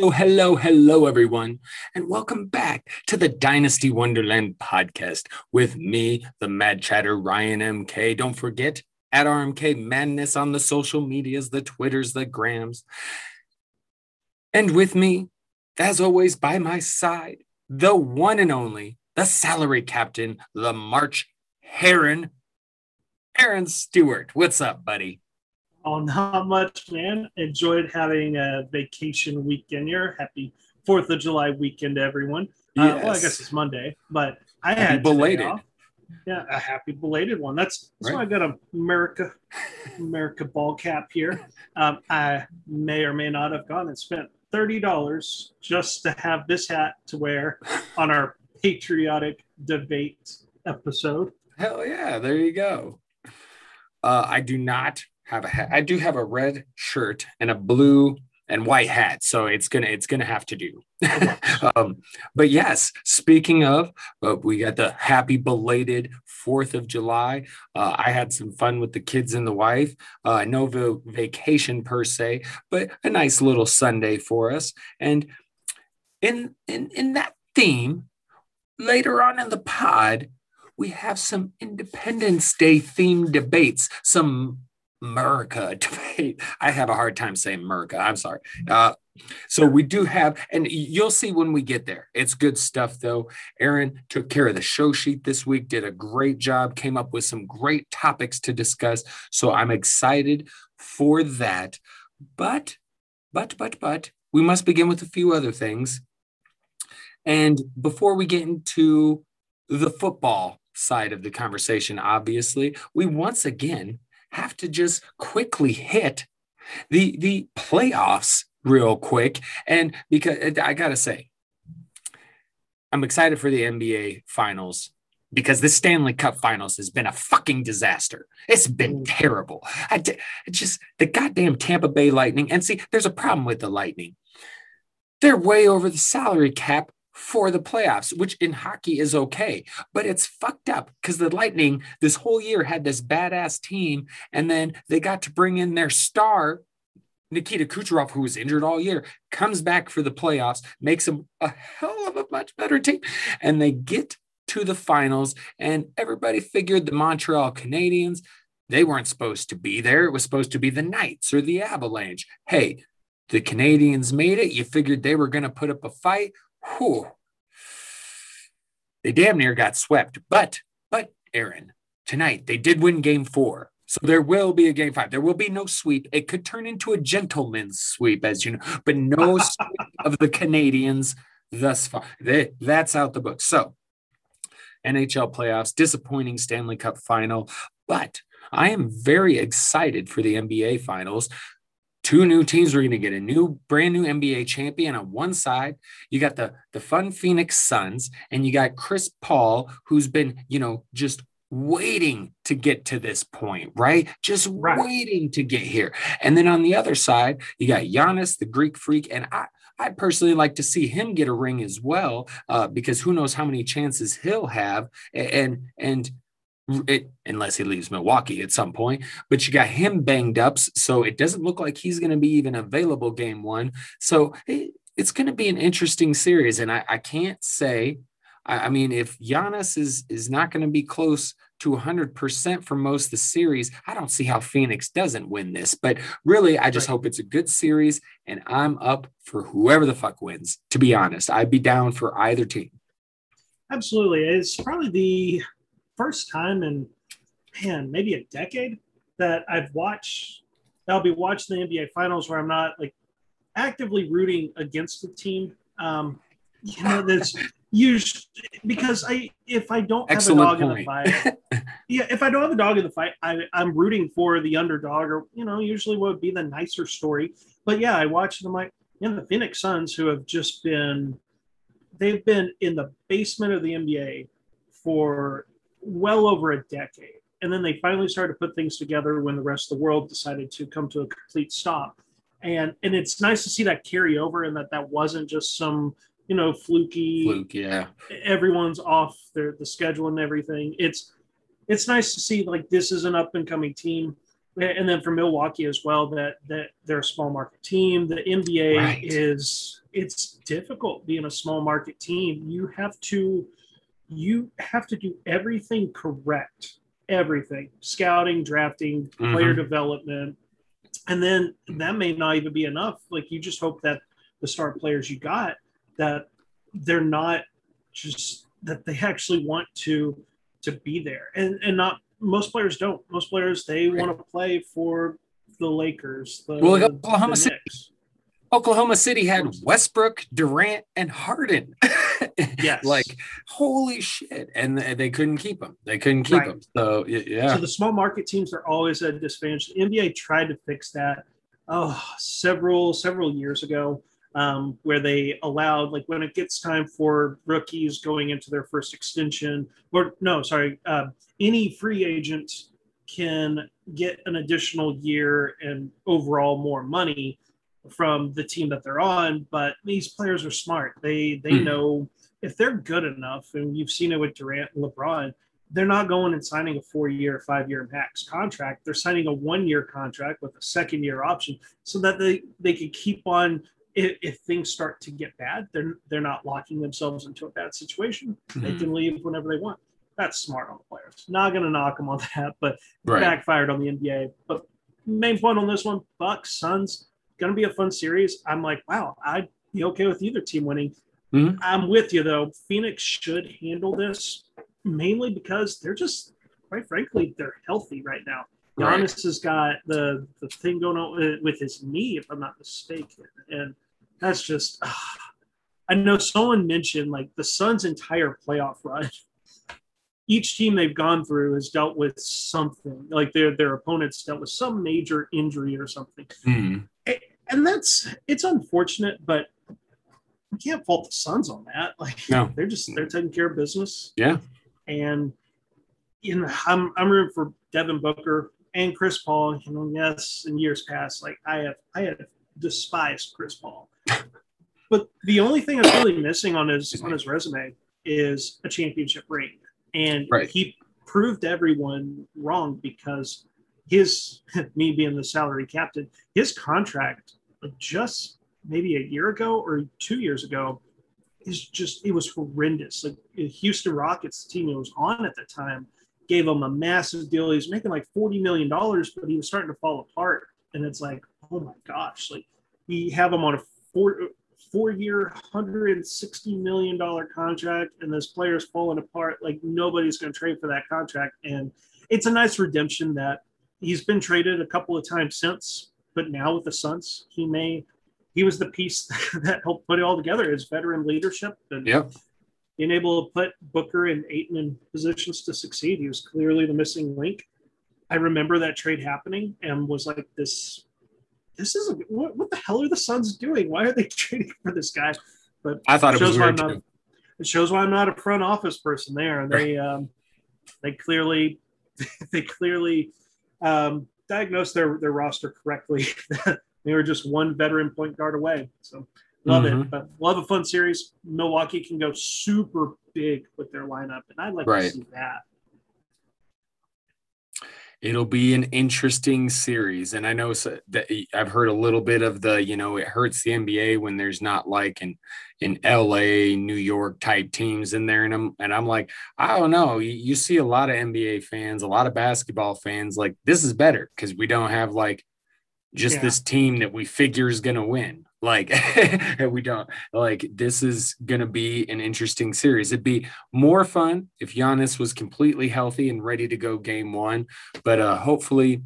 Hello, hello, hello, everyone, and welcome back to the Dynasty Wonderland podcast with me, the Mad Chatter Ryan MK. Don't forget at RMK Madness on the social medias, the Twitters, the Grams. And with me, as always, by my side, the one and only, the salary captain, the March Heron, Aaron Stewart. What's up, buddy? Oh, not much, man. Enjoyed having a vacation weekend here. Happy Fourth of July weekend, everyone. Yes. Uh, well, I guess it's Monday, but I happy had belated. Off. Yeah, a happy belated one. That's that's right. why I got a America America ball cap here. Um, I may or may not have gone and spent thirty dollars just to have this hat to wear on our patriotic debate episode. Hell yeah! There you go. Uh, I do not have a hat. I do have a red shirt and a blue and white hat, so it's gonna it's gonna have to do. um, but yes, speaking of, uh, we got the happy belated Fourth of July. Uh, I had some fun with the kids and the wife. Uh, no v- vacation per se, but a nice little Sunday for us. And in in in that theme, later on in the pod, we have some Independence Day themed debates, some America debate. I have a hard time saying America. I'm sorry. Uh, so we do have, and you'll see when we get there. It's good stuff, though. Aaron took care of the show sheet this week, did a great job, came up with some great topics to discuss. So I'm excited for that. But, but, but, but, we must begin with a few other things. And before we get into the football side of the conversation, obviously, we once again have to just quickly hit the the playoffs real quick. And because I gotta say, I'm excited for the NBA finals because this Stanley Cup finals has been a fucking disaster. It's been mm. terrible. I d- just the goddamn Tampa Bay Lightning. And see, there's a problem with the Lightning. They're way over the salary cap for the playoffs, which in hockey is okay, but it's fucked up because the Lightning this whole year had this badass team, and then they got to bring in their star, Nikita Kucherov, who was injured all year, comes back for the playoffs, makes them a hell of a much better team, and they get to the finals, and everybody figured the Montreal Canadiens. They weren't supposed to be there. It was supposed to be the Knights or the Avalanche. Hey, the Canadiens made it. You figured they were going to put up a fight whew, they damn near got swept. But, but, Aaron, tonight they did win game four. So there will be a game five. There will be no sweep. It could turn into a gentleman's sweep, as you know, but no sweep of the Canadiens thus far. They, that's out the book. So NHL playoffs, disappointing Stanley Cup final, but I am very excited for the NBA finals two new teams We're going to get a new brand new NBA champion on one side. You got the the fun Phoenix Suns and you got Chris Paul who's been, you know, just waiting to get to this point, right? Just right. waiting to get here. And then on the other side, you got Giannis, the Greek freak and I I personally like to see him get a ring as well, uh, because who knows how many chances he'll have. And and it, unless he leaves Milwaukee at some point. But you got him banged up, so it doesn't look like he's going to be even available game one. So it, it's going to be an interesting series, and I, I can't say. I, I, mean, if Giannis is is not going to be close to 100% for most of the series, I don't see how Phoenix doesn't win this. But really, I just right. hope it's a good series, and I'm up for whoever the fuck wins. To be honest, I'd be down for either team. Absolutely, it's probably the first time in man maybe a decade that I've watched. I'll be watching the NBA Finals where I'm not like actively rooting against the team. Um, you know, that's usually because I if I don't have Excellent a dog point. in the fight, yeah, if I don't have a dog in the fight, I, I'm rooting for the underdog, or you know, usually what would be the nicer story. But yeah, I watch them like you know the Phoenix Suns who have just been they've been in the basement of the NBA for well over a decade. And then they finally started to put things together when the rest of the world decided to come to a complete stop. And and it's nice to see that carry over and that that wasn't just some you know fluky fluke yeah everyone's off their the schedule and everything it's it's nice to see like this is an up and coming team and then for Milwaukee as well, that that they're a small market team. The NBA Right. is it's difficult being a small market team. You have to you have to do everything correct. Everything. Scouting, drafting, mm-hmm. player development. And then that may not even be enough. Like you just hope that the star players you got that they're not just that they actually want to to be there. And and not most players don't. Most players they Right. want to play for the Lakers. The, Well, Oklahoma the City-. Oklahoma City had Westbrook, Durant, and Harden. Yes. like holy shit, and they couldn't keep them. They couldn't keep Right. him. So yeah, So the small market teams are always at a disadvantage. The NBA tried to fix that oh, several several years ago, um, where they allowed like when it gets time for rookies going into their first extension, or no, sorry, uh, any free agent can get an additional year and overall more money from the team that they're on. But these players are smart. They they Mhm. know if they're good enough, and you've seen it with Durant and LeBron they're not going and signing a four year, five year max contract. They're signing a one year contract with a second year option so that they, they can keep on. If, if things start to get bad, they're, they're not locking themselves into a bad situation. They Mhm. can leave whenever they want. That's smart on the players. Not going to knock them on that, but right. backfired on the NBA. But main point on this one Bucks, Suns, going to be a fun series. I'm like, wow, I'd be okay with either team winning. Mhm. I'm with you, though. Phoenix should handle this mainly because they're just, quite frankly, they're healthy right now. Right. Giannis has got the, the thing going on with- his knee, if I'm not mistaken. And that's just, ah. I know someone mentioned like the Suns' entire playoff run. Each team they've gone through has dealt with something, like their their opponents dealt with some major injury or something Mhm. And that's it's unfortunate, but we can't fault the Suns on that. Like No. they're just they're taking care of business. Yeah. And you know, I'm I'm rooting for Devin Booker and Chris Paul. You know, yes, in years past, like I have I have despised Chris Paul. but the only thing that's really missing on his on his resume is a championship ring. And Right. he proved everyone wrong because his me being the salary captain, his contract just maybe a year ago or two years ago is just it was horrendous. Like the Houston Rockets, the team he was on at the time, gave him a massive deal. He was making like forty million dollars, but he was starting to fall apart. And it's like, oh my gosh, like we have him on a four four year, hundred and sixty million dollar contract, and this player's falling apart. Like nobody's going to trade for that contract, and it's a nice redemption that he's been traded a couple of times since, but now with the Suns, he may. He was the piece that helped put it all together. His veteran leadership and Yep. being able to put Booker and Ayton in positions to succeed. He was clearly the missing link. I remember that trade happening and was like, "This, this is what, what the hell are the Suns doing? Why are they trading for this guy?" But I thought it was shows why I'm weird not. too. It shows why I'm not a front office person there. And they, um, they clearly, they clearly um, diagnosed their their roster correctly. they were just one veteran point guard away. So love Mhm. it. But we'll have a fun series. Milwaukee can go super big with their lineup, and I'd like Right. to see that. It'll be an interesting series, and I know so, that I've heard a little bit of the, you know, it hurts the NBA when there's not like an in LA, New York type teams in there, and I'm and I'm like, I don't know. You, you see a lot of NBA fans, a lot of basketball fans, like this is better because we don't have like just Yeah. this team that we figure is gonna win. Like we don't like this is gonna be an interesting series. It'd be more fun if Giannis was completely healthy and ready to go game one, but uh hopefully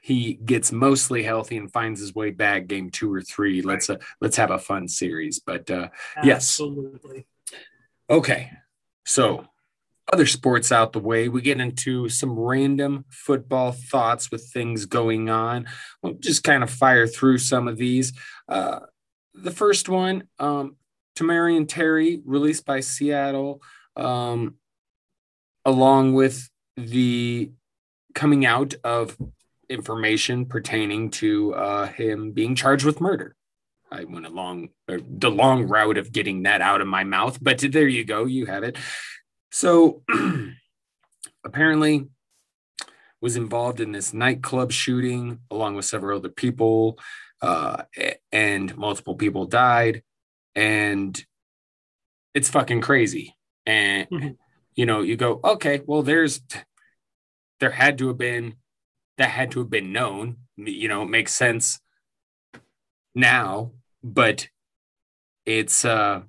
he gets mostly healthy and finds his way back game two or three. Let's uh, let's have a fun series. But uh Yes. Absolutely. Okay. So, other sports out the way, we get into some random football thoughts with things going on. We'll just kind of fire through some of these. Uh, the first one, um, Tamorrion Terry, released by Seattle, um, along with the coming out of information pertaining to uh, him being charged with murder. I went a long, the long route of getting that out of my mouth, but there you go, you have it. So apparently, was involved in this nightclub shooting along with several other people, uh, and multiple people died, and it's fucking crazy. And mm-hmm. you know, you go, okay, well, there's there had to have been that had to have been known. You know, it makes sense now, but it's uh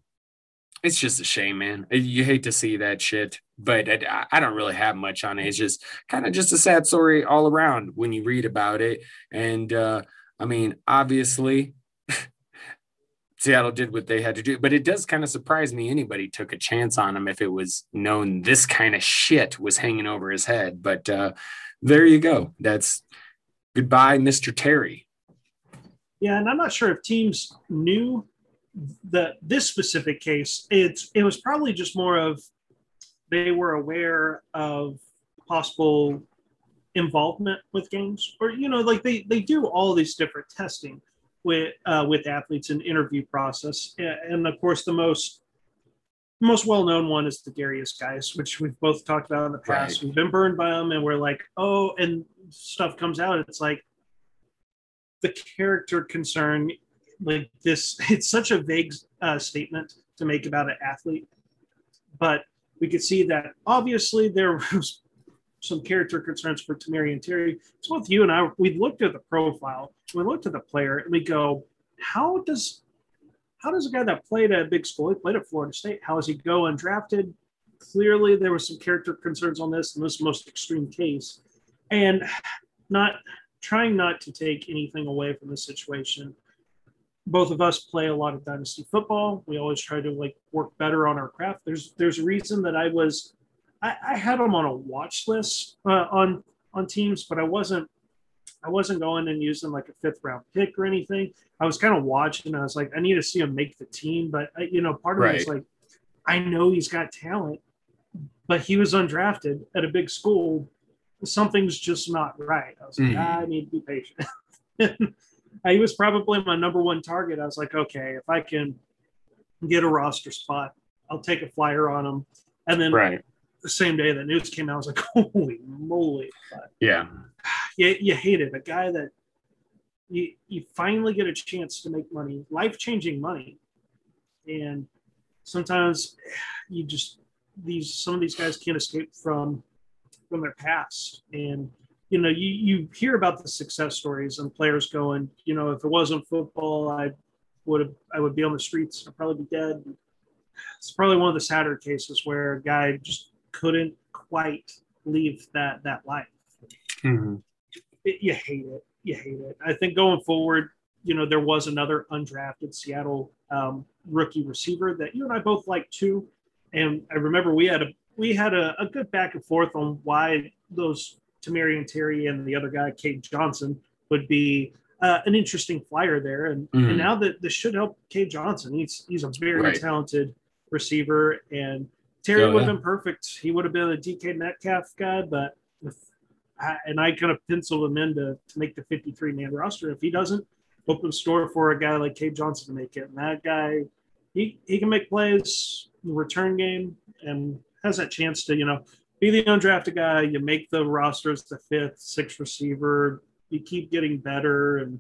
it's just a shame, man. You hate to see that shit, but I, I don't really have much on it. It's just kind of just a sad story all around when you read about it. And uh, I mean, obviously, Seattle did what they had to do, but it does kind of surprise me anybody took a chance on him if it was known this kind of shit was hanging over his head. But uh, there you go. That's goodbye, Mr. Terry. Yeah, and I'm not sure if teams knew the this specific case. It's it was probably just more of they were aware of possible involvement with games, or you know, like they they do all these different testing with uh, with athletes and interview process, and of course the most most well known one is the Darius guys, which we've both talked about in the past. Right. We've been burned by them, and we're like, oh, and stuff comes out. It's like the character concern, like this. It's such a vague uh, statement to make about an athlete, but we could see that obviously there was some character concerns for Tamorrion Terry. So with you and I, we looked at the profile, we looked at the player, and we go, how does how does a guy that played at a big school, he played at Florida State, how does he go undrafted? Clearly, there was some character concerns on this, in this most extreme case, and not trying not to take anything away from the situation. Both of us play a lot of dynasty football. We always try to like work better on our craft. There's there's a reason that I was I, I had them on a watch list uh, on on teams, but I wasn't I wasn't going and using like a fifth round pick or anything. I was kind of watching. I was like, I need to see him make the team, but uh, you know, part of right. me is like, I know he's got talent, but he was undrafted at a big school. Something's just not right. I was like, mm. I need to be patient. he was probably my number one target. I was like, okay, if I can get a roster spot, I'll take a flyer on him. And then right the same day that news came out, I was like, holy moly. But yeah. You, you hate it. A guy that you, you finally get a chance to make money, life changing money. And sometimes you just, these, some of these guys can't escape from, from their past. And, you know, you, you hear about the success stories and players going, you know, if it wasn't football, I would have, I would be on the streets. I'd probably be dead. It's probably one of the sadder cases where a guy just couldn't quite leave that that life. Mm-hmm. It, you hate it. You hate it. I think going forward, you know, there was another undrafted Seattle um, rookie receiver that you and I both liked too. And I remember we had a we had a, a good back and forth on why those Tamorrion Terry and the other guy, Cade Johnson, would be uh, an interesting flyer there. And, mm-hmm. and now that this should help Cade Johnson. He's he's a very right. talented receiver and Terry oh, would have yeah. been perfect. He would have been a DK Metcalf guy, but if, I, and I kind of penciled him in to, to make the 53 man roster. If he doesn't, open store for a guy like Cade Johnson to make it. And that guy, he, he can make plays in the return game and has that chance to, you know, be the undrafted guy. You make the rosters the fifth, sixth receiver. You keep getting better. And,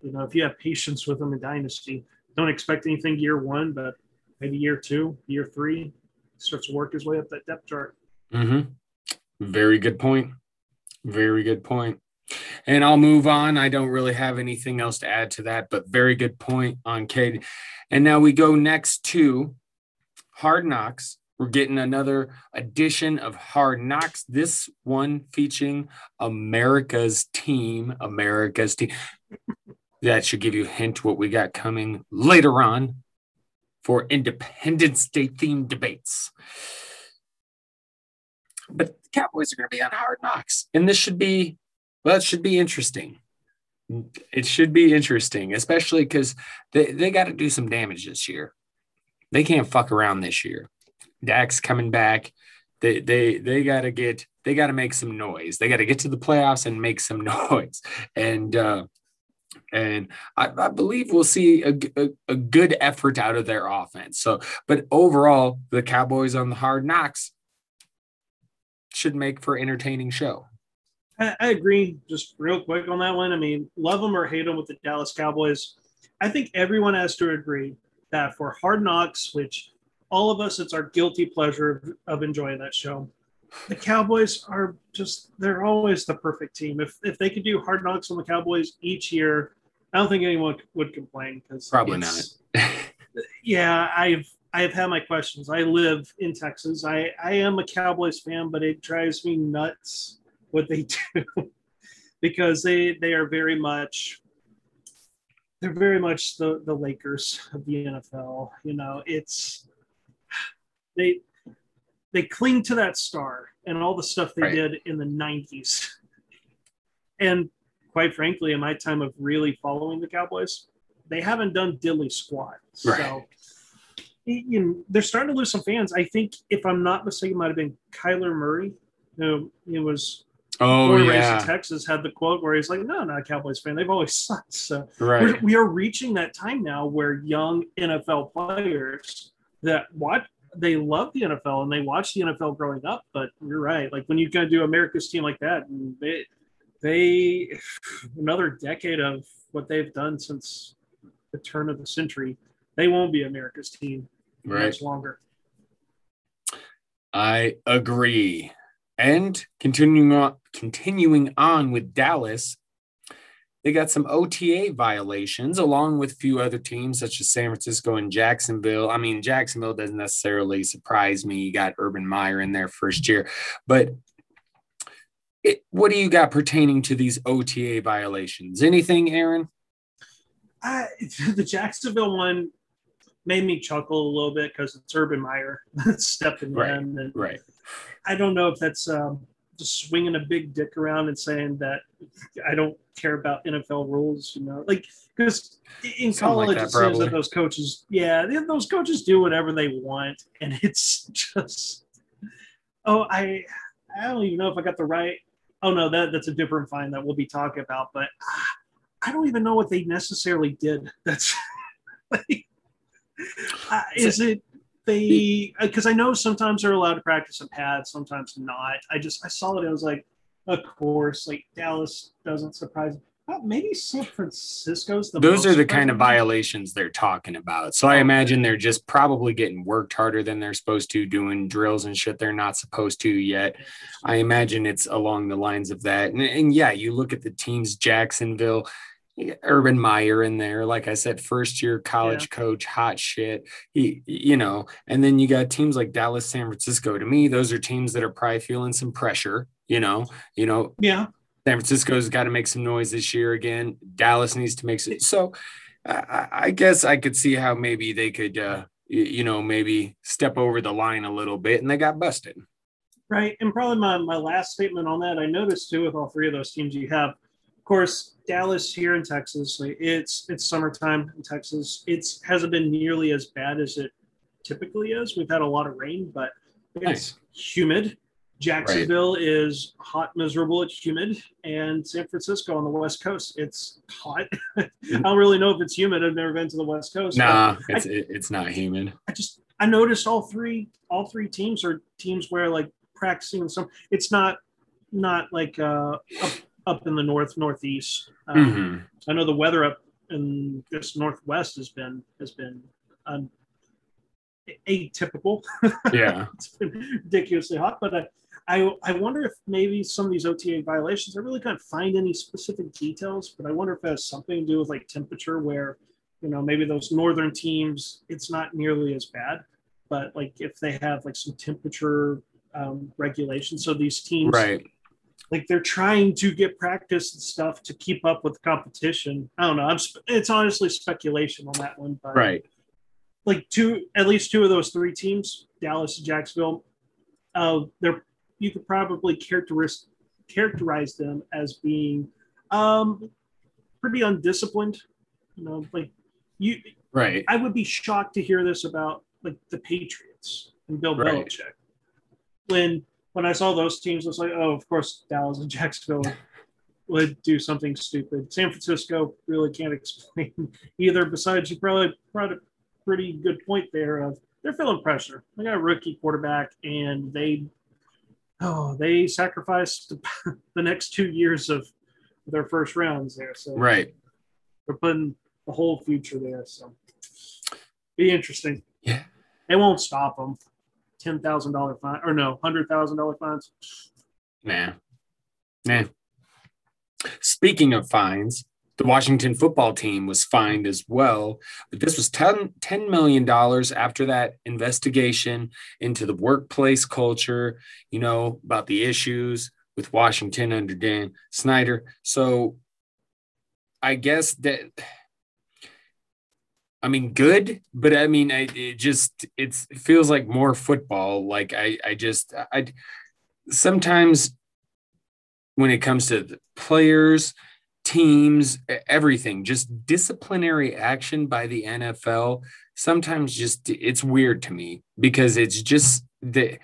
you know, if you have patience with him in Dynasty, don't expect anything year one, but maybe year two, year three, starts to work his way up that depth chart. Mm-hmm. Very good point. Very good point. And I'll move on. I don't really have anything else to add to that, but very good point on Cade. And now we go next to Hard Knocks. We're getting another edition of Hard Knocks. This one featuring America's team. America's team. that should give you a hint what we got coming later on for Independence Day themed debates. But the Cowboys are going to be on hard knocks. And this should be, well, it should be interesting. It should be interesting, especially because they, they got to do some damage this year. They can't fuck around this year. Dak's coming back. They they they gotta get they gotta make some noise. They gotta get to the playoffs and make some noise. And uh and I, I, believe we'll see a, a, a, good effort out of their offense. So, but overall, the Cowboys on the hard knocks should make for entertaining show. I, I agree. Just real quick on that one. I mean, love them or hate them with the Dallas Cowboys. I think everyone has to agree that for Hard Knocks, which all of us, it's our guilty pleasure of, of enjoying that show. The Cowboys are just, they're always the perfect team. If, if they could do Hard Knocks on the Cowboys each year, I don't think anyone would complain because probably not. yeah, I've I've had my questions. I live in Texas. I I am a Cowboys fan, but it drives me nuts what they do because they they are very much they're very much the the Lakers of the NFL. You know, it's they they cling to that star and all the stuff they right. did in the 90s. And quite frankly, in my time of really following the Cowboys, they haven't done dilly squat. Right. So you know, they're starting to lose some fans. I think, if I'm not mistaken, it might have been Kyler Murray, who it was oh born yeah. in Texas, had the quote where he's like, "No, not a Cowboys fan. They've always sucked." So right. we are reaching that time now where young NFL players that what they love the NFL and they watch the NFL growing up. But you're right. Like when you kind of do America's team like that, they they another decade of what they've done since the turn of the century. They won't be America's team right. much longer. I agree. And continuing on, continuing on with Dallas, they got some OTA violations along with a few other teams such as San Francisco and Jacksonville. I mean, Jacksonville doesn't necessarily surprise me. You got Urban Meyer in there first year, but it, what do you got pertaining to these OTA violations? Anything, Aaron? Uh, the Jacksonville one made me chuckle a little bit because it's Urban Meyer stepping right, in. And right. I don't know if that's um, just swinging a big dick around and saying that I don't care about NFL rules, you know, like because in Something college like that, it seems that those coaches, yeah, those coaches do whatever they want, and it's just, oh, I, I don't even know if I got the right. Oh no, that that's a different fine that we'll be talking about, but ah, I don't even know what they necessarily did. That's like, uh, is it they? Because uh, I know sometimes they're allowed to practice in pads, sometimes not. I just I saw it. I was like, of course, like Dallas doesn't surprise. Me. Maybe San Francisco's the those are the kind of violations they're talking about. So I imagine they're just probably getting worked harder than they're supposed to, doing drills and shit they're not supposed to yet. I imagine it's along the lines of that. And, and yeah, you look at the teams, Jacksonville, Urban Meyer in there, like I said, first year college yeah. coach, hot shit. He, you know, and then you got teams like Dallas, San Francisco. To me, those are teams that are probably feeling some pressure. You know, you know. Yeah. San Francisco's got to make some noise this year again. Dallas needs to make some. So, I, I guess I could see how maybe they could, uh, you know, maybe step over the line a little bit, and they got busted. Right, and probably my my last statement on that. I noticed too with all three of those teams, you have course, Dallas here in Texas, like it's it's summertime in Texas. It's hasn't been nearly as bad as it typically is. We've had a lot of rain, but it's nice. humid. Jacksonville right. is hot, miserable. It's humid, and San Francisco on the West Coast, it's hot. I don't really know if it's humid. I've never been to the West Coast. Nah, it's I, it's not humid. I just I noticed all three all three teams are teams where like practicing and some. It's not not like uh, a up in the north northeast. Um, mm-hmm. I know the weather up in this northwest has been has been um, atypical. Yeah, it's been ridiculously hot. But I, I I wonder if maybe some of these OTA violations. I really can't find any specific details, but I wonder if it has something to do with like temperature, where you know maybe those northern teams it's not nearly as bad, but like if they have like some temperature um, regulations, so these teams right like they're trying to get practice and stuff to keep up with the competition. I don't know. I'm, it's honestly speculation on that one, but right. Like two, at least two of those three teams, Dallas and Jacksonville, uh, they're you could probably characterize characterize them as being um, pretty undisciplined. You know, like you. Right. I would be shocked to hear this about like the Patriots and Bill right. Belichick when when I saw those teams, I was like, oh, of course, Dallas and Jacksonville would do something stupid. San Francisco really can't explain either. Besides, you probably brought a pretty good point there of they're feeling pressure. They got a rookie quarterback, and they oh, they sacrificed the next two years of their first rounds there. So right, they're putting the whole future there. So be interesting. Yeah, it won't stop them. Ten thousand dollar fine or no, hundred thousand dollar fines. Nah, nah. Speaking of fines, the Washington football team was fined as well, but this was 10, $10 million after that investigation into the workplace culture, you know, about the issues with Washington under Dan Snyder. So I guess that, I mean, good, but I mean, I, it just, it's, it feels like more football. Like I, I just, I, sometimes when it comes to the players, teams, everything, just disciplinary action by the NFL. Sometimes just it's weird to me because it's just that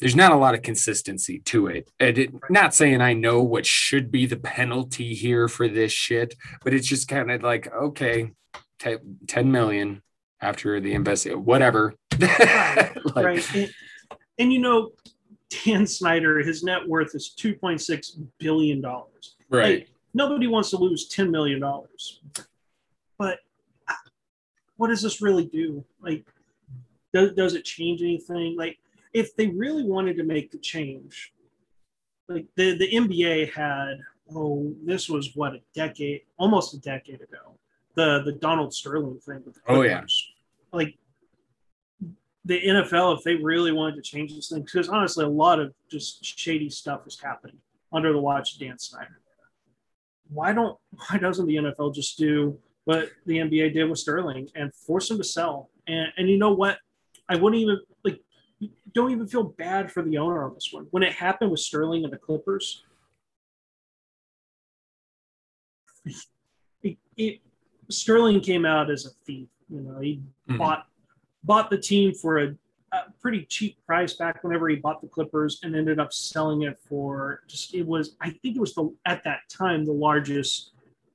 there's not a lot of consistency to it. And it, not saying I know what should be the penalty here for this shit, but it's just kind of like, okay, t- 10 million after the investigation, whatever. like, right. And, and, you know, Dan Snyder, his net worth is $2.6 billion. Right. Like, nobody wants to lose $10 million. But uh, what does this really do? Like, does, does it change anything? Like, if they really wanted to make the change, like the, the NBA had, oh, this was what, a decade, almost a decade ago, the, the Donald Sterling thing. With oh, yeah. Like, the NFL, if they really wanted to change this thing, because honestly, a lot of just shady stuff was happening under the watch of Dan Snyder why don't why doesn't the NFL just do what the NBA did with Sterling and force him to sell? And and you know what? I wouldn't even like don't even feel bad for the owner on this one. When it happened with Sterling and the Clippers, it, it, Sterling came out as a thief. You know, he mm-hmm. bought bought the team for a a pretty cheap price back whenever he bought the Clippers and ended up selling it for just it was I think it was the at that time the largest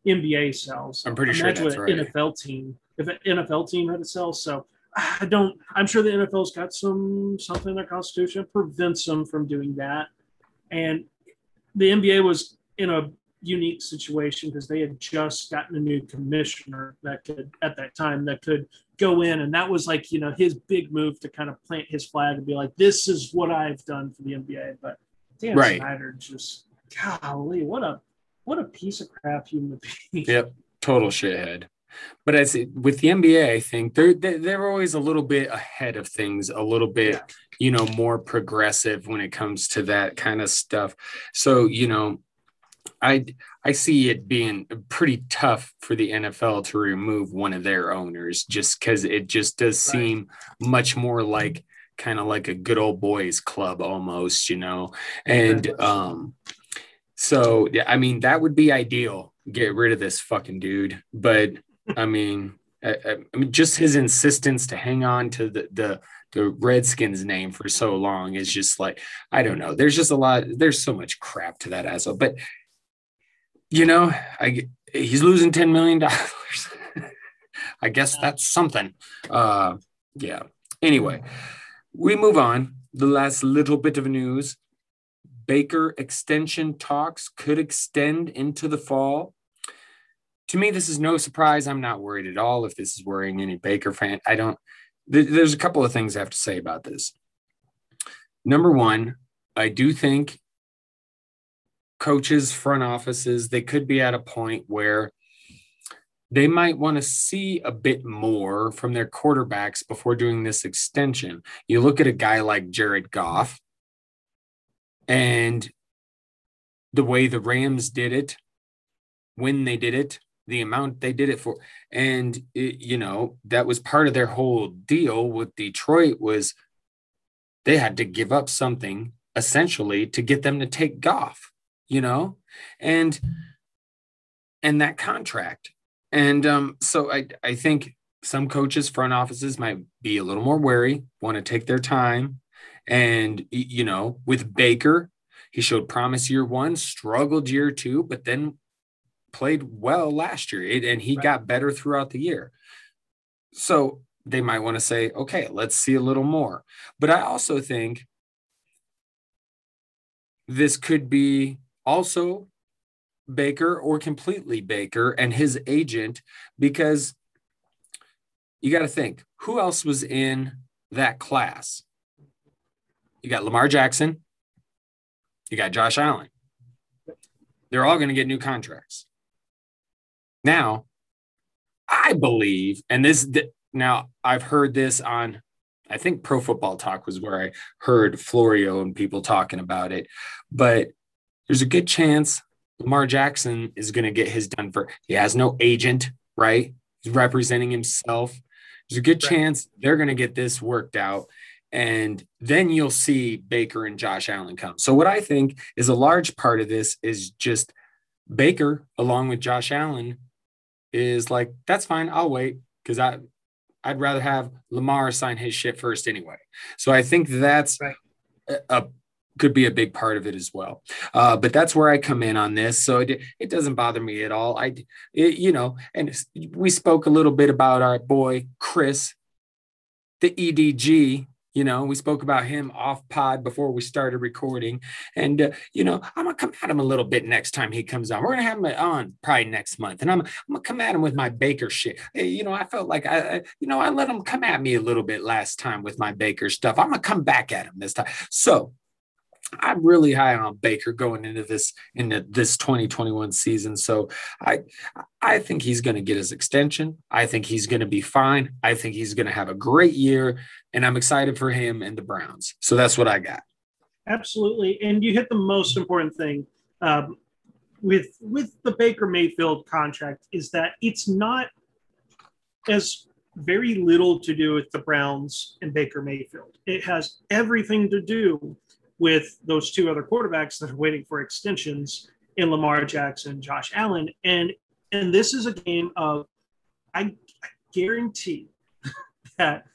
NBA sales. I'm pretty sure that's right. An NFL team, if an NFL team had to sell, so I don't. I'm sure the NFL's got some something in their constitution that prevents them from doing that, and the NBA was in a unique situation because they had just gotten a new commissioner that could at that time that could go in. And that was like you know his big move to kind of plant his flag and be like this is what I've done for the NBA but Dan right. Snyder just golly what a what a piece of crap human being. Yep total shithead. But as it, with the NBA I think they're they're always a little bit ahead of things a little bit yeah. you know more progressive when it comes to that kind of stuff. So you know I I see it being pretty tough for the NFL to remove one of their owners just because it just does seem right. much more like kind of like a good old boys club almost, you know. And um, so yeah, I mean that would be ideal. Get rid of this fucking dude, but I mean, I, I mean, just his insistence to hang on to the the the Redskins name for so long is just like I don't know. There's just a lot. There's so much crap to that asshole. But you know, I he's losing ten million dollars. I guess that's something. Uh, yeah. Anyway, we move on. The last little bit of news: Baker extension talks could extend into the fall. To me, this is no surprise. I'm not worried at all if this is worrying any Baker fan. I don't. Th- there's a couple of things I have to say about this. Number one, I do think coaches, front offices, they could be at a point where they might want to see a bit more from their quarterbacks before doing this extension. You look at a guy like Jared Goff and the way the Rams did it, when they did it, the amount they did it for. And, it, you know, that was part of their whole deal with Detroit was they had to give up something essentially to get them to take Goff you know, and and that contract. And um, so I I think some coaches, front offices might be a little more wary, want to take their time. And you know, with Baker, he showed promise year one, struggled year two, but then played well last year, and he right. got better throughout the year. So they might want to say, okay, let's see a little more. But I also think this could be also Baker or completely Baker and his agent because you got to think who else was in that class? You got Lamar Jackson, you got Josh Allen. They're all going to get new contracts. Now, I believe, and this now I've heard this on, I think Pro Football Talk was where I heard Florio and people talking about it, but there's a good chance Lamar Jackson is going to get his done for. He has no agent, right? He's representing himself. There's a good right. chance they're going to get this worked out. And then you'll see Baker and Josh Allen come. So, what I think is a large part of this is just Baker, along with Josh Allen, is like, that's fine. I'll wait because I, I'd rather have Lamar sign his shit first anyway. So, I think that's right. a, a could be a big part of it as well. Uh, but that's where I come in on this. So it, it doesn't bother me at all. I, it, you know, and we spoke a little bit about our boy, Chris, the EDG, you know, we spoke about him off pod before we started recording. And, uh, you know, I'm going to come at him a little bit next time he comes on. We're going to have him on probably next month. And I'm, I'm going to come at him with my Baker shit. You know, I felt like I, I, you know, I let him come at me a little bit last time with my Baker stuff. I'm going to come back at him this time. So I'm really high on Baker going into this into this 2021 season. So I I think he's going to get his extension. I think he's going to be fine. I think he's going to have a great year, and I'm excited for him and the Browns. So that's what I got. Absolutely, and you hit the most important thing um, with with the Baker Mayfield contract is that it's not as very little to do with the Browns and Baker Mayfield. It has everything to do with those two other quarterbacks that are waiting for extensions in Lamar Jackson, Josh Allen, and and this is a game of I, I guarantee that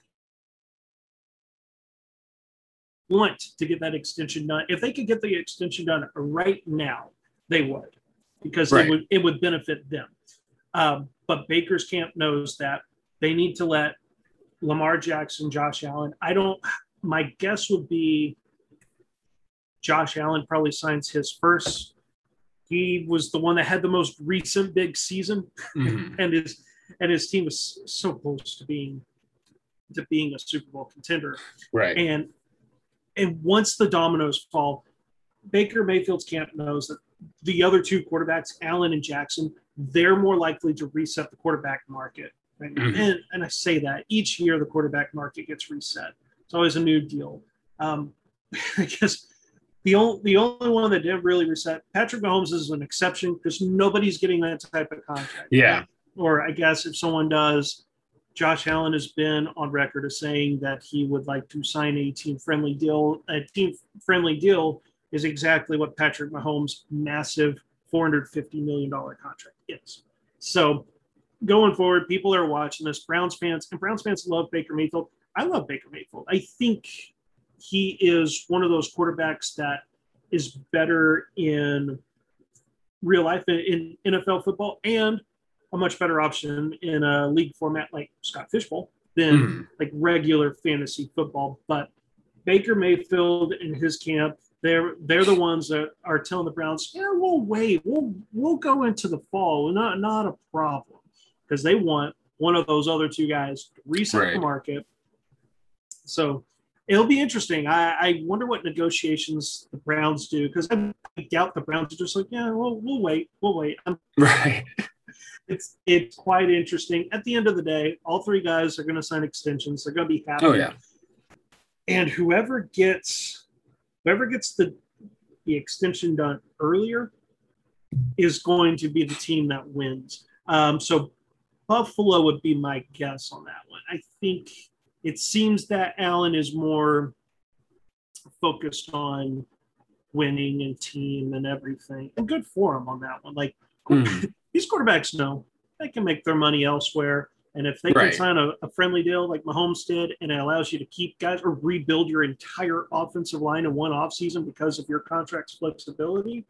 want to get that extension done. If they could get the extension done right now, they would, because right. it would it would benefit them. Um, but Baker's camp knows that they need to let Lamar Jackson, Josh Allen. I don't. My guess would be Josh Allen probably signs his first. He was the one that had the most recent big season, mm-hmm. and his and his team was so close to being to being a Super Bowl contender. Right. And and once the dominoes fall, Baker Mayfield's camp knows that the other two quarterbacks, Allen and Jackson, they're more likely to reset the quarterback market. Right? Mm-hmm. And, and I say that each year the quarterback market gets reset. It's always a new deal. Um, I guess the only the only one that didn't really reset Patrick Mahomes is an exception because nobody's getting that type of contract. Yeah. Or I guess if someone does, Josh Allen has been on record as saying that he would like to sign a team friendly deal. A team friendly deal is exactly what Patrick Mahomes' massive $450 million contract is. So going forward, people are watching this. Browns fans and Browns fans love Baker Mayfield. I love Baker Mayfield. I think he is one of those quarterbacks that is better in real life in NFL football and a much better option in a league format like Scott Fish Bowl than mm. like regular fantasy football. But Baker Mayfield and his camp, they're they're the ones that are telling the Browns, yeah, we'll wait, we'll we'll go into the fall, not not a problem, because they want one of those other two guys to reset right. the market. So it'll be interesting. I, I wonder what negotiations the Browns do because I doubt the Browns are just like, yeah, we'll we'll wait, we'll wait. right. It's it's quite interesting. At the end of the day, all three guys are going to sign extensions. They're going to be happy. Oh yeah. And whoever gets whoever gets the the extension done earlier is going to be the team that wins. Um, so Buffalo would be my guess on that one. I think it seems that Allen is more focused on winning and team and everything. And good for him on that one. Like mm. these quarterbacks know they can make their money elsewhere. And if they right. can sign a, a, friendly deal like Mahomes did, and it allows you to keep guys or rebuild your entire offensive line in one offseason because of your contract's flexibility,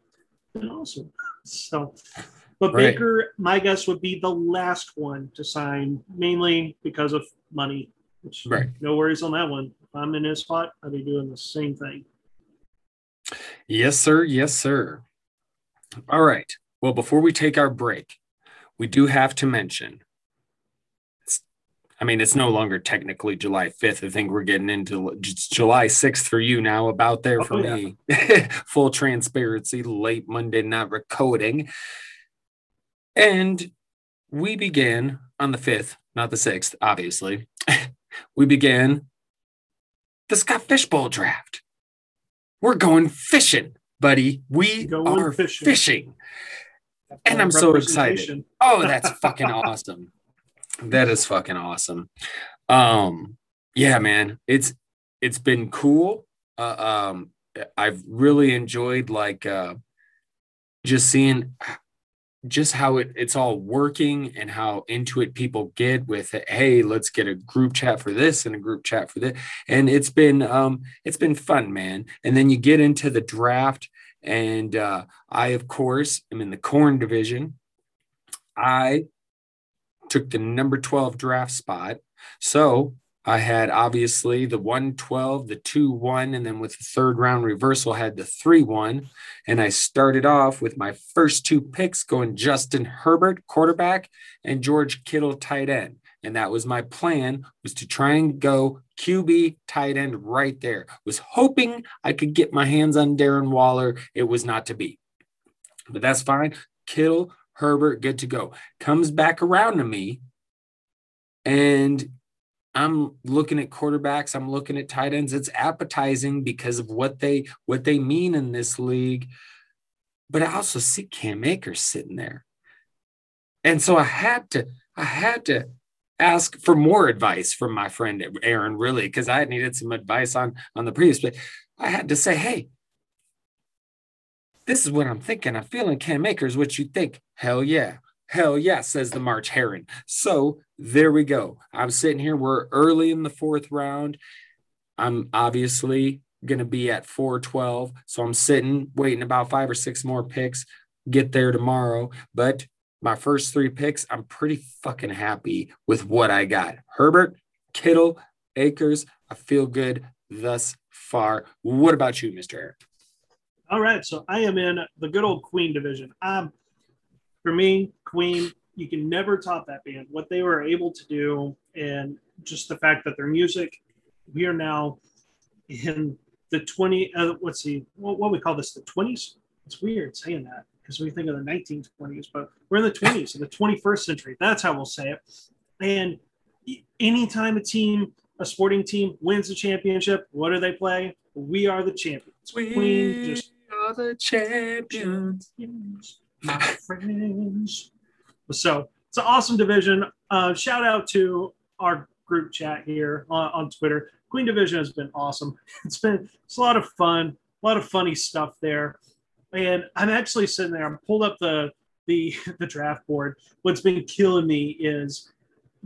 then awesome. So, but right. Baker, my guess would be the last one to sign, mainly because of money which, right. No worries on that one. If I'm in his spot, I'd be doing the same thing. Yes, sir. Yes, sir. All right. Well, before we take our break, we do have to mention. I mean, it's no longer technically July 5th. I think we're getting into July 6th for you now, about there oh, for oh, yeah. me. Full transparency, late Monday night recording. And we began on the 5th, not the 6th, obviously. we began the Scott Fish Bowl draft. We're going fishing, buddy. We going are fishing. fishing. And I'm so excited. Oh, that's fucking awesome. That is fucking awesome. Um, yeah, man. It's it's been cool. Uh, um, I've really enjoyed like uh just seeing just how it, it's all working and how into it people get with it hey let's get a group chat for this and a group chat for this and it's been um it's been fun man. And then you get into the draft and uh, i of course am in the Korn division. I took the number 12 draft spot. So I had obviously the 112, the 2 1, and then with the third round reversal, had the 3 1. And I started off with my first two picks going Justin Herbert, quarterback, and George Kittle, tight end. And that was my plan was to try and go QB tight end right there. Was hoping I could get my hands on Darren Waller. It was not to be. But that's fine. Kittle, Herbert, good to go. Comes back around to me. And I'm looking at quarterbacks, I'm looking at tight ends. It's appetizing because of what they what they mean in this league. But I also see Cam Akers sitting there. And so I had to I had to ask for more advice from my friend Aaron, really, because I needed some advice on on the previous. But I had to say, hey, this is what I'm thinking. I'm feeling Cam Akers. What you think? Hell yeah. Hell yeah, says the March Heron. So there we go. I'm sitting here. We're early in the fourth round. I'm obviously going to be at 412. So I'm sitting, waiting about five or six more picks, get there tomorrow. But my first three picks, I'm pretty fucking happy with what I got. Herbert, Kittle, Akers. I feel good thus far. What about you, Mr. Eric? All right. So I am in the good old Queen division. Um, for me, Queen, you can never top that band. What they were able to do, and just the fact that their music, we are now in the 20, uh, let's see, what, what we call this, the 20s? It's weird saying that because we think of the 1920s, but we're in the 20s, in the 21st century. That's how we'll say it. And anytime a team, a sporting team wins a championship, what do they play? We are the champions. We Queen just are the champions my friends. So it's an awesome division. Uh, shout out to our group chat here on, on Twitter. Queen Division has been awesome. It's been it's a lot of fun, a lot of funny stuff there. And I'm actually sitting there. I'm pulled up the the the draft board. What's been killing me is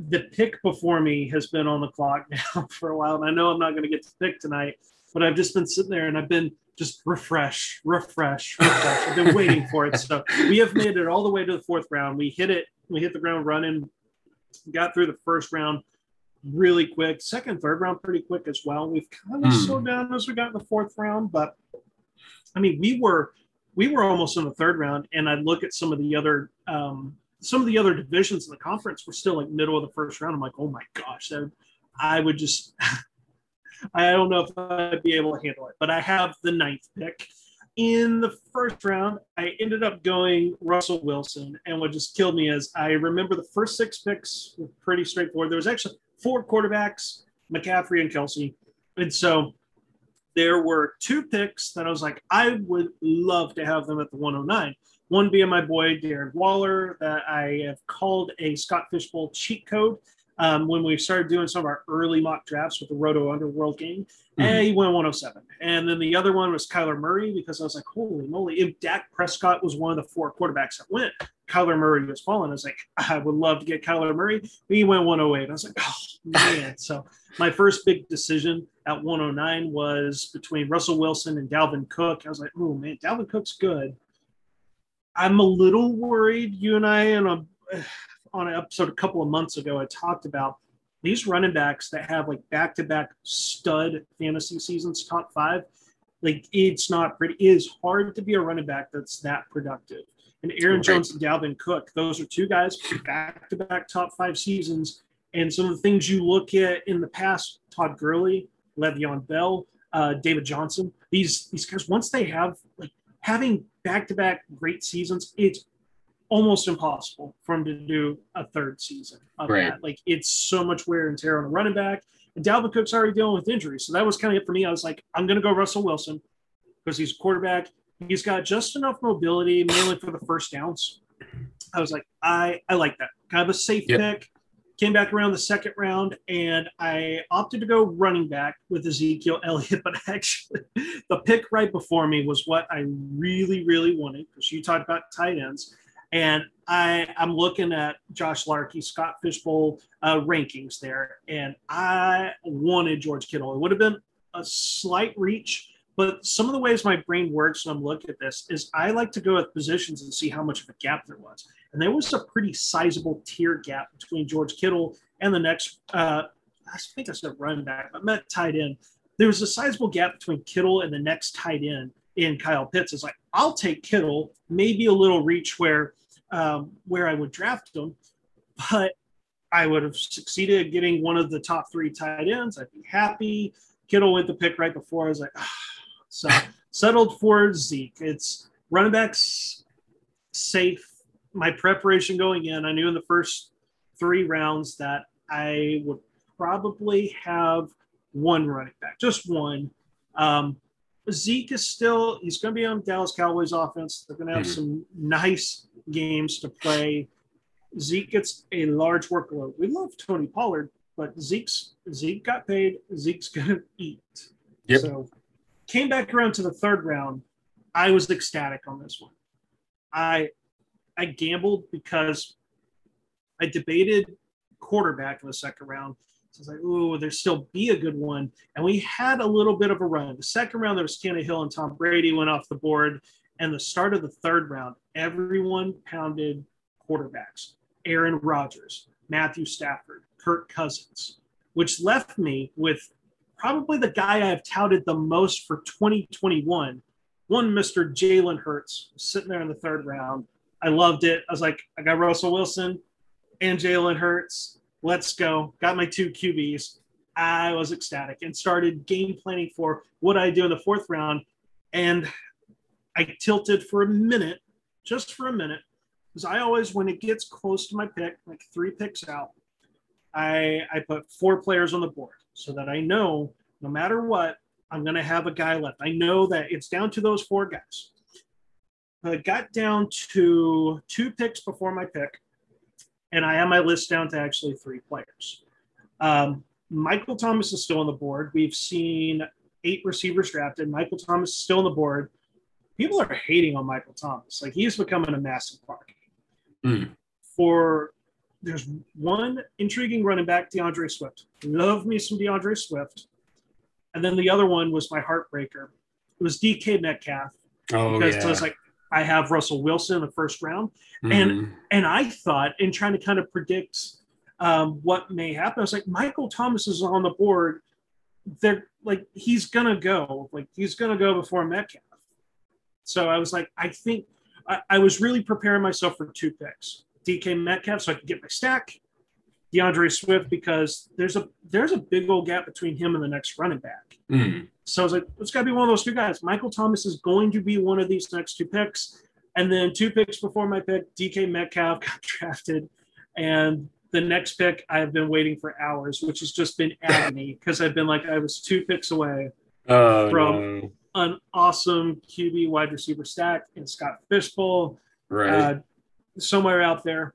the pick before me has been on the clock now for a while, and I know I'm not going to get to pick tonight. But I've just been sitting there and I've been just refresh, refresh, refresh. I've been waiting for it. So we have made it all the way to the fourth round. We hit it. We hit the ground running. Got through the first round really quick. Second, third round pretty quick as well. We've kind of mm. slowed down as we got in the fourth round, but I mean, we were we were almost in the third round, and I look at some of the other um, some of the other divisions in the conference were still like middle of the first round. I'm like, oh my gosh, that, I would just I don't know if I'd be able to handle it, but I have the ninth pick. In the first round, I ended up going Russell Wilson. And what just killed me is I remember the first six picks were pretty straightforward. There was actually four quarterbacks, McCaffrey and Kelce. And so there were two picks that I was like, I would love to have them at the 109. One being my boy Darren Waller, that I have called a Scott Fish Bowl cheat code um, when we started doing some of our early mock drafts with the Roto Underworld game. Mm-hmm. And he went 107. And then the other one was Kyler Murray because I was like, holy moly, if Dak Prescott was one of the four quarterbacks that went, Kyler Murray was falling. I was like, I would love to get Kyler Murray. He went 108. I was like, oh man. so my first big decision at 109 was between Russell Wilson and Dalvin Cook. I was like, oh man, Dalvin Cook's good. I'm a little worried. You and I, and a on an episode a couple of months ago, I talked about these running backs that have like back to back stud fantasy seasons, top five. Like it's not pretty. It is hard to be a running back that's that productive. And Aaron. Jones and Dalvin Cook, those are two guys back to back top five seasons. And some of the things you look at in the past, Todd Gurley, Le'Veon Bell, uh, David Johnson, these these guys, once they have like having back to back great seasons, it's almost impossible for him to do a third season of right. that. Like it's so much wear and tear on a running back. And Dalvin Cook's already dealing with injuries. So that was kind of it for me. I was like, I'm going to go Russell Wilson because he's a quarterback. He's got just enough mobility, mainly for the first downs. I was like, I, I like that. Kind of a safe yep. pick. Came back around the second round, and I opted to go running back with Ezekiel Elliott. But actually, the pick right before me was what I really, really wanted because you talked about tight ends. And I, I'm looking at Josh Larky, Scott Fish Bowl uh, rankings there, and I wanted George Kittle. It would have been a slight reach, but some of the ways my brain works when I'm looking at this is I like to go with positions and see how much of a gap there was. And there was a pretty sizable tier gap between George Kittle and the next, uh, I think I said running back, but meant tight end. There was a sizable gap between Kittle and the next tight end in Kyle Pitts. It's like, I'll take Kittle, maybe a little reach where um, where I would draft him, but I would have succeeded getting one of the top three tight ends. I'd be happy. Kittle went the pick right before. I was like, ah. so settled for Zeke. It's running backs safe. My preparation going in, I knew in the first three rounds that I would probably have one running back, just one. Um, Zeke is still, he's going to be on Dallas Cowboys offense. They're going to have mm-hmm. some nice games to play. Zeke gets a large workload. We love Tony Pollard, but Zeke's Zeke got paid. Zeke's going to eat. Yep. So came back around to the third round. I was ecstatic on this one. I I gambled because I debated quarterback in the second round. So I was like, oh, there still be a good one. And we had a little bit of a run. The second round, there was Tannehill and Tom Brady went off the board. And the start of the third round, everyone pounded quarterbacks. Aaron Rodgers, Matthew Stafford, Kirk Cousins, which left me with probably the guy I've touted the most for 2021. One, Mr. Jalen Hurts, sitting there in the third round. I loved it. I was like, I got Russell Wilson and Jalen Hurts. Let's go. Got my two QBs. I was ecstatic and started game planning for what I do in the fourth round. And I tilted for a minute, just for a minute, because I always, when it gets close to my pick, like three picks out, I, I put four players on the board so that I know no matter what, I'm going to have a guy left. I know that it's down to those four guys. I got down to two picks before my pick, and I have my list down to actually three players. Um, Michael Thomas is still on the board. We've seen eight receivers drafted. Michael Thomas is still on the board people are hating on Michael Thomas. Like he's becoming a massive part. Mm. For there's one intriguing running back, DeAndre Swift. Love me some DeAndre Swift. And then the other one was my heartbreaker. It was DK Metcalf. Oh, because yeah. I was like, I have Russell Wilson in the first round. Mm. And and I thought in trying to kind of predict um, what may happen, I was like, Michael Thomas is on the board. They're like, he's gonna go. Like he's gonna go before Metcalf. So I was like, I think I, I was really preparing myself for two picks. DK Metcalf, so I could get my stack. DeAndre Swift, because there's a there's a big old gap between him and the next running back. Mm. So I was like, it's got to be one of those two guys. Michael Thomas is going to be one of these next two picks. And then two picks before my pick, DK Metcalf got drafted. And the next pick, I've been waiting for hours, which has just been agony because I've been like, I was two picks away oh, from no an awesome QB wide receiver stack in Scott Fish Bowl. Right. Uh, somewhere out there,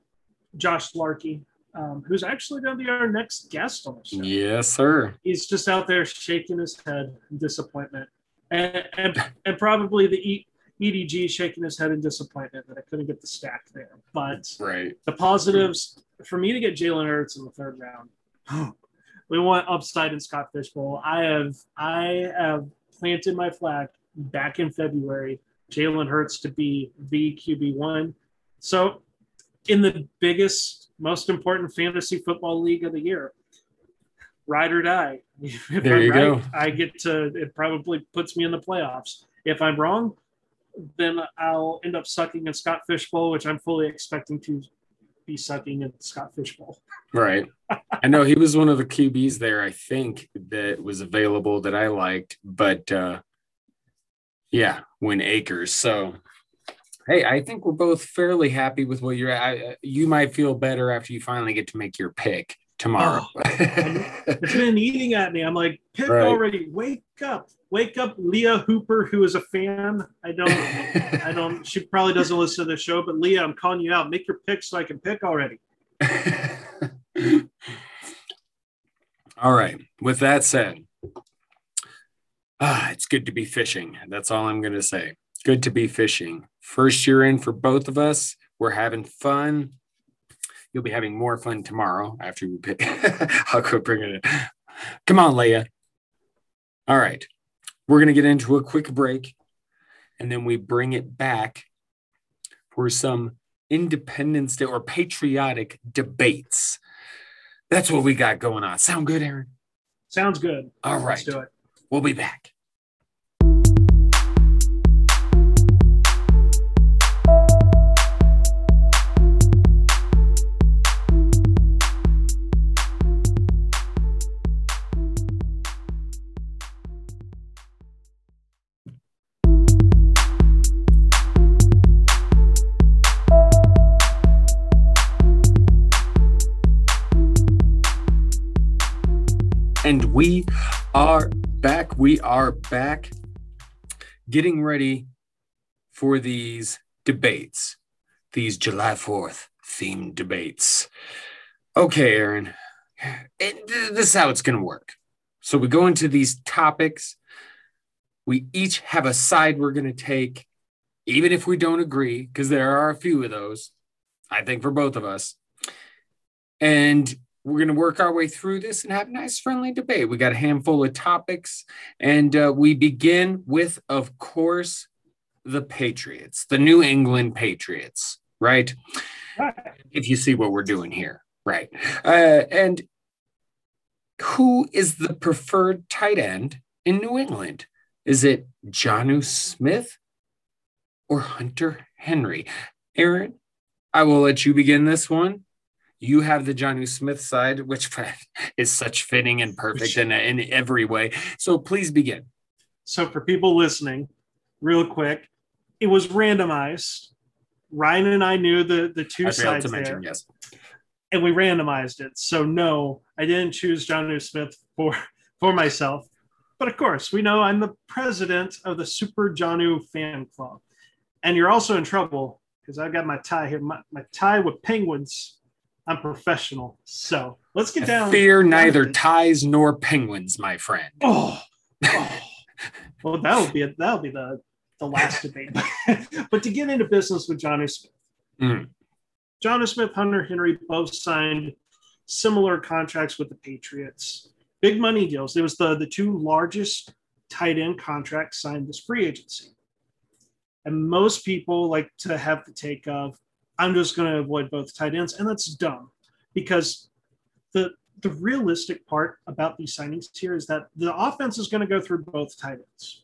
Josh Larky, um, who's actually going to be our next guest on the show. Yes, sir. He's just out there shaking his head in disappointment. And, and, and probably the e, EDG shaking his head in disappointment that I couldn't get the stack there. But right. the positives for me to get Jalen Hurts in the third round, we want upside in Scott Fish Bowl. I have I have planted my flag back in February, Jalen Hurts to be the QB1. So, in the biggest, most important fantasy football league of the year, ride or die. If There I'm you right, go. I get to. It probably puts me in the playoffs. If I'm wrong, then I'll end up sucking in Scott Fish Bowl, which I'm fully expecting to be sucking in Scott Fish Bowl. Right. I know he was one of the QBs there, I think, that was available that I liked, but uh yeah, win Akers. So hey, I think we're both fairly happy with what you're at. I, you might feel better after you finally get to make your pick tomorrow. It's been eating at me. I'm like, pick Right. already. Wake up. Wake up, Leah Hooper, who is a fan. I don't I don't she probably doesn't listen to the show, but Leah, I'm calling you out. Make your pick so I can pick already. all right. With that said, ah, it's good to be fishing. That's all I'm going to say. Good to be fishing. First year in for both of us. We're having fun. You'll be having more fun tomorrow after we pick. I'll go bring it in. Come on, Leia. All right. We're going to get into a quick break and then we bring it back for some Independence Day or patriotic debates. That's what we got going on. Sound good, Aaron? Sounds good. All right. Let's do it. We'll be back. We are back. We are back getting ready for these debates, these July 4th themed debates. Okay, Aaron, it, this is how it's going to work. So we go into these topics. We each have a side we're going to take, even if we don't agree, because there are a few of those, I think, for both of us. And we're going to work our way through this and have a nice friendly debate. We got a handful of topics, and uh, we begin with, of course, the Patriots, the New England Patriots, right? Right. If you see what we're doing here, right? Uh, and who is the preferred tight end in New England? Is it Jonnu Smith or Hunter Henry? Aaron, I will let you begin this one. You have the Jonnu Smith side, which is such fitting and perfect in, in every way. So please begin. So for people listening, real quick, it was randomized. Ryan and I knew the the two I sides to mention, there, yes. and we randomized it. So no, I didn't choose Jonnu Smith for for myself. But of course, we know I'm the president of the Super Jonnu fan club. And you're also in trouble because I've got my tie here. My, my tie with penguins. I'm professional. So let's get down. Fear neither ties nor penguins, my friend. Oh, oh. well, that'll be that'll be the the last debate. but to get into business with Jonnu Smith, Mm. Jonnu Smith, Hunter Henry both signed similar contracts with the Patriots, big money deals. It was the the two largest tight end contracts signed this free agency, and most people like to have the take of, "I'm just going to avoid both tight ends," and that's dumb because the the realistic part about these signings here is that the offense is going to go through both tight ends.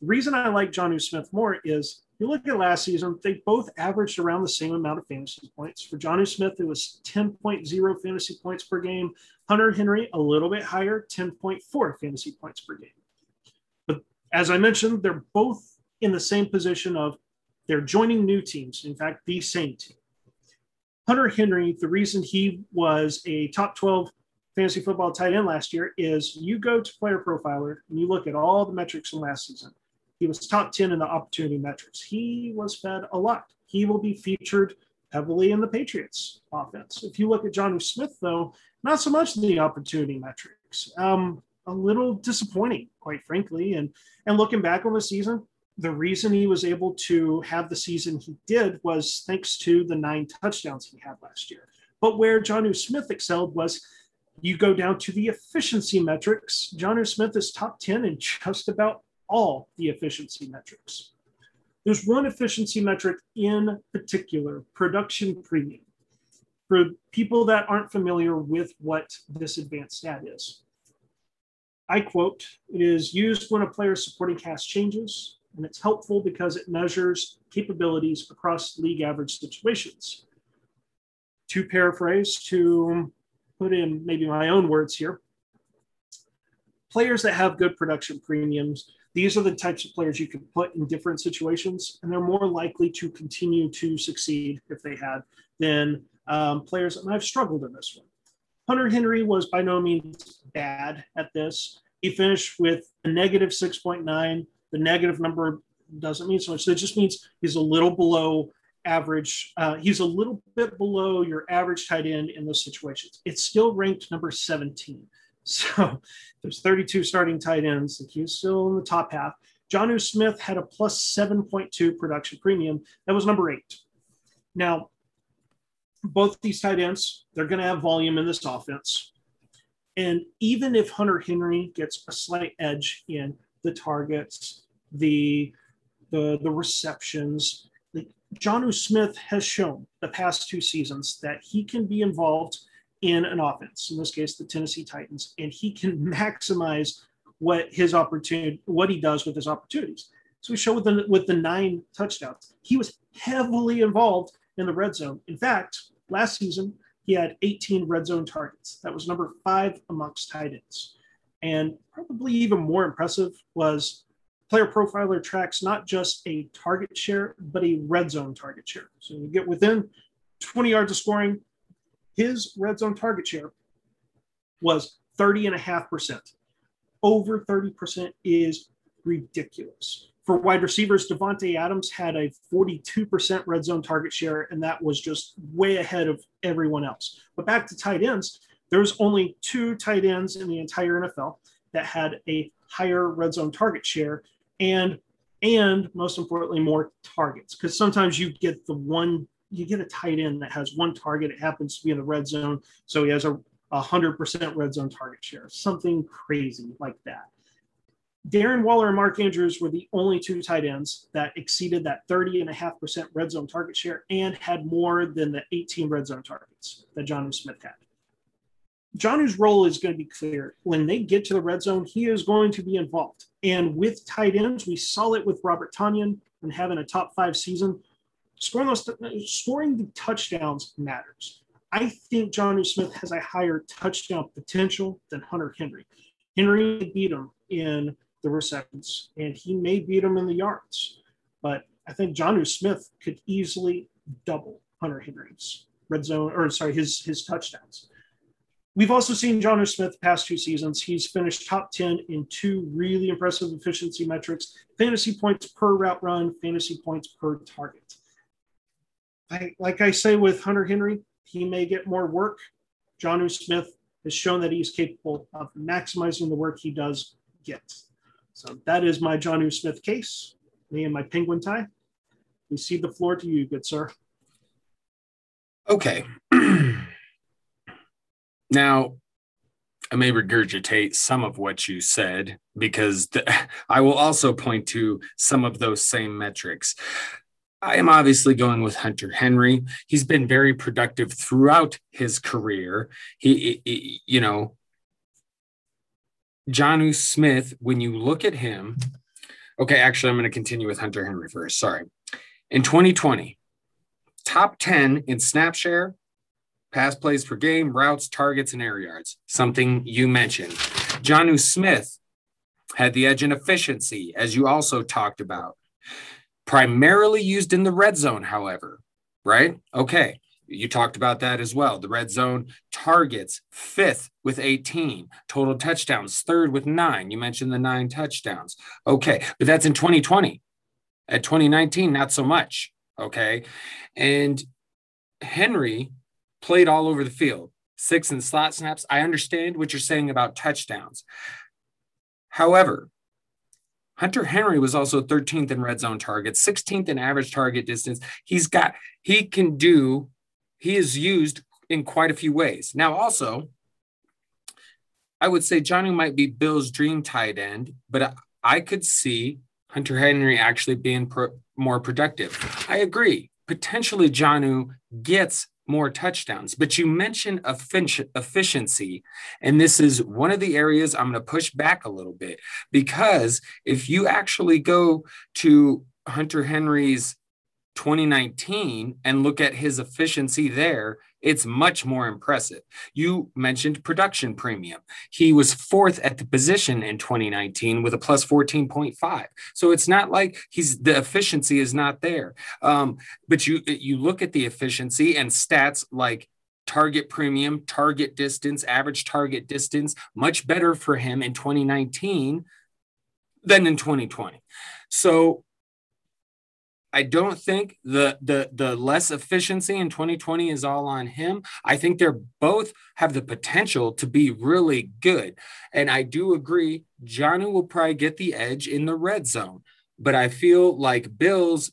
The reason I like Jonnu Smith more is you look at last season, they both averaged around the same amount of fantasy points. For Jonnu Smith, it was 10.0 fantasy points per game. Hunter Henry, a little bit higher, 10.4 fantasy points per game. But as I mentioned, they're both in the same position of they're joining new teams. In fact, the same team. Hunter Henry, the reason he was a top 12 fantasy football tight end last year is you go to player profiler and you look at all the metrics from last season. He was top 10 in the opportunity metrics. He was fed a lot. He will be featured heavily in the Patriots offense. If you look at Jonnu Smith, though, not so much the opportunity metrics. Um, a little disappointing, quite frankly. And and looking back on the season, the reason he was able to have the season he did was thanks to the nine touchdowns he had last year. But where Jonnu Smith excelled was you go down to the efficiency metrics. Jonnu Smith is top 10 in just about all the efficiency metrics. There's one efficiency metric in particular, production premium. For people that aren't familiar with what this advanced stat is, I quote, it is used when a player's supporting cast changes, and it's helpful because it measures capabilities across league average situations. To paraphrase, to put in maybe my own words here, players that have good production premiums, these are the types of players you can put in different situations, and they're more likely to continue to succeed if they had than um, players. And I've struggled in this one. Hunter Henry was by no means bad at this. He finished with a negative 6.9. The negative number doesn't mean so much. That just means he's a little below average. Uh, he's a little bit below your average tight end in those situations. It's still ranked number 17. So there's 32 starting tight ends. Like he's still in the top half. Jonnu Smith had a plus 7.2 production premium. That was number eight. Now, both these tight ends, they're going to have volume in this offense. And even if Hunter Henry gets a slight edge in the targets, the the, the receptions, the, Jonnu Smith has shown the past two seasons that he can be involved in an offense, in this case, the Tennessee Titans, and he can maximize what his opportunity, what he does with his opportunities. So we show with the with the nine touchdowns, he was heavily involved in the red zone. In fact, Last season, he had 18 red zone targets. That was number five amongst tight ends. And probably even more impressive was player profiler tracks not just a target share, but a red zone target share. So you get within 20 yards of scoring, his red zone target share was 30 and a half percent. Over 30% is ridiculous for wide receivers, Davante Adams had a 42% red zone target share, and that was just way ahead of everyone else. But back to tight ends, there's only two tight ends in the entire NFL that had a higher red zone target share, and and most importantly, more targets. Because sometimes you get the one, you get a tight end that has one target. It happens to be in the red zone, so he has a 100% red zone target share, something crazy like that. Darren Waller and Mark Andrews were the only two tight ends that exceeded that 30.5% red zone target share and had more than the 18 red zone targets that Jonnu Smith had. Jonnu's role is going to be clear. When they get to the red zone, he is going to be involved. And with tight ends, we saw it with Robert Tonyan and having a top five season. Scoring those, scoring the touchdowns matters. I think Jonnu Smith has a higher touchdown potential than Hunter Henry. Henry beat him in the receptions, and he may beat him in the yards. But I think Jonnu Smith could easily double Hunter Henry's red zone, or sorry, his his touchdowns. We've also seen Jonnu Smith past two seasons. He's finished top 10 in two really impressive efficiency metrics fantasy points per route run, fantasy points per target. I, like I say with Hunter Henry, he may get more work. Jonnu Smith has shown that he's capable of maximizing the work he does get. So that is my Jonnu Smith case, me and my penguin tie. We cede the floor to you, good sir. Okay. now, I may regurgitate some of what you said because the, I will also point to some of those same metrics. I am obviously going with Hunter Henry. He's been very productive throughout his career. He, he you know, Jonnu Smith, when you look at him, okay, actually, I'm going to continue with Hunter Henry first. Sorry. In 2020, top 10 in snap share, pass plays per game, routes, targets, and air yards, something you mentioned. Jonnu Smith had the edge in efficiency, as you also talked about. Primarily used in the red zone, however, right? Okay. You talked about that as well. The red zone targets fifth with 18, total touchdowns third with nine. You mentioned the nine touchdowns. Okay, but that's in 2020. At 2019, not so much. Okay. And Henry played all over the field, six and slot snaps. I understand what you're saying about touchdowns. However, Hunter Henry was also 13th in red zone targets, 16th in average target distance. He's got, he can do he is used in quite a few ways. Now, also, I would say Jonnu might be Bill's dream tight end, but I could see Hunter Henry actually being pro- more productive. I agree. Potentially, Jonnu gets more touchdowns. But you mentioned efficiency, and this is one of the areas I'm going to push back a little bit because if you actually go to Hunter Henry's 2019 and look at his efficiency there, it's much more impressive. You mentioned production premium. He was fourth at the position in 2019 with a plus 14.5. So it's not like he's the efficiency is not there. Um, but you you look at the efficiency and stats like target premium, target distance, average target distance, much better for him in 2019 than in 2020. So I don't think the the the less efficiency in 2020 is all on him. I think they're both have the potential to be really good. And I do agree Jonnu will probably get the edge in the red zone. But I feel like Bill's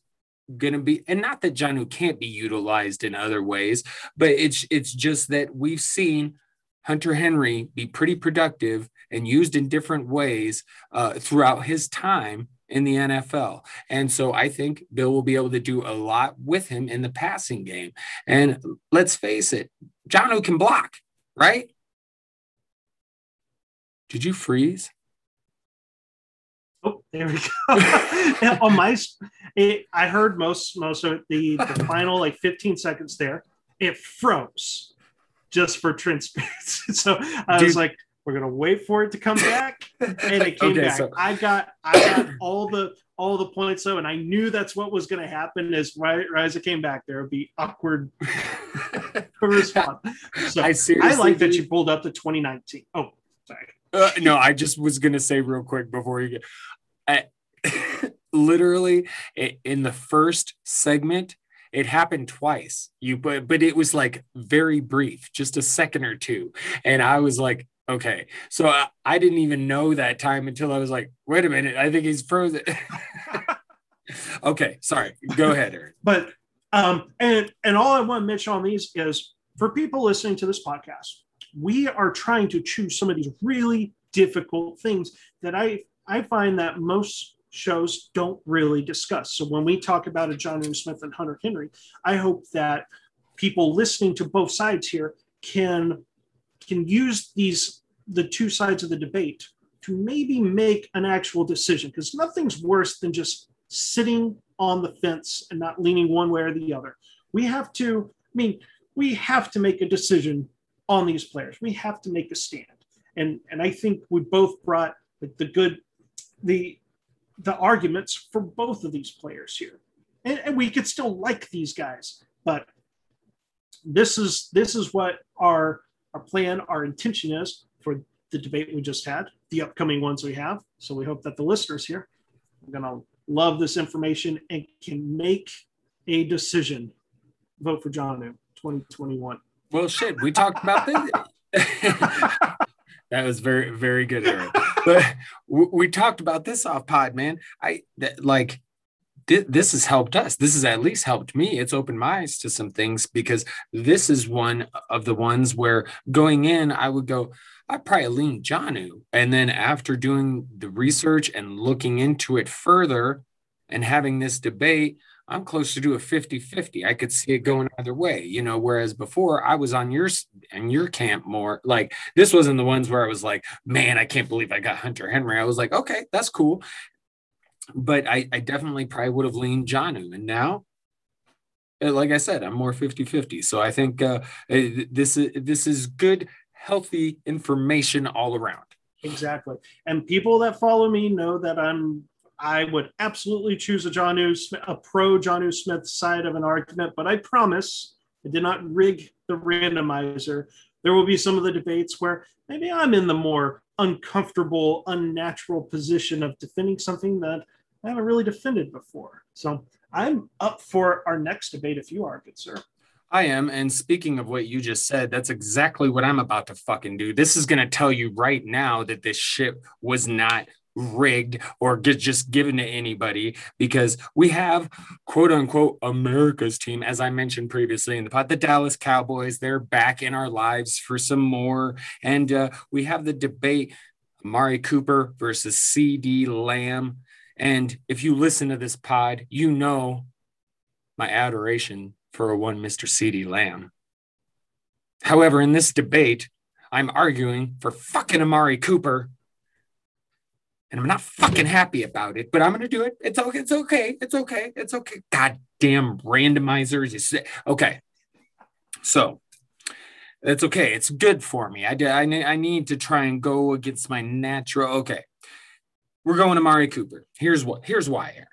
gonna be and not that Jonnu can't be utilized in other ways, but it's it's just that we've seen Hunter Henry be pretty productive and used in different ways uh, throughout his time in the NFL. And so I think Bill will be able to do a lot with him in the passing game. And let's face it, Jonnu can block, right? Did you freeze? Oh, there we go. On my, it, I heard most most of the the final like 15 seconds there. It froze just for transparency. So I Dude, was like, we're gonna wait for it to come back, and it came okay, back. So... I got I got all the all the points though, and I knew that's what was gonna happen. As right, right as it came back, there would be awkward response. So I, I like that you pulled up the 2019. Oh, sorry. Uh, no, I just was gonna say real quick before you get. I, literally in the first segment it happened twice you but but it was like very brief just a second or two and i was like Okay. So I, I, didn't even know that time until I was like, wait a minute, I think he's frozen. okay, sorry. Go ahead, Aaron. But um and and all I want to mention on these is for people listening to this podcast, we are trying to choose some of these really difficult things that I I find that most shows don't really discuss. So when we talk about a Jonnu Smith and Hunter Henry, I hope that people listening to both sides here can can use these the two sides of the debate to maybe make an actual decision because nothing's worse than just sitting on the fence and not leaning one way or the other. We have to, I mean, we have to make a decision on these players. We have to make a stand. And and I think we both brought the, the good the the arguments for both of these players here. And, and we could still like these guys, but this is this is what our our plan, our intention is for the debate we just had, the upcoming ones we have. So we hope that the listeners here are going to love this information and can make a decision. Vote for Jonnu 2021. Well, shit, we talked about this. that was very, very good, Aaron. But we talked about this off pod, man. I like this has helped us. This has at least helped me. It's opened my eyes to some things because this is one of the ones where going in, I would go, I probably lean Jonnu. And then after doing the research and looking into it further and having this debate, I'm closer to do a 50 50. I could see it going either way, you know. Whereas before I was on your in your camp more like this wasn't the ones where I was like, man, I can't believe I got Hunter Henry. I was like, okay, that's cool but I, I definitely probably would have leaned Jonnu. And now, uh, like I said, I'm more 50 50. So I think uh, uh this, is, this is good, healthy information all around. Exactly. And people that follow me know that I'm I would absolutely choose a Jonnu a pro Jonnu Smith side of an argument, but I promise I did not rig the randomizer. There will be some of the debates where maybe I'm in the more uncomfortable, unnatural position of defending something that I haven't really defended before. So I'm up for our next debate if you are, good sir. I am. And speaking of what you just said, that's exactly what I'm about to fucking do. This is going to tell you right now that this ship was not rigged or just given to anybody because we have quote unquote America's team, as I mentioned previously in the pod, the Dallas Cowboys. They're back in our lives for some more. And uh, we have the debate Amari Cooper versus CeeDee Lamb. And if you listen to this pod, you know my adoration for a one Mr. CeeDee Lamb. However, in this debate, I'm arguing for fucking Amari Cooper. And I'm not fucking happy about it, but I'm gonna do it. It's okay. It's okay. It's okay. It's okay. Goddamn randomizers. Okay. So it's okay. It's good for me. I, I, I need to try and go against my natural. Okay. We're going to Mari Cooper. Here's what. Here's why, Aaron.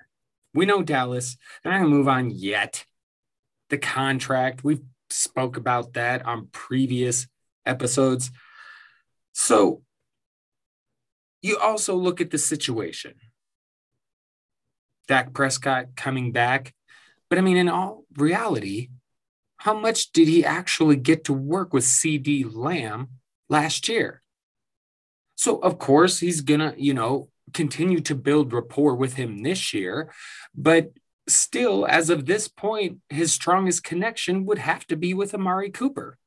We know Dallas. They're not going to move on yet. The contract. We've spoke about that on previous episodes. So you also look at the situation. Dak Prescott coming back. But I mean, in all reality, how much did he actually get to work with CeeDee Lamb last year? So, of course, he's going to, you know, continue to build rapport with him this year. But still, as of this point, his strongest connection would have to be with Amari Cooper.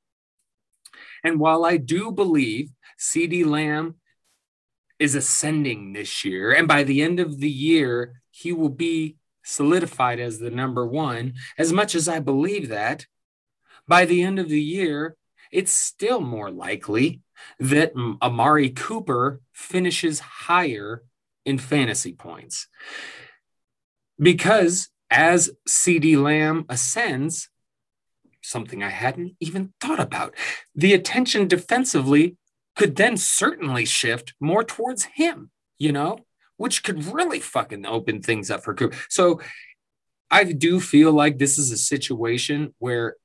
And while I do believe CeeDee Lamb is ascending this year, and by the end of the year, he will be solidified as the number one, as much as I believe that, by the end of the year, it's still more likely that Amari Cooper finishes higher in fantasy points. Because as CeeDee Lamb ascends, something I hadn't even thought about, the attention defensively could then certainly shift more towards him, you know, which could really fucking open things up for Cooper. So I do feel like this is a situation where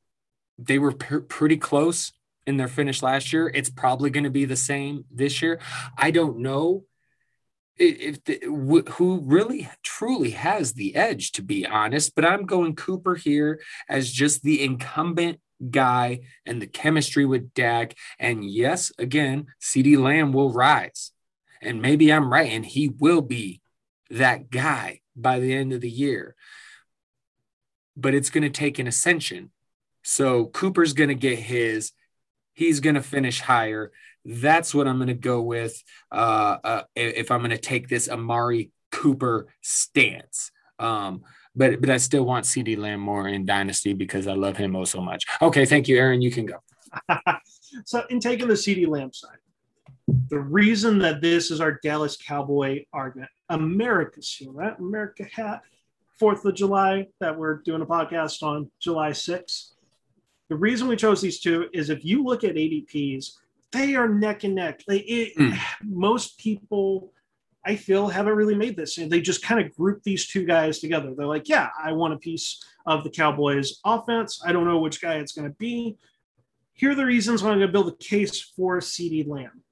they were pretty close in their finish last year. It's probably going to be the same this year. I don't know if the, who really truly has the edge, to be honest. But I'm going Cooper here as just the incumbent guy and the chemistry with Dak. And yes, again, CeeDee Lamb will rise. And maybe I'm right, and he will be that guy by the end of the year. But it's going to take an ascension so Cooper's going to get his. He's going to finish higher. That's what I'm going to go with uh, uh, if I'm going to take this Amari Cooper stance. Um, but but I still want CeeDee Lamb more in Dynasty because I love him oh so much. Okay, thank you, Aaron. You can go. so in taking the CeeDee Lamb side, the reason that this is our Dallas Cowboy argument, America's here, right? America hat, Fourth of July that we're doing a podcast on July 6th. The reason we chose these two is if you look at ADPs, they are neck and neck. They, it, mm. Most people, I feel, haven't really made this. And they just kind of group these two guys together. They're like, yeah, I want a piece of the Cowboys offense. I don't know which guy it's going to be. Here are the reasons why I'm going to build a case for CeeDee Lamb.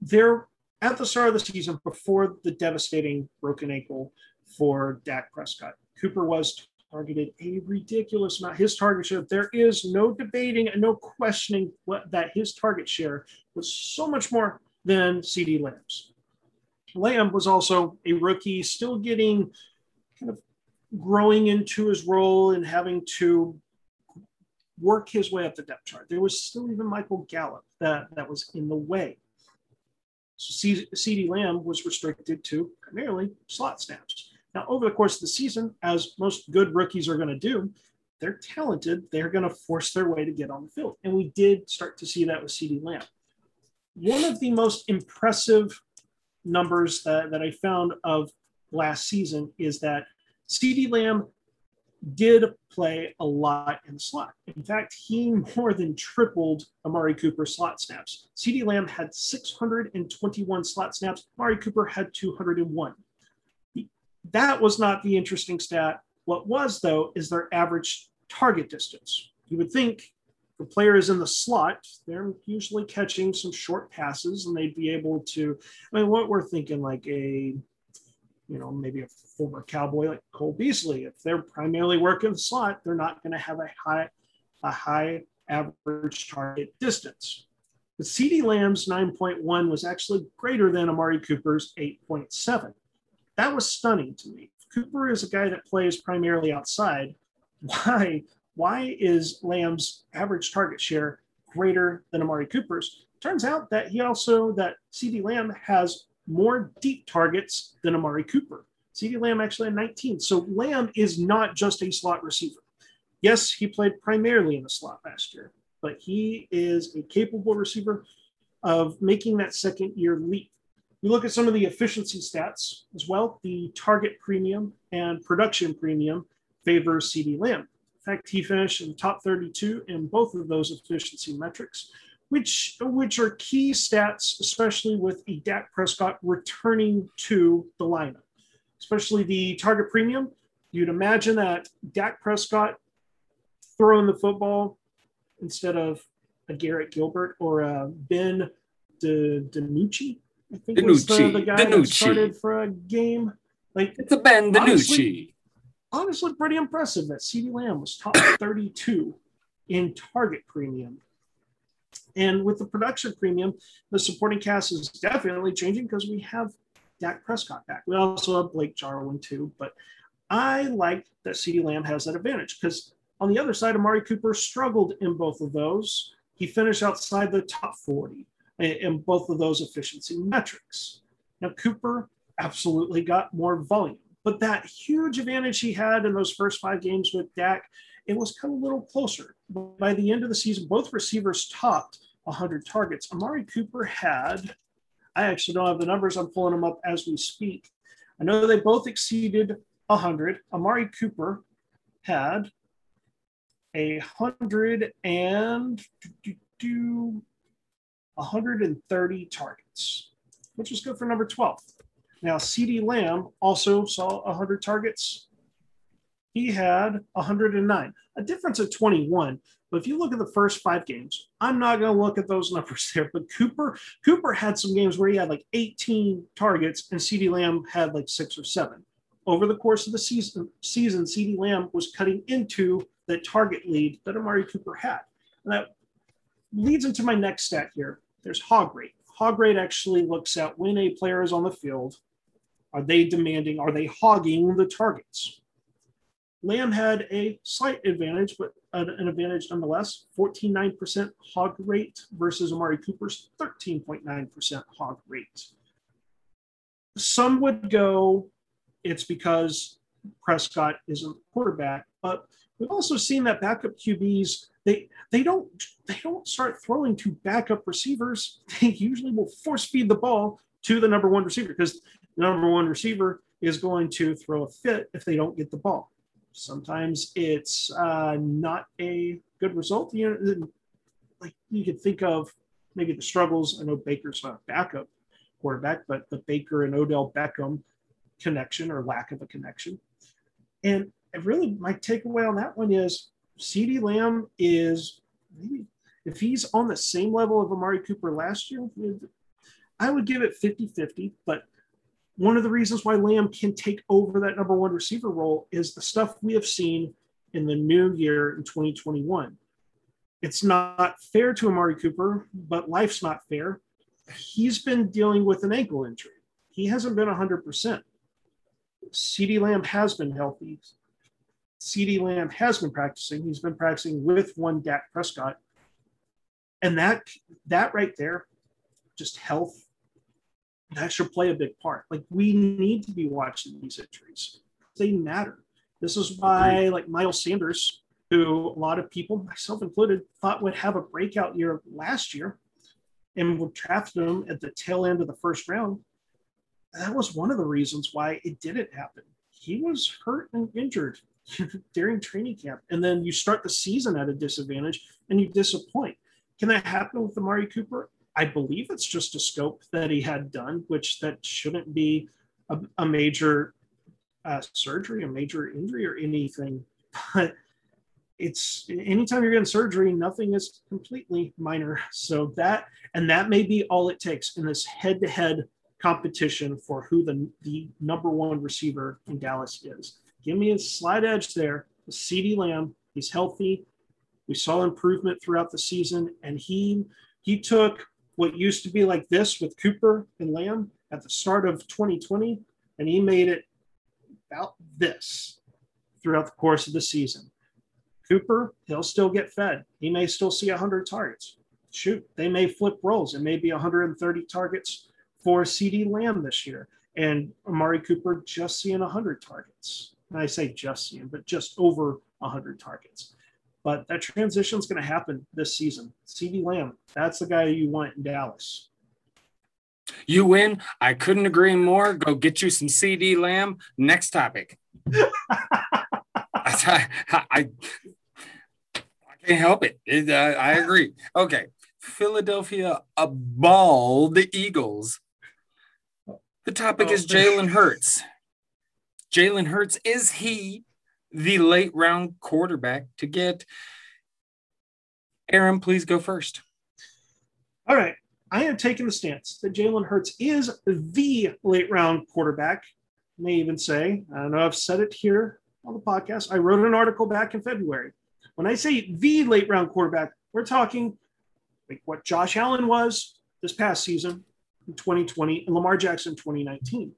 They're at the start of the season before the devastating broken ankle for Dak Prescott. Cooper was targeted a ridiculous amount. His target share, there is no debating and no questioning what, that his target share was so much more than CeeDee Lamb's. Lamb was also a rookie, still getting kind of growing into his role and having to work his way up the depth chart. There was still even Michael Gallup that, that was in the way. So CeeDee Lamb was restricted to primarily slot snaps. Now, over the course of the season, as most good rookies are going to do, they're talented. They're going to force their way to get on the field. And we did start to see that with CeeDee Lamb. One of the most impressive numbers that, that I found of last season is that CeeDee Lamb did play a lot in the slot. In fact, he more than tripled Amari Cooper's slot snaps. CeeDee Lamb had 621 slot snaps. Amari Cooper had 201. That was not the interesting stat. What was, though, is their average target distance. You would think the player is in the slot, they're usually catching some short passes and they'd be able to. I mean, what we're thinking like a, you know, maybe a former cowboy like Cole Beasley. If they're primarily working the slot, they're not going to have a high, a high average target distance. But CeeDee Lamb's 9.1 was actually greater than Amari Cooper's 8.7 that was stunning to me. Cooper is a guy that plays primarily outside. Why? Why is Lamb's average target share greater than Amari Cooper's? Turns out that he also that CeeDee Lamb has more deep targets than Amari Cooper. CeeDee Lamb actually had 19. So Lamb is not just a slot receiver. Yes, he played primarily in the slot last year, but he is a capable receiver of making that second year leap. You look at some of the efficiency stats as well. The target premium and production premium favor CeeDee Lamb. In fact, he finished in the top 32 in both of those efficiency metrics, which, which are key stats, especially with a Dak Prescott returning to the lineup, especially the target premium. You'd imagine that Dak Prescott throwing the football instead of a Garrett Gilbert or a Ben DiNucci. I think DiNucci. was the, the guy DiNucci. that started for a game. Like it's a Ben DiNucci. Honestly, honestly, pretty impressive that CeeDee Lamb was top 32 in target premium. And with the production premium, the supporting cast is definitely changing because we have Dak Prescott back. We also have Blake Jarwin too, but I like that CeeDee Lamb has that advantage because on the other side, Amari Cooper struggled in both of those. He finished outside the top 40 in both of those efficiency metrics. Now, Cooper absolutely got more volume, but that huge advantage he had in those first five games with Dak, it was come a little closer. By the end of the season, both receivers topped 100 targets. Amari Cooper had, I actually don't have the numbers, I'm pulling them up as we speak. I know they both exceeded 100. Amari Cooper had a hundred and do, do, 130 targets, which was good for number 12. Now, CeeDee Lamb also saw 100 targets. He had 109, a difference of 21. But if you look at the first five games, I'm not going to look at those numbers there. But Cooper, Cooper had some games where he had like 18 targets, and CeeDee Lamb had like six or seven. Over the course of the season, season CeeDee Lamb was cutting into the target lead that Amari Cooper had. And that leads into my next stat here. There's hog rate. Hog rate actually looks at when a player is on the field, are they demanding, are they hogging the targets? Lamb had a slight advantage, but an advantage nonetheless 14.9% hog rate versus Amari Cooper's 13.9% hog rate. Some would go, it's because Prescott isn't quarterback, but we've also seen that backup QBs they they don't they don't start throwing to backup receivers. They usually will force feed the ball to the number one receiver because the number one receiver is going to throw a fit if they don't get the ball. Sometimes it's uh, not a good result. You know, like you could think of maybe the struggles. I know Baker's not a backup quarterback, but the Baker and Odell Beckham connection or lack of a connection. And really, my takeaway on that one is CeeDee Lamb is if he's on the same level of Amari Cooper last year, I would give it 50 50. But one of the reasons why Lamb can take over that number one receiver role is the stuff we have seen in the new year in 2021. It's not fair to Amari Cooper, but life's not fair. He's been dealing with an ankle injury. He hasn't been 100%. CeeDee Lamb has been healthy. CeeDee Lamb has been practicing. He's been practicing with one Dak Prescott. And that that right there, just health, that should play a big part. Like we need to be watching these injuries. They matter. This is why like Miles Sanders, who a lot of people, myself included, thought would have a breakout year last year and would draft him at the tail end of the first round. That was one of the reasons why it didn't happen. He was hurt and injured during training camp, and then you start the season at a disadvantage and you disappoint. Can that happen with Amari Cooper? I believe it's just a scope that he had done, which that shouldn't be a, a major uh, surgery, a major injury, or anything. But it's anytime you're getting surgery, nothing is completely minor. So that and that may be all it takes in this head-to-head competition for who the, the number one receiver in Dallas is. Give me a slight edge there. CeeDee Lamb, he's healthy. We saw improvement throughout the season, and he he took what used to be like this with Cooper and Lamb at the start of 2020, and he made it about this throughout the course of the season. Cooper, he'll still get fed. He may still see 100 targets. Shoot, they may flip roles. It may be 130 targets for CeeDee Lamb this year, and Amari Cooper just seeing 100 targets. And I say just seeing, but just over 100 targets. But that transition is going to happen this season. CeeDee Lamb, that's the guy you want in Dallas. You win. I couldn't agree more. Go get you some CeeDee Lamb. Next topic. I, I, I, can't help it. it uh, I agree. Okay. Philadelphia a bald Eagles. The topic oh, is Jalen Hurts. Jalen Hurts, is he the late round quarterback to get? Aaron, please go first. All right. I am taking the stance that Jalen Hurts is the late round quarterback. I may even say, I don't know, I've said it here on the podcast. I wrote an article back in February. When I say the late round quarterback, we're talking like what Josh Allen was this past season in 2020 and Lamar Jackson 2019.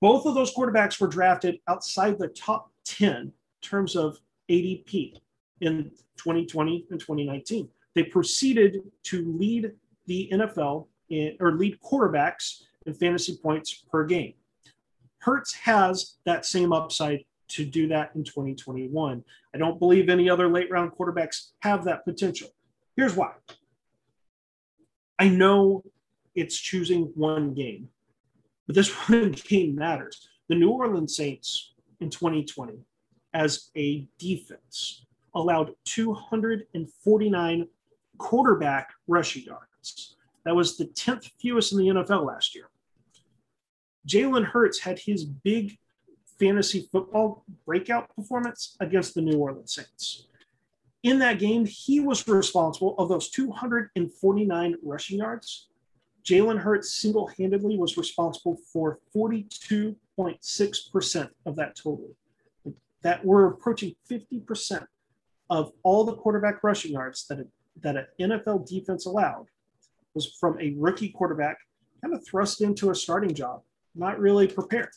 Both of those quarterbacks were drafted outside the top 10 in terms of ADP in 2020 and 2019. They proceeded to lead the NFL in, or lead quarterbacks in fantasy points per game. Hurts has that same upside to do that in 2021. I don't believe any other late round quarterbacks have that potential. Here's why. I know it's choosing one game, but this one game matters. The New Orleans Saints in 2020, as a defense, allowed 249 quarterback rushing yards. That was the 10th fewest in the NFL last year. Jalen Hurts had his big fantasy football breakout performance against the New Orleans Saints. In that game, he was responsible of those 249 rushing yards. Jalen Hurts single handedly was responsible for 42.6% of that total. That we're approaching 50% of all the quarterback rushing yards that, a, that an NFL defense allowed was from a rookie quarterback kind of thrust into a starting job, not really prepared.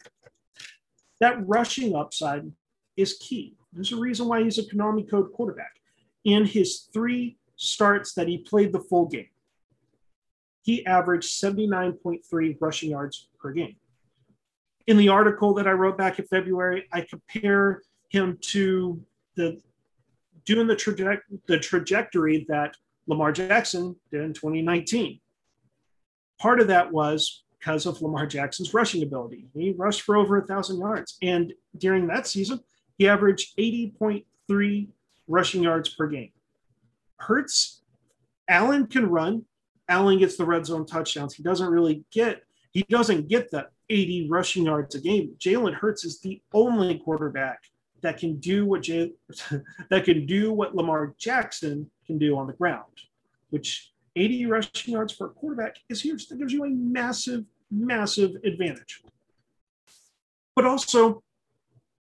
That rushing upside is key. There's a reason why he's a Konami Code quarterback. In his three starts that he played the full game, he averaged 79.3 rushing yards per game. In the article that I wrote back in February, I compare him to the doing the, traje- the trajectory that Lamar Jackson did in 2019. Part of that was because of Lamar Jackson's rushing ability. He rushed for over a thousand yards. And during that season, he averaged 80.3 rushing yards per game. Hurts, Allen can run. Allen gets the red zone touchdowns. He doesn't really get, he doesn't get the 80 rushing yards a game. Jalen Hurts is the only quarterback that can do what Jay, that can do what Lamar Jackson can do on the ground, which 80 rushing yards for a quarterback is huge. That gives you a massive, massive advantage. But also,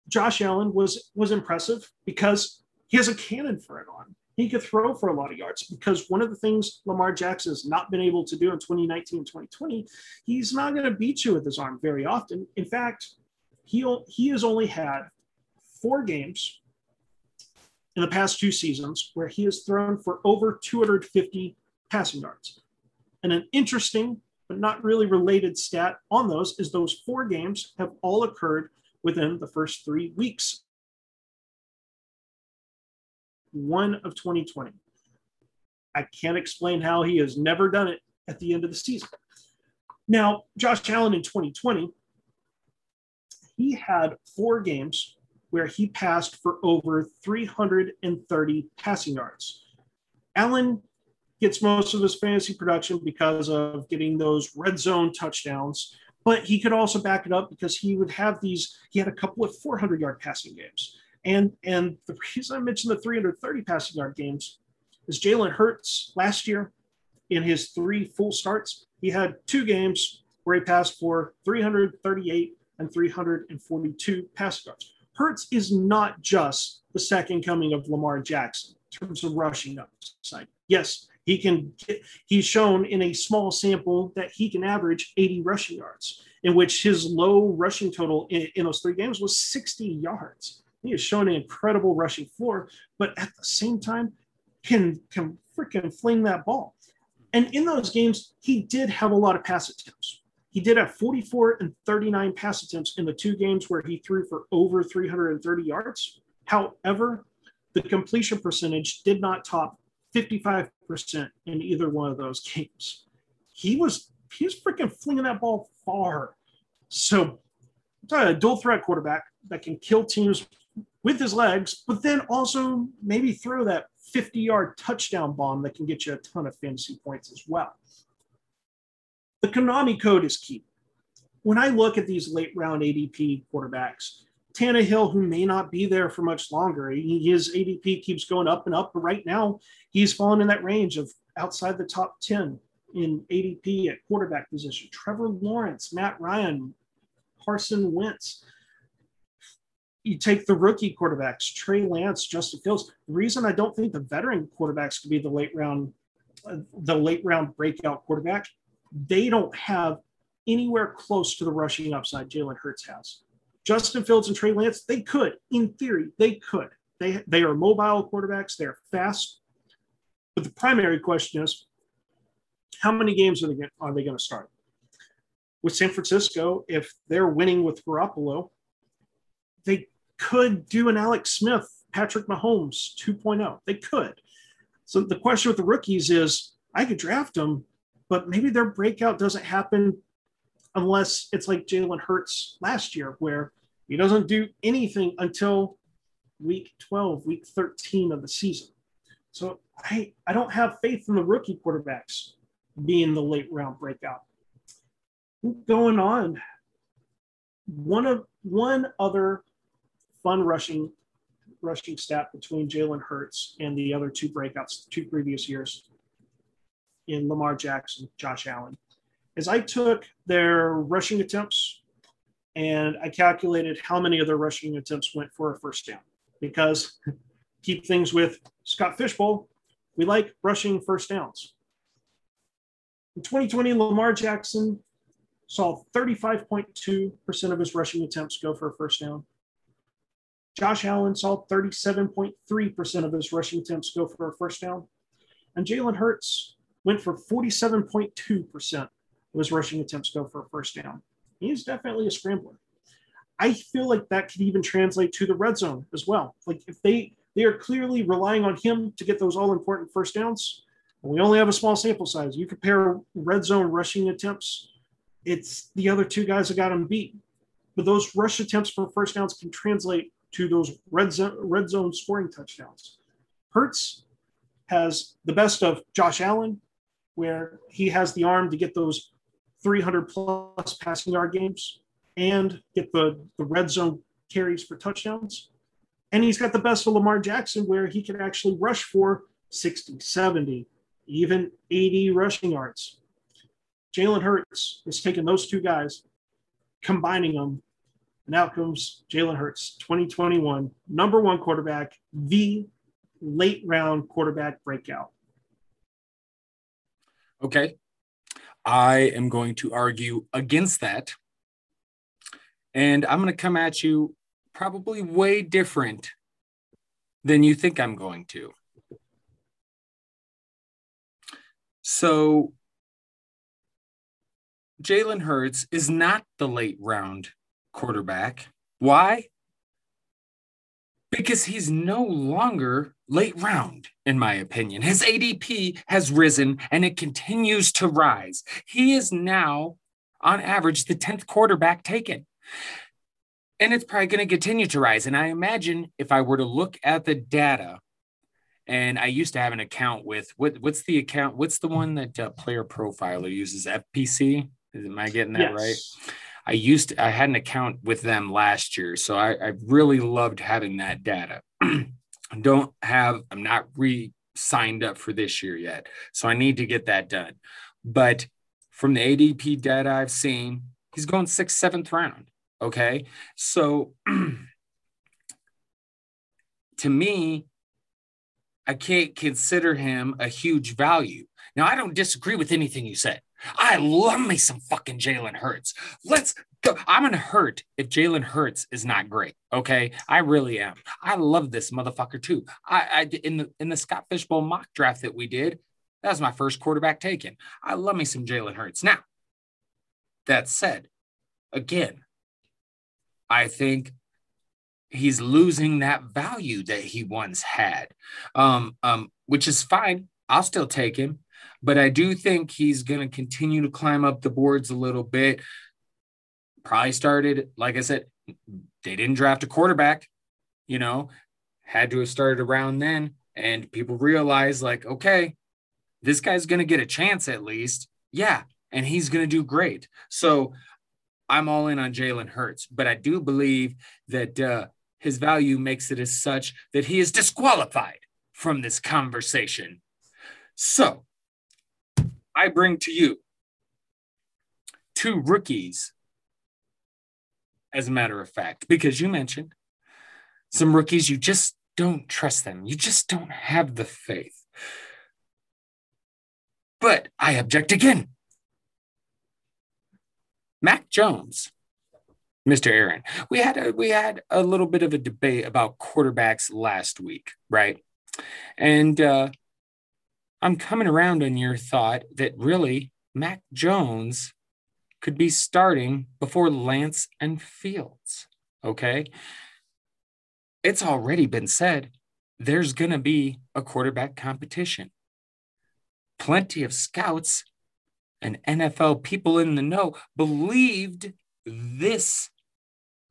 Josh Allen was was impressive because he has a cannon for it on. He could throw for a lot of yards because one of the things Lamar Jackson has not been able to do in 2019 and 2020, he's not going to beat you with his arm very often. In fact, he he has only had four games in the past two seasons where he has thrown for over 250 passing yards. And an interesting but not really related stat on those is those four games have all occurred within the first three weeks. One of 2020. I can't explain how he has never done it at the end of the season. Now, Josh Allen in 2020, he had four games where he passed for over 330 passing yards. Allen gets most of his fantasy production because of getting those red zone touchdowns. But he could also back it up because he would have these. He had a couple of 400 yard passing games, and and the reason I mentioned the 330 passing yard games is Jalen Hurts last year in his three full starts. He had two games where he passed for 338 and 342 passing yards. Hurts is not just the second coming of Lamar Jackson in terms of rushing upside. Yes, he can he's shown in a small sample that he can average 80 rushing yards, in which his low rushing total in, in those three games was 60 yards. He has shown an incredible rushing floor, but at the same time, can can freaking fling that ball. And in those games, he did have a lot of pass attempts. He did have 44 and 39 pass attempts in the two games where he threw for over 330 yards. However, the completion percentage did not top 55% in either one of those games. He was he was freaking flinging that ball far. So a dual threat quarterback that can kill teams with his legs, but then also maybe throw that 50 yard touchdown bomb that can get you a ton of fantasy points as well. The Konami code is key. When I look at these late round ADP quarterbacks, Tannehill, who may not be there for much longer, his ADP keeps going up and up. But right now, he's fallen in that range of outside the top 10 in ADP at quarterback position. Trevor Lawrence, Matt Ryan, Carson Wentz. You take the rookie quarterbacks, Trey Lance, Justin Fields. The reason I don't think the veteran quarterbacks could be the late round, uh, the late round breakout quarterback, they don't have anywhere close to the rushing upside Jalen Hurts has. Justin Fields and Trey Lance, they could, in theory, they could. They, they are mobile quarterbacks, they're fast. But the primary question is how many games are they, are they going to start? With San Francisco, if they're winning with Garoppolo, they could do an Alex Smith, Patrick Mahomes 2.0. They could. So the question with the rookies is I could draft them, but maybe their breakout doesn't happen unless it's like Jalen Hurts last year, where he doesn't do anything until week 12, week 13 of the season. So I, I don't have faith in the rookie quarterbacks being the late round breakout. Going on, one of one other fun rushing rushing stat between Jalen Hurts and the other two breakouts, two previous years in Lamar Jackson, Josh Allen is I took their rushing attempts and I calculated how many of their rushing attempts went for a first down. Because keep things with Scott Fish Bowl, we like rushing first downs. In 2020, Lamar Jackson saw 35.2% of his rushing attempts go for a first down. Josh Allen saw 37.3% of his rushing attempts go for a first down. And Jalen Hurts went for 47.2% of his rushing attempts go for a first down. He's definitely a scrambler. I feel like that could even translate to the red zone as well. Like if they they are clearly relying on him to get those all important first downs. We only have a small sample size. You compare red zone rushing attempts, it's the other two guys that got him beat. But those rush attempts for first downs can translate to those red zone red zone scoring touchdowns. Hurts has the best of Josh Allen, where he has the arm to get those 300 plus passing yard games and get the, the red zone carries for touchdowns. And he's got the best of Lamar Jackson where he can actually rush for 60, 70, even 80 rushing yards. Jalen Hurts is taking those two guys, combining them, and out comes Jalen Hurts, 2021, number one quarterback, the late round quarterback breakout. Okay. I am going to argue against that. And I'm going to come at you probably way different than you think I'm going to. So, Jalen Hurts is not the late round quarterback. Why? Because he's no longer late round, in my opinion. His ADP has risen and it continues to rise. He is now, on average, the 10th quarterback taken. And it's probably going to continue to rise. And I imagine if I were to look at the data, and I used to have an account with what, what's the account? What's the one that uh, Player Profiler uses? FPC? Am I getting that yes. right? I used to, I had an account with them last year, so I, I really loved having that data. don't have, I'm not re signed up for this year yet. So I need to get that done. But from the ADP data I've seen, he's going sixth, seventh round. Okay. So to me, I can't consider him a huge value. Now, I don't disagree with anything you said. I love me some fucking Jalen Hurts. Let's go. I'm gonna hurt if Jalen Hurts is not great. Okay, I really am. I love this motherfucker too. I, I in the in the Scott Fish Bowl mock draft that we did, that was my first quarterback taken. I love me some Jalen Hurts. Now, that said, again, I think he's losing that value that he once had, um, um, which is fine. I'll still take him, but I do think he's going to continue to climb up the boards a little bit. Probably started, like I said, they didn't draft a quarterback, you know, had to have started around then. And people realize, like, okay, this guy's going to get a chance at least. Yeah. And he's going to do great. So I'm all in on Jalen Hurts, but I do believe that uh, his value makes it as such that he is disqualified from this conversation. So I bring to you two rookies, as a matter of fact, because you mentioned some rookies, you just don't trust them. You just don't have the faith. But I object again. Mac Jones Mr. Aaron, we had a, we had a little bit of a debate about quarterbacks last week, right? And uh, I'm coming around on your thought that really Mac Jones could be starting before Lance and Fields. Okay. It's already been said there's going to be a quarterback competition. Plenty of scouts and NFL people in the know believed this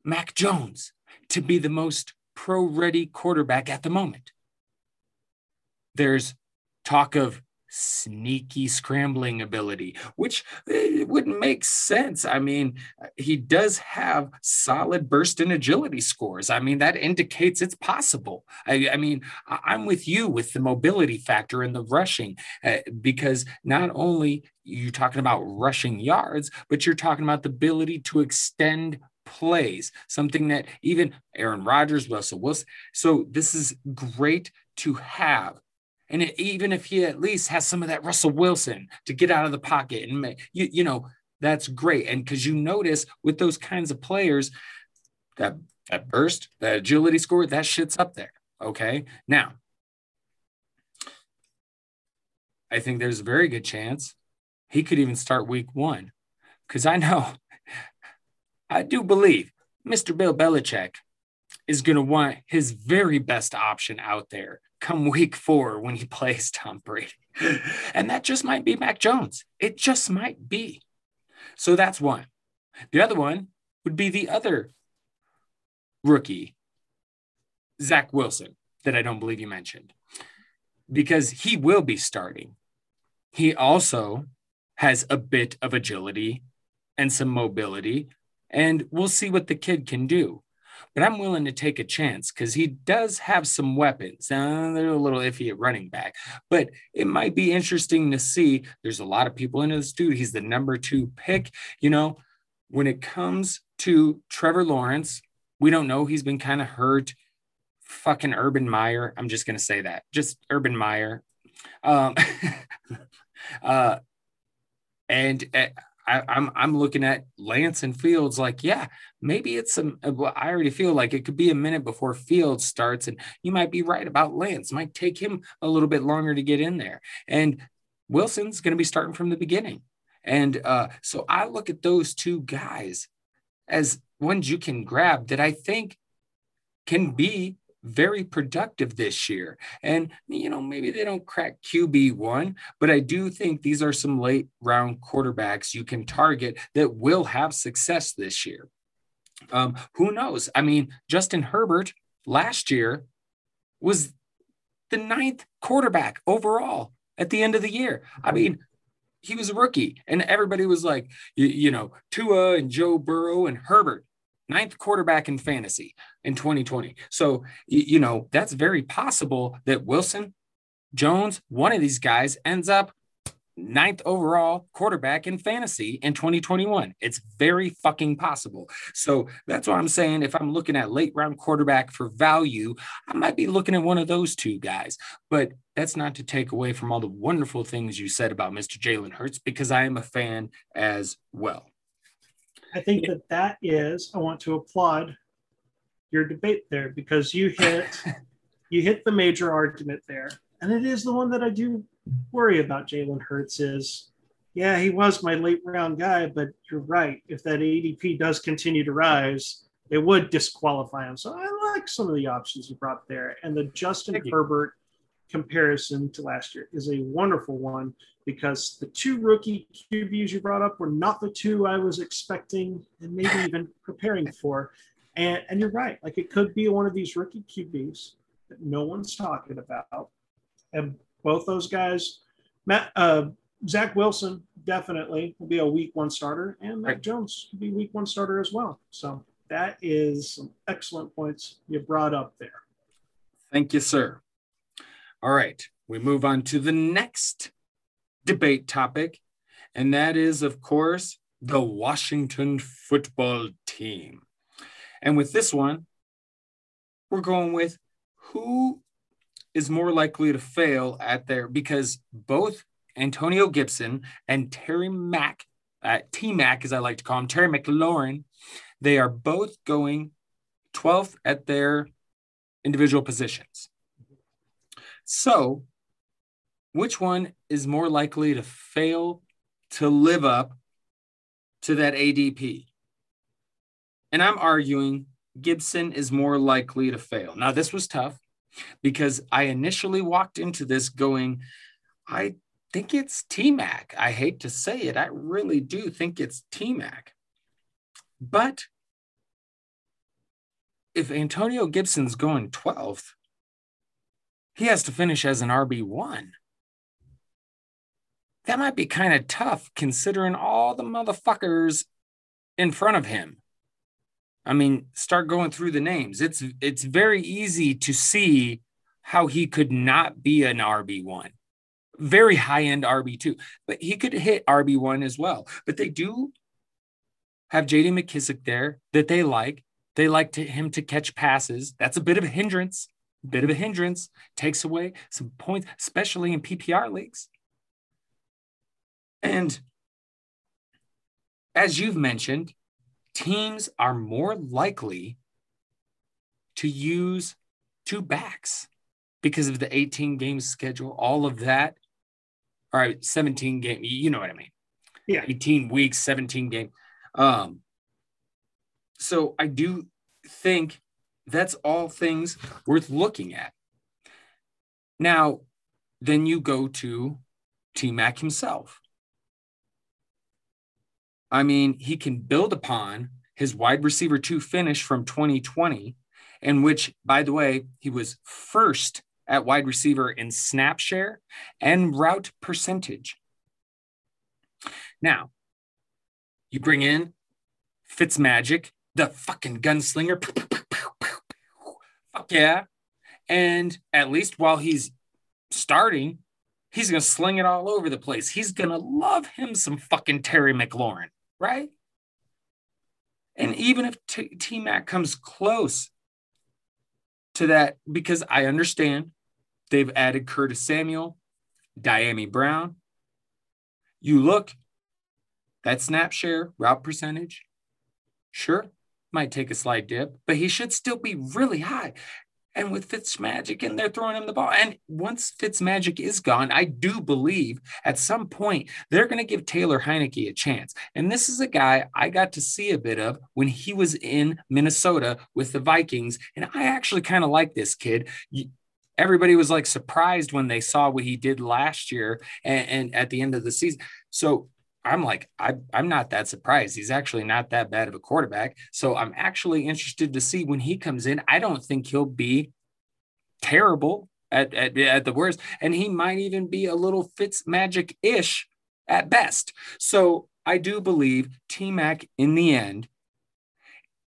Mac Jones to be the most pro ready quarterback at the moment. There's talk of sneaky scrambling ability, which eh, would make sense. I mean, he does have solid burst and agility scores. I mean, that indicates it's possible. I, I mean, I'm with you with the mobility factor and the rushing, uh, because not only you're talking about rushing yards, but you're talking about the ability to extend plays, something that even Aaron Rodgers, Russell Wilson. So this is great to have. And it, even if he at least has some of that Russell Wilson to get out of the pocket and make, you, you know, that's great. And because you notice with those kinds of players, that that burst, that agility score, that shit's up there. Okay. Now, I think there's a very good chance he could even start week one. Because I know I do believe Mr. Bill Belichick is going to want his very best option out there come week four when he plays Tom Brady. and that just might be Mac Jones. It just might be. So that's one. The other one would be the other rookie, Zach Wilson, that I don't believe you mentioned, because he will be starting. He also has a bit of agility and some mobility and we'll see what the kid can do. But I'm willing to take a chance because he does have some weapons. Uh, they're a little iffy at running back, but it might be interesting to see. There's a lot of people in this dude. He's the number two pick. You know, when it comes to Trevor Lawrence, we don't know. He's been kind of hurt. Fucking Urban Meyer. I'm just gonna say that. Just Urban Meyer. Um, uh, and uh, I, am I'm, I'm looking at Lance and Fields like, yeah, maybe it's some. I already feel like it could be a minute before Fields starts, and you might be right about Lance. Might take him a little bit longer to get in there, and Wilson's going to be starting from the beginning. And uh, so I look at those two guys as ones you can grab that I think can be very productive this year. And, you know, maybe they don't crack QB1, but I do think these are some late round quarterbacks you can target that will have success this year. Um, who knows? I mean, Justin Herbert last year was the ninth quarterback overall at the end of the year. I mean, he was a rookie, and everybody was like, you, you know, Tua and Joe Burrow and Herbert ninth quarterback in fantasy in 2020. So, you know, that's very possible that Wilson, Jones, one of these guys ends up ninth overall quarterback in fantasy in 2021. It's very fucking possible. So that's what I'm saying. If I'm looking at late round quarterback for value, I might be looking at one of those two guys. But that's not to take away from all the wonderful things you said about Mr. Jalen Hurts, because I am a fan as well. I think that that is. I want to applaud your debate there because you hit you hit the major argument there, and it is the one that I do worry about. Jalen Hurts is, yeah, he was my late round guy, but you're right. If that ADP does continue to rise, it would disqualify him. So I like some of the options you brought there. And the Justin. Herbert comparison to last year is a wonderful one because the two rookie QBs you brought up were not the two I was expecting and maybe even preparing for. And and you're right, like it could be one of these rookie QBs that no one's talking about. And both those guys, Matt uh, Zach Wilson definitely will be a week one starter, and Matt Right. Jones could be week one starter as well. So that is some excellent points you brought up there. Thank you, sir. All right, we move on to the next debate topic, and that is, of course, the Washington football team. And with this one, we're going with who is more likely to fail at their because both Antonio Gibson and Terry Mack, uh, T Mac, as I like to call him, Terry McLaurin, they are both going 12th at their individual positions. So, which one is more likely to fail to live up to that ADP? And I'm arguing Gibson is more likely to fail. Now, this was tough because I initially walked into this going, I think it's T Mac. I hate to say it, I really do think it's T Mac. But if Antonio Gibson's going 12th, he has to finish as an RB1. That might be kind of tough considering all the motherfuckers in front of him. I mean, start going through the names. It's it's very easy to see how he could not be an RB1. Very high-end RB2, but he could hit RB1 as well. But they do have JD McKissic there that they like. They like to, him to catch passes. That's a bit of a hindrance bit of a hindrance, takes away some points, especially in PPR leagues. And as you've mentioned, teams are more likely to use two backs because of the 18 game schedule, all of that. All right, 17 game, you know what I mean. Yeah. 18 weeks, 17 game. Um, so I do think that's all things worth looking at. Now, then you go to T Mac himself. I mean, he can build upon his wide receiver two finish from 2020, in which, by the way, he was first at wide receiver in snap share and route percentage. Now, you bring in Fitzmagic, the fucking gunslinger. Yeah. And at least while he's starting, he's going to sling it all over the place. He's going to love him some fucking Terry McLaurin, right? And even if T Mac comes close to that, because I understand they've added Curtis Samuel, Dyami Brown. You look, that snap share, route percentage, sure, might take a slight dip, but he should still be really high. And with Fitzmagic and they're throwing him the ball. And once Fitzmagic is gone, I do believe at some point they're going to give Taylor Heinicke a chance. And this is a guy I got to see a bit of when he was in Minnesota with the Vikings. And I actually kind of like this kid. Everybody was like surprised when they saw what he did last year and, and at the end of the season. So I'm like, I, I'm not that surprised. He's actually not that bad of a quarterback. So I'm actually interested to see when he comes in. I don't think he'll be terrible at, at, at the worst. And he might even be a little Fitz magic ish at best. So I do believe T Mac in the end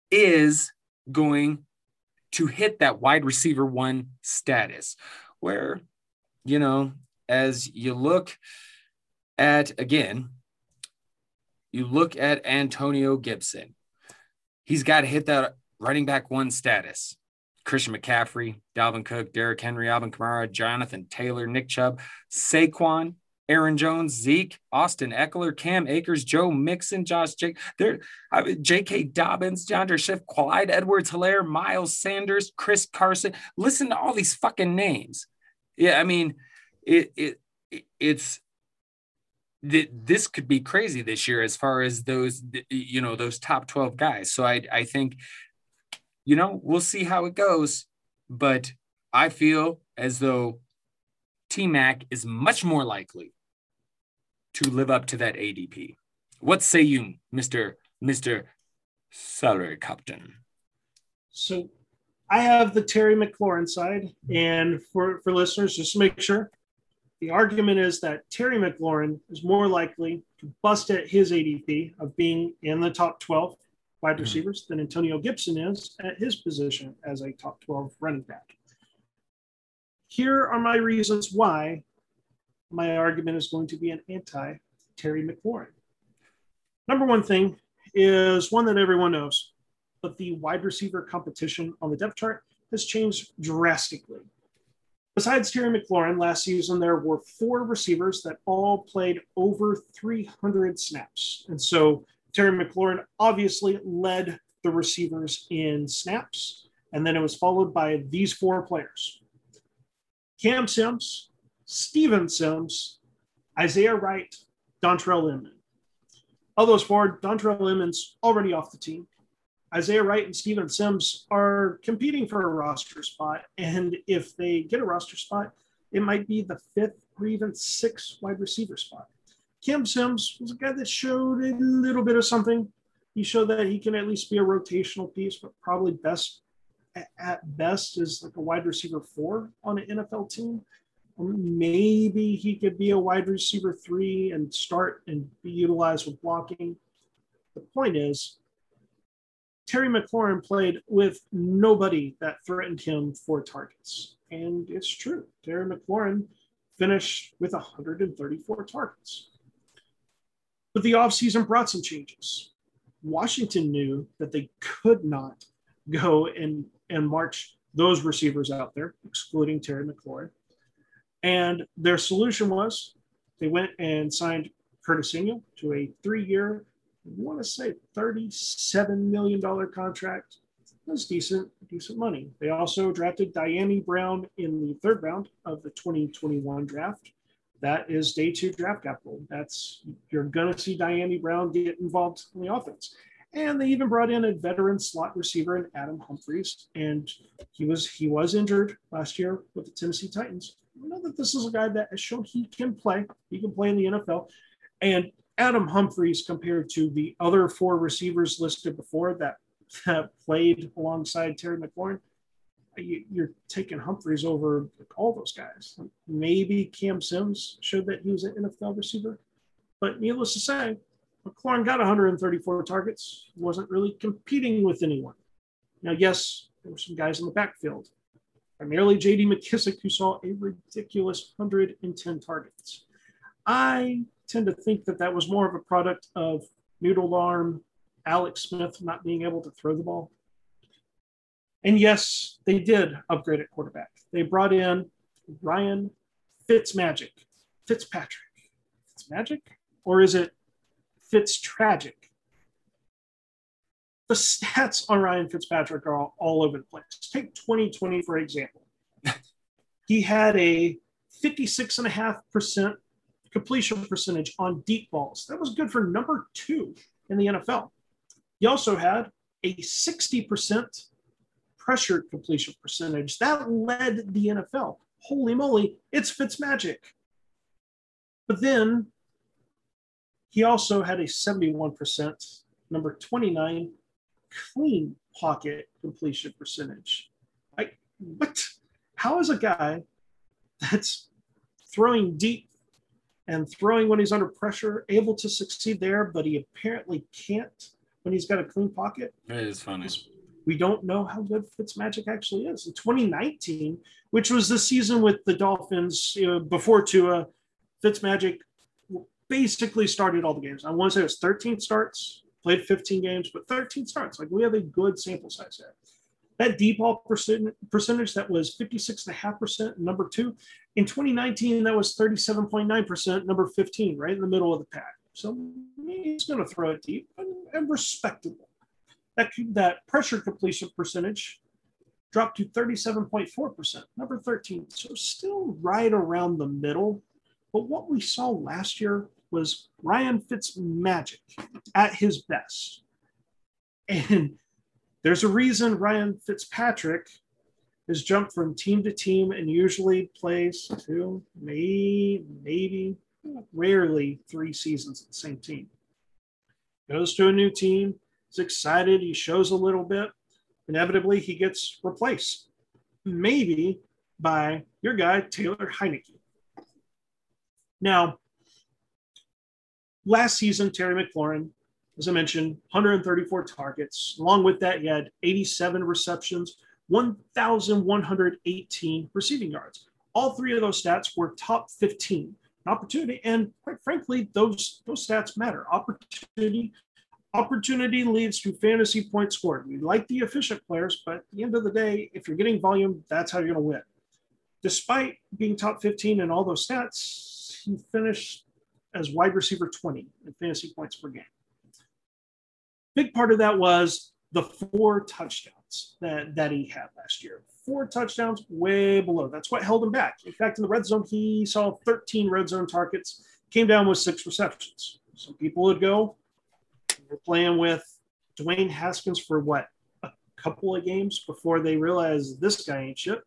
is going to hit that wide receiver one status where, you know, as you look at again, you look at Antonio Gibson. He's got to hit that running back one status. Christian McCaffrey, Dalvin Cook, Derrick Henry, Alvin Kamara, Jonathan Taylor, Nick Chubb, Saquon, Aaron Jones, Zeke, Austin Ekeler, Cam Akers, Joe Mixon, Josh Jake, there, J.K. Dobbins, John Swift, Clyde Edwards Hilaire, Miles Sanders, Chris Carson. Listen to all these fucking names. Yeah, I mean, it, it, it it's this could be crazy this year as far as those you know those top 12 guys so i i think you know, we'll see how it goes. But I feel as though T Mac is much more likely to live up to that ADP. What say you, Mr. Mr. Salary Captain? So I have the Terry McLaurin side. And for, for listeners, just to make sure, the argument is that Terry McLaurin is more likely to bust at his ADP of being in the top 12 wide hmm. receivers mm-hmm. than Antonio Gibson is at his position as a top 12 running back. Here are my reasons why my argument is going to be an anti Terry McLaurin. Number one thing is one that everyone knows, but the wide receiver competition on the depth chart has changed drastically. Besides Terry McLaurin, last season there were four receivers that all played over 300 snaps. And so Terry McLaurin obviously led the receivers in snaps. And then it was followed by these four players Cam Sims, Steven Sims, Isaiah Wright, Dontrelle Inman. Of those four, Dontrelle Inman's already off the team. Isaiah Wright and Steven Sims are competing for a roster spot. And if they get a roster spot, it might be the fifth or even sixth wide receiver spot. Cam Sims was a guy that showed a little bit of something. He showed that he can at least be a rotational piece, but probably best at best is like a wide receiver four on an NFL team. Maybe he could be a wide receiver three and start and be utilized with blocking. The point is, Terry McLaurin played with nobody that threatened him for targets. And it's true. Terry McLaurin finished with 134 targets. But the offseason brought some changes. Washington knew that they could not go and, and march those receivers out there, excluding Terry McLaurin. And their solution was they went and signed Curtis Samuel to a three year, Want to say $37 million contract. That's decent, decent money. They also drafted Dyami Brown in the third round of the 2021 draft. That is day two draft capital. That's you're gonna see Dyami Brown get involved in the offense. And they even brought in a veteran slot receiver in Adam Humphries, and he was he was injured last year with the Tennessee Titans. We know that this is a guy that has shown he can play. He can play in the NFL. And Adam Humphries compared to the other four receivers listed before that, that played alongside Terry McLaurin, you're taking Humphries over all those guys. Maybe Cam Sims showed that he was an NFL receiver. But needless to say, McLaurin got 134 targets, wasn't really competing with anyone. Now, yes, there were some guys in the backfield, primarily JD McKissic, who saw a ridiculous 110 targets. I tend to think that that was more of a product of noodle arm, Alex Smith not being able to throw the ball. And yes, they did upgrade at quarterback. They brought in Ryan Fitzmagic, Fitzpatrick. Fitzmagic? Or is it Fitztragic? The stats on Ryan Fitzpatrick are all, all over the place. Take 2020, for example. he had a 56.5% completion percentage on deep balls. That was good for number two in the NFL. He also had a 60% pressure completion percentage. That led the NFL. Holy moly, it's Fitzmagic. But then he also had a 71%, number 29, clean pocket completion percentage. Like, what? How is a guy that's throwing deep and throwing when he's under pressure able to succeed there, but he apparently can't when he's got a clean pocket? It is funny we don't know how good Fitzmagic actually is. In 2019, which was the season with the Dolphins you know, before Tua, Fitzmagic basically started all the games. I want to say it was 13 starts, played 15 games, but 13 starts. Like we have a good sample size there. That deep ball percentage that was 56.5%, number two. In 2019, that was 37.9%, number 15, right in the middle of the pack. So he's going to throw it deep and respectable that, that pressure completion percentage dropped to 37.4%, number 13. So still right around the middle. But what we saw last year was Ryan Fitz magic at his best. And There's a reason Ryan Fitzpatrick has jumped from team to team and usually plays two, maybe, maybe, rarely three seasons at the same team. Goes to a new team, is excited, he shows a little bit. Inevitably, he gets replaced, maybe by your guy, Taylor Heinicke. Now, last season, Terry McLaurin, as I mentioned, 134 targets. Along with that, he had 87 receptions, 1,118 receiving yards. All three of those stats were top 15 opportunity. And quite frankly, those those stats matter. Opportunity opportunity leads to fantasy points scored. We like the efficient players, but at the end of the day, if you're getting volume, that's how you're going to win. Despite being top 15 in all those stats, he finished as wide receiver 20 in fantasy points per game. Big part of that was the four touchdowns that, that he had last year. Four touchdowns, way below. That's what held him back. In fact, in the red zone, he saw 13 red zone targets, came down with six receptions. Some people would go, we're playing with Dwayne Haskins for what, a couple of games before they realize this guy ain't shit.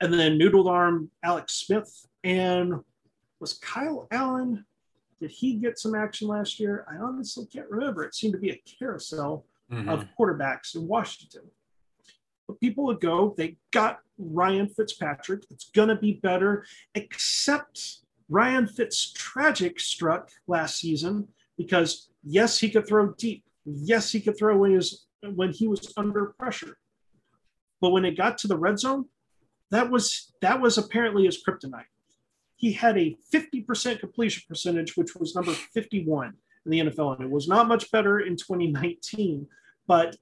And then noodled arm Alex Smith. And was Kyle Allen, did he get some action last year? I honestly can't remember. It seemed to be a carousel mm-hmm. of quarterbacks in Washington. But people would go, they got Ryan Fitzpatrick. It's going to be better, except Ryan Fitz tragic struck last season because yes, he could throw deep. Yes, he could throw when he was when he was under pressure. But when it got to the red zone, that was that was apparently his kryptonite. He had a 50% completion percentage, which was number 51 in the NFL, and it was not much better in 2019. But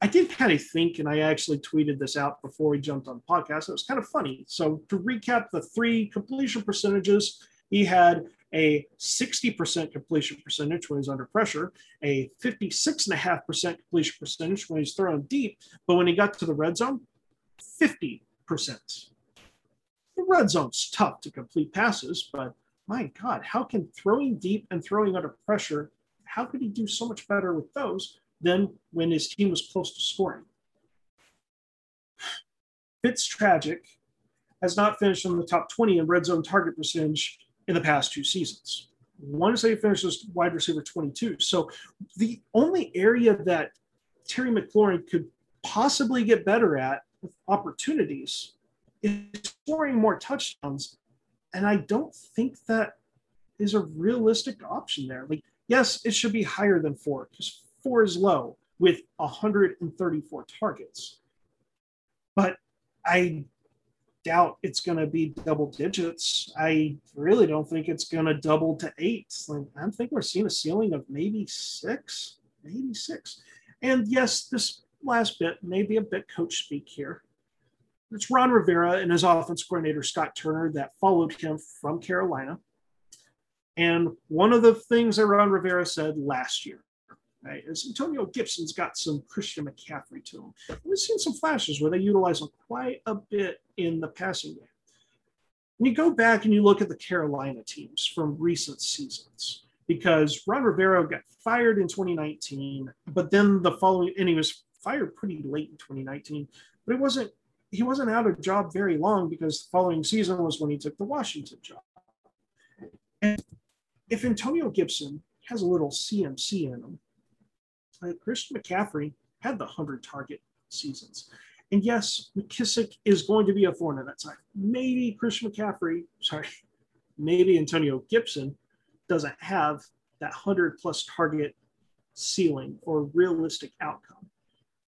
I did kind of think, and I actually tweeted this out before we jumped on the podcast. It was kind of funny. So to recap the three completion percentages, he had a 60% completion percentage when he's under pressure, a 56.5% completion percentage when he's throwing deep, but when he got to the red zone, 50%. The red zone's tough to complete passes, but my God, how can throwing deep and throwing under pressure, how could he do so much better with those than when his team was close to scoring? Fitztragic has not finished in the top 20 in red zone target percentage in the past two seasons. One say he finishes wide receiver 22. So the only area that Terry McLaurin could possibly get better at with opportunities is scoring more touchdowns. And I don't think that is a realistic option there. Like, yes, it should be higher than four because four is low with 134 targets. But I doubt it's going to be double digits. I really don't think it's going to double to eight. Like, I think we're seeing a ceiling of maybe six, maybe six. And yes, this last bit may be a bit coach speak here. It's Ron Rivera and his offense coordinator, Scott Turner, that followed him from Carolina. And one of the things that Ron Rivera said last year right? As Antonio Gibson's got some Christian McCaffrey to him. We've seen some flashes where they utilize him quite a bit in the passing game. When you go back and you look at the Carolina teams from recent seasons, because Ron Rivera got fired in 2019, but then the following, and he was fired pretty late in 2019, but it wasn't, he wasn't out of job very long because the following season was when he took the Washington job. And if Antonio Gibson has a little CMC in him, uh, Christian McCaffrey had the 100 target seasons. And yes, McKissic is going to be a thorn in that side. Maybe Christian McCaffrey, sorry, maybe Antonio Gibson doesn't have that 100 plus target ceiling or realistic outcome.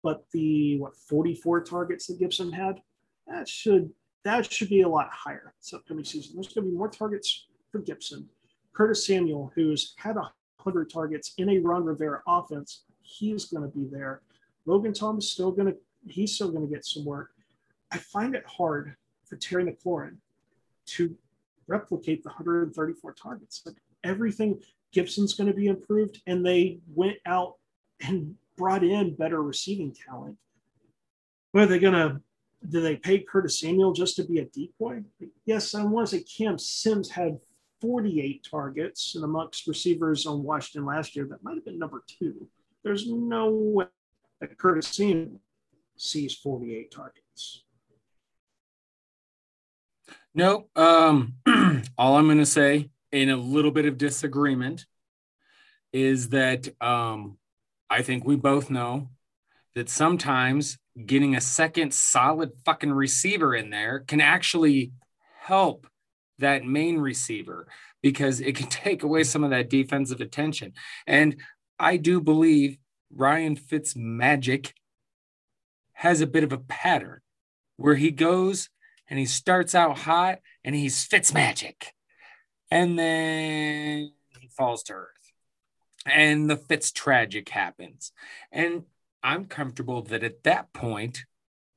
But the what 44 targets that Gibson had, that should that should be a lot higher this upcoming season. There's going to be more targets for Gibson. Curtis Samuel, who's had 100 targets in a Ron Rivera offense, he's going to be there. Logan Thomas still going to he's still going to get some work. I find it hard for Terry McLaurin to replicate the 134 targets. Like everything Gibson's going to be improved, and they went out and brought in better receiving talent. What are they going to? Do they pay Curtis Samuel just to be a decoy? Yes, I want to say Cam Sims had 48 targets and amongst receivers on Washington last year. That might have been number two. There's no way that Curtis Samuel sees 48 targets. No, um, all I'm going to say in a little bit of disagreement is that um, I think we both know that sometimes getting a second solid fucking receiver in there can actually help that main receiver because it can take away some of that defensive attention. And I do believe Ryan Fitzmagic has a bit of a pattern where he goes and he starts out hot and he's Fitzmagic. And then he falls to earth. And the Fitz tragic happens. And I'm comfortable that at that point,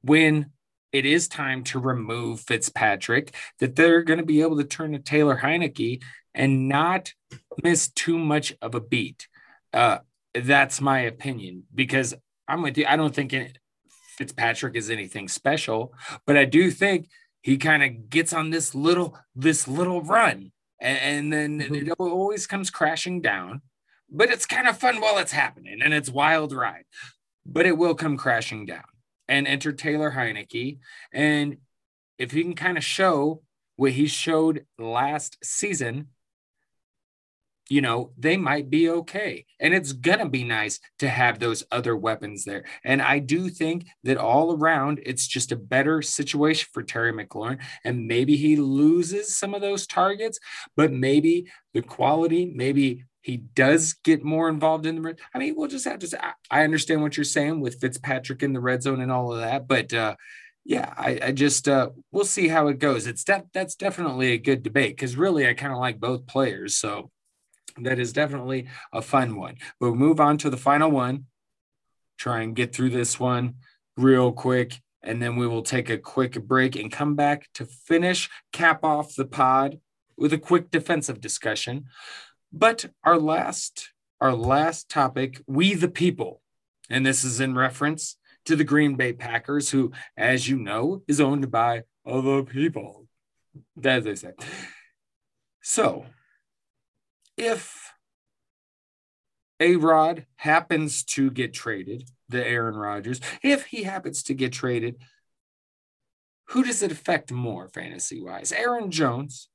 when it is time to remove Fitzpatrick, that they're going to be able to turn to Taylor Heinicke and not miss too much of a beat. Uh, that's my opinion because I'm with you. I don't think it, Fitzpatrick is anything special, but I do think he kind of gets on this little this little run, and, and then mm-hmm. it always comes crashing down. But it's kind of fun while it's happening, and it's wild ride. But it will come crashing down. And enter Taylor Heinicke, and if he can kind of show what he showed last season, you know, they might be okay. And it's going to be nice to have those other weapons there. And I do think that all around, it's just a better situation for Terry McLaurin. And maybe he loses some of those targets, but maybe the quality, maybe he does get more involved in the. I mean, we'll just have to. I understand what you're saying with Fitzpatrick in the red zone and all of that, but uh, yeah, I, I just uh, we'll see how it goes. It's that that's definitely a good debate because really I kind of like both players. So that is definitely a fun one. We'll move on to the final one. Try and get through this one real quick, and then we will take a quick break and come back to finish, cap off the pod with a quick defensive discussion. But our last, our last topic, we the people, and this is in reference to the Green Bay Packers, who, as you know, is owned by other people, as they say. So if A Rod happens to get traded, the Aaron Rodgers, if he happens to get traded, who does it affect more fantasy wise? Aaron Jones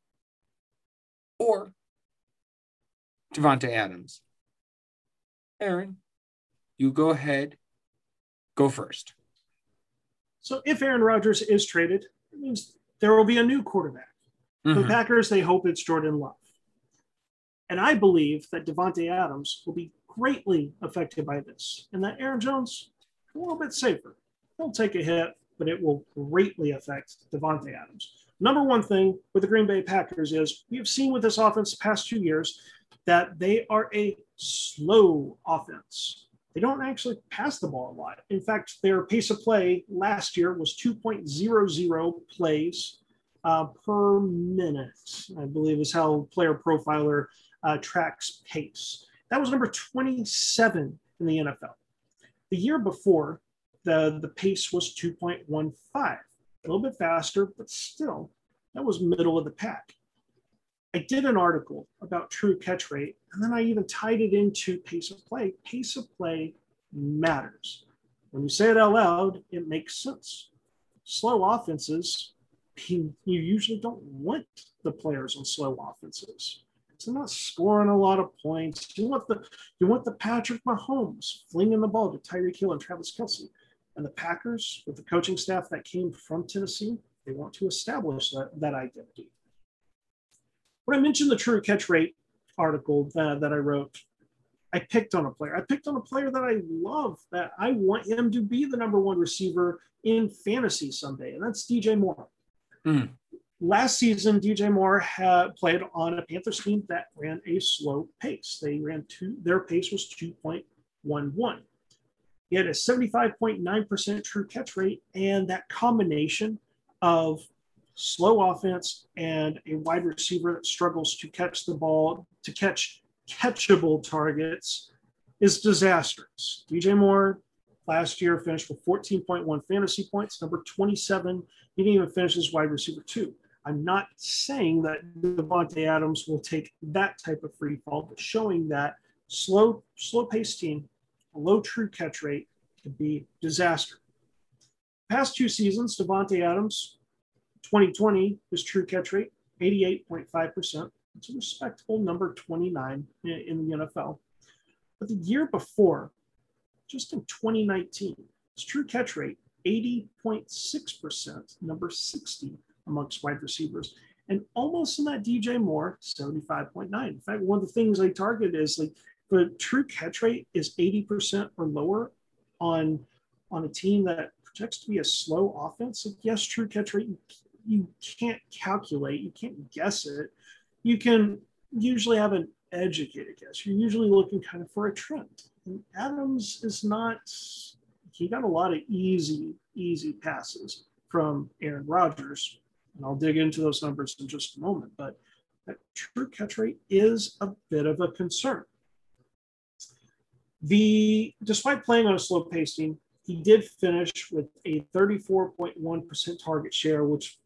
or Davante Adams? Aaron, you go ahead, go first. So if Aaron Rodgers is traded, it means there will be a new quarterback. Mm-hmm. The Packers, they hope it's Jordan Love. And I believe that Davante Adams will be greatly affected by this, and that Aaron Jones a little bit safer. He'll take a hit, but it will greatly affect Davante Adams. Number one thing with the Green Bay Packers is we have seen with this offense the past two years that they are a slow offense. They don't actually pass the ball a lot. In fact, their pace of play last year was 2.00 plays uh, per minute, I believe is how Player Profiler uh, tracks pace. That was number 27 in the NFL. The year before, the, the pace was 2.15, a little bit faster, but still, that was middle of the pack. I did an article about true catch rate, and then I even tied it into pace of play. Pace of play matters. When you say it out loud, it makes sense. Slow offenses, you usually don't want the players on slow offenses. They're not scoring a lot of points. You want the you want the Patrick Mahomes flinging the ball to Tyreek Hill and Travis Kelce, And the Packers, with the coaching staff that came from Tennessee, they want to establish that, that identity. When I mentioned the true catch rate article that, that I wrote, I picked on a player. I picked on a player that I love, that I want him to be the number one receiver in fantasy someday, and that's DJ Moore. Mm last season, DJ Moore had played on a Panthers team that ran a slow pace. They ran two, their pace was 2.11. He had a 75.9% true catch rate, and that combination of slow offense and a wide receiver that struggles to catch the ball, to catch catchable targets, is disastrous. DJ Moore last year finished with 14.1 fantasy points, number 27. He didn't even finish as wide receiver two. I'm not saying that Davante Adams will take that type of free fall, but showing that slow, slow paced team, low true catch rate could be disaster. Past two seasons, Davante Adams, 2020, his true catch rate, 88.5%. It's a respectable number 29 in the NFL. But the year before, just in 2019, his true catch rate, 80.6%, number 60 amongst wide receivers. And almost in that DJ Moore, 75.9. In fact, one of the things I target is like the true catch rate is 80% or lower on, on a team that projects to be a slow offense. Like, yes, true catch rate, you, you can't calculate, you can't guess it. You can usually have an educated guess. You're usually looking kind of for a trend. And Adams is not, he got a lot of easy, easy passes from Aaron Rodgers. And I'll dig into those numbers in just a moment. But that true catch rate is a bit of a concern. The despite playing on a slow pacing, he did finish with a 34.1% target share, which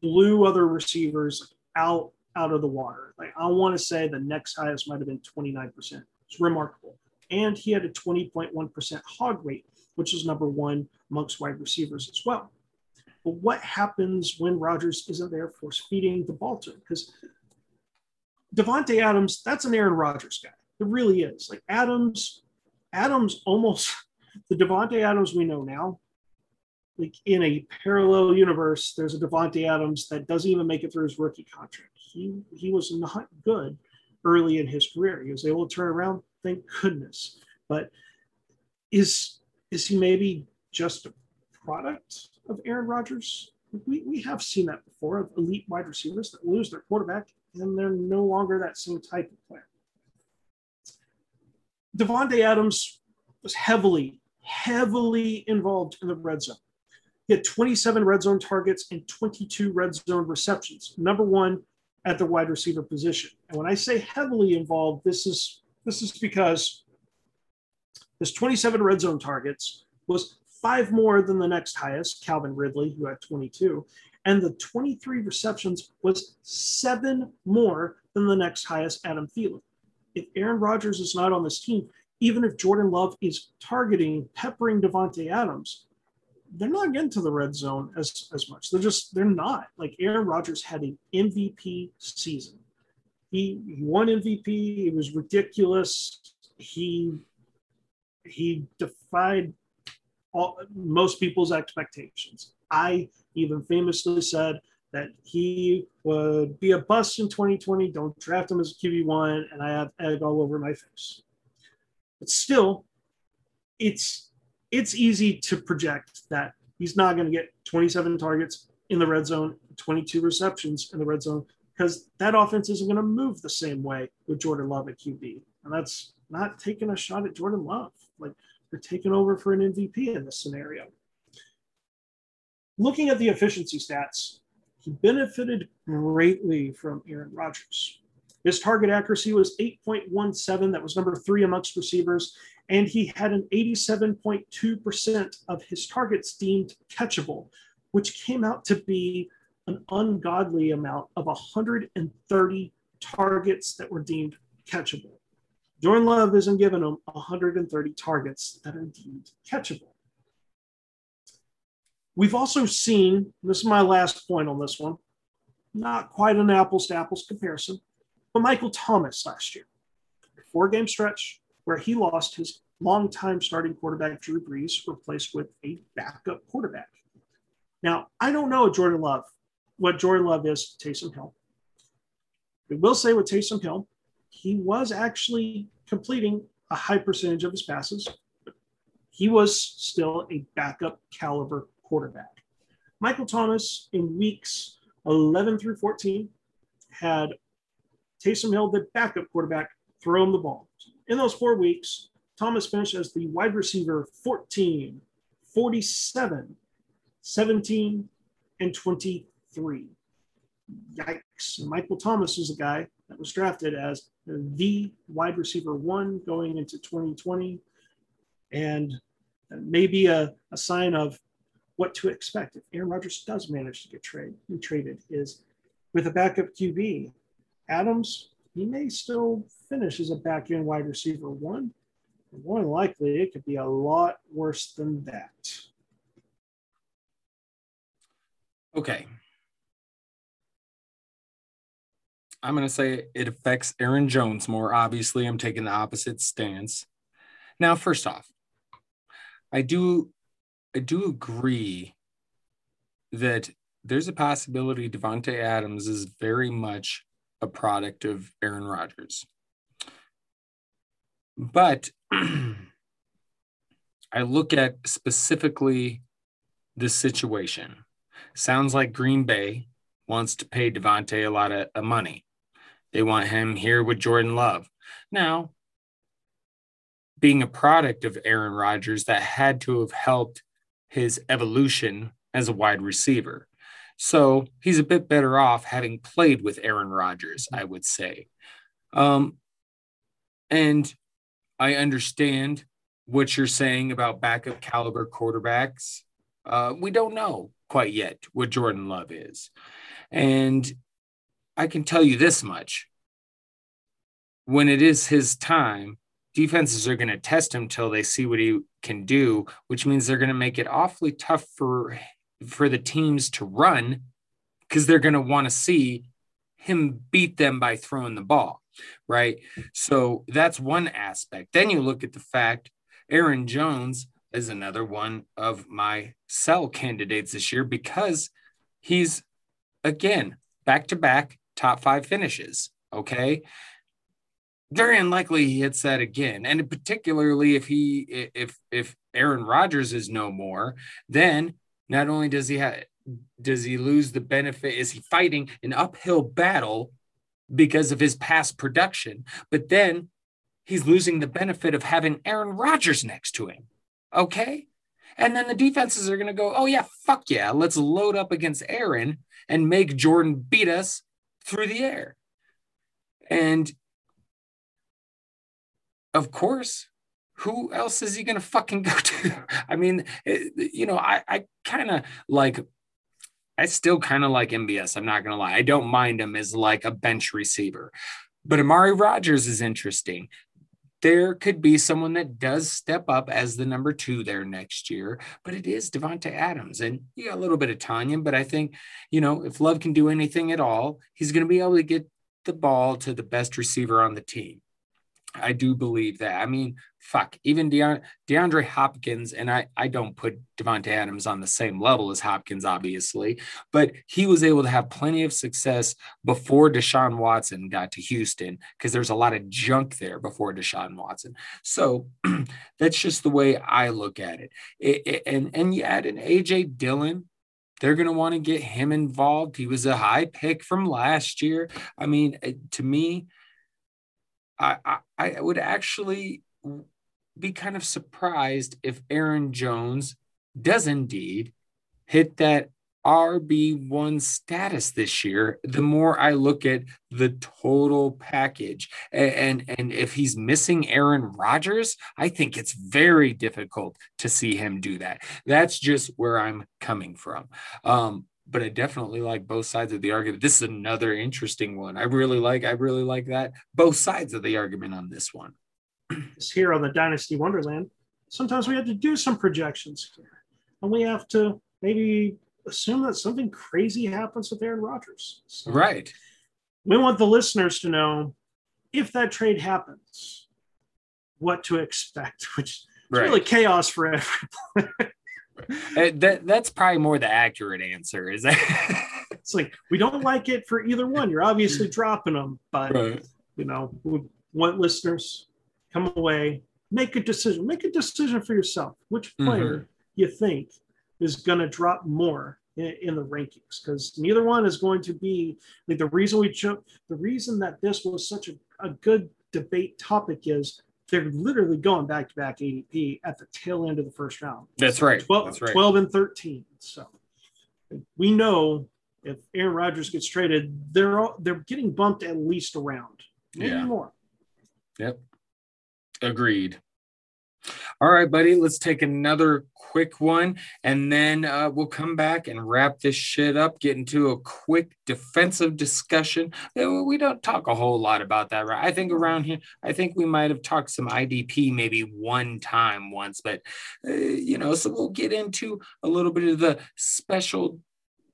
blew other receivers out out of the water. Like I want to say the next highest might have been 29%. It's remarkable. And he had a 20.1% hog rate, which is number one amongst wide receivers as well. But what happens when Rodgers isn't there force feeding the ball to him? Because Davante Adams, that's an Aaron Rodgers guy. It really is. Like Adams, Adams almost the Davante Adams we know now. Like in a parallel universe, there's a Davante Adams that doesn't even make it through his rookie contract. He he was not good early in his career. He was able to turn around, thank goodness. But is is he maybe just a product of Aaron Rodgers? We, we have seen that before of elite wide receivers that lose their quarterback and they're no longer that same type of player. Davante Adams was heavily, heavily involved in the red zone. He had 27 red zone targets and 22 red zone receptions, number one at the wide receiver position. And when I say heavily involved, this is this is because his 27 red zone targets was five more than the next highest, Calvin Ridley, who had 22. And the 23 receptions was seven more than the next highest, Adam Thielen. If Aaron Rodgers is not on this team, even if Jordan Love is targeting, peppering Davante Adams, they're not getting to the red zone as, as much. They're just, they're not. Like Aaron Rodgers had an MVP season. He, won MVP. It was ridiculous. He he defied all, most people's expectations. I even famously said that he would be a bust in 2020. Don't draft him as a QB1, and I have egg all over my face. But still, it's it's easy to project that he's not going to get 27 targets in the red zone, 22 receptions in the red zone, because that offense isn't going to move the same way with Jordan Love at QB. And that's not taking a shot at Jordan Love. Like they're taking over for an MVP in this scenario. Looking at the efficiency stats, he benefited greatly from Aaron Rodgers. His target accuracy was 8.17, that was number three amongst receivers, and he had an 87.2% of his targets deemed catchable, which came out to be an ungodly amount of 130 targets that were deemed catchable. Jordan Love isn't giving him 130 targets that are deemed catchable. We've also seen, this is my last point on this one, not quite an apples to apples comparison, but Michael Thomas last year, four game stretch where he lost his longtime starting quarterback, Drew Brees, replaced with a backup quarterback. Now, I don't know Jordan Love, what Jordan Love is to Taysom Hill. I will say with Taysom Hill, he was actually completing a high percentage of his passes. He was still a backup caliber quarterback. Michael Thomas in weeks 11 through 14 had Taysom Hill, the backup quarterback, throw him the ball. In those four weeks, Thomas finished as the wide receiver 14, 47, 17, and 23. Yikes. Michael Thomas is a guy that was drafted as the wide receiver one going into 2020 and maybe a, a sign of what to expect if Aaron Rodgers does manage to get trade, traded is with a backup QB. Adams, he may still finish as a back end wide receiver one, More than likely, it could be a lot worse than that. Okay. I'm going to say it affects Aaron Jones more. Obviously, I'm taking the opposite stance. Now, first off, I do I do agree that there's a possibility Davante Adams is very much a product of Aaron Rodgers. But I look at specifically this situation. Sounds like Green Bay wants to pay Davante a lot of, of money. They want him here with Jordan Love. Now, being a product of Aaron Rodgers, that had to have helped his evolution as a wide receiver. So he's a bit better off having played with Aaron Rodgers, I would say. Um, and I understand what you're saying about backup caliber quarterbacks. Uh, we don't know quite yet what Jordan Love is. And I can tell you this much when it is his time, defenses are going to test him till they see what he can do, which means they're going to make it awfully tough for for the teams to run because they're going to want to see him beat them by throwing the ball, right? So that's one aspect. Then you look at the fact Aaron Jones is another one of my sell candidates this year because he's again back to back top five finishes. Okay. Very unlikely he hits that again. And particularly if he if if Aaron Rodgers is no more, then not only does he have does he lose the benefit is he fighting an uphill battle because of his past production but then he's losing the benefit of having Aaron Rodgers next to him okay and then the defenses are going to go oh yeah fuck yeah let's load up against Aaron and make Jordan beat us through the air and of course who else is he going to fucking go to? I mean, you know, I, I kind of like, I still kind of like MVS. I'm not going to lie. I don't mind him as like a bench receiver. But Amari Rodgers is interesting. There could be someone that does step up as the number two there next year, but it is Davante Adams. And you got a little bit of Tonyan, but I think, you know, if Love can do anything at all, he's going to be able to get the ball to the best receiver on the team. I do believe that. I mean, fuck, even DeAndre, Hopkins, and I, I don't put Davante Adams on the same level as Hopkins, obviously, but he was able to have plenty of success before Deshaun Watson got to Houston because there's a lot of junk there before Deshaun Watson. So that's just the way I look at it. it, it and and you add an AJ Dillon, they're going to want to get him involved. He was a high pick from last year. I mean, to me, I, I, would actually be kind of surprised if Aaron Jones does indeed hit that RB1 status this year, the more I look at the total package. And, and, and if he's missing Aaron Rodgers, I think it's very difficult to see him do that. That's just where I'm coming from. Um, but I definitely like both sides of the argument. This is another interesting one. I really like, I really like that. Both sides of the argument on this one. It's here on the Dynasty Wonderland. Sometimes we have to do some projections here, and we have to maybe assume that something crazy happens with Aaron Rodgers. So right. We want the listeners to know if that trade happens, what to expect, which is right. really chaos for everyone. Uh, that that's probably more the accurate answer. Is that? it's like we don't like it for either one. You're obviously dropping them, but right. you know, we want listeners come away, make a decision, make a decision for yourself. Which mm-hmm. player mm-hmm. you think is going to drop more in, in the rankings? Because neither one is going to be like the reason we jump. The reason that this was such a, a good debate topic is they're literally going back to back ADP at the tail end of the first round. That's right. 12, That's right. 12 and 13. So we know if Aaron Rodgers gets traded, they're all, they're getting bumped at least around, maybe yeah. more. Yep. Agreed. All right, buddy, let's take another quick one and then uh, we'll come back and wrap this shit up, get into a quick defensive discussion. We don't talk a whole lot about that, right? I think around here, I think we might have talked some IDP maybe one time once, but uh, you know, so we'll get into a little bit of the special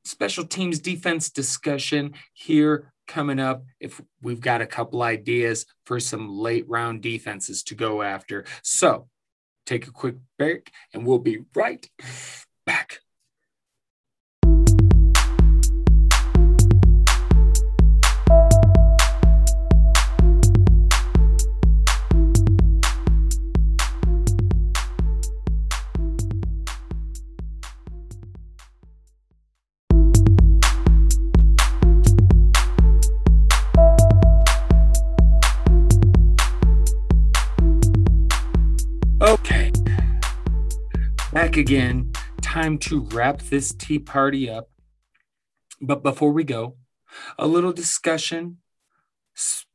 special teams defense discussion here coming up if we've got a couple ideas for some late round defenses to go after. So take a quick break and we'll be right back again. Time to wrap this tea party up. But before we go, a little discussion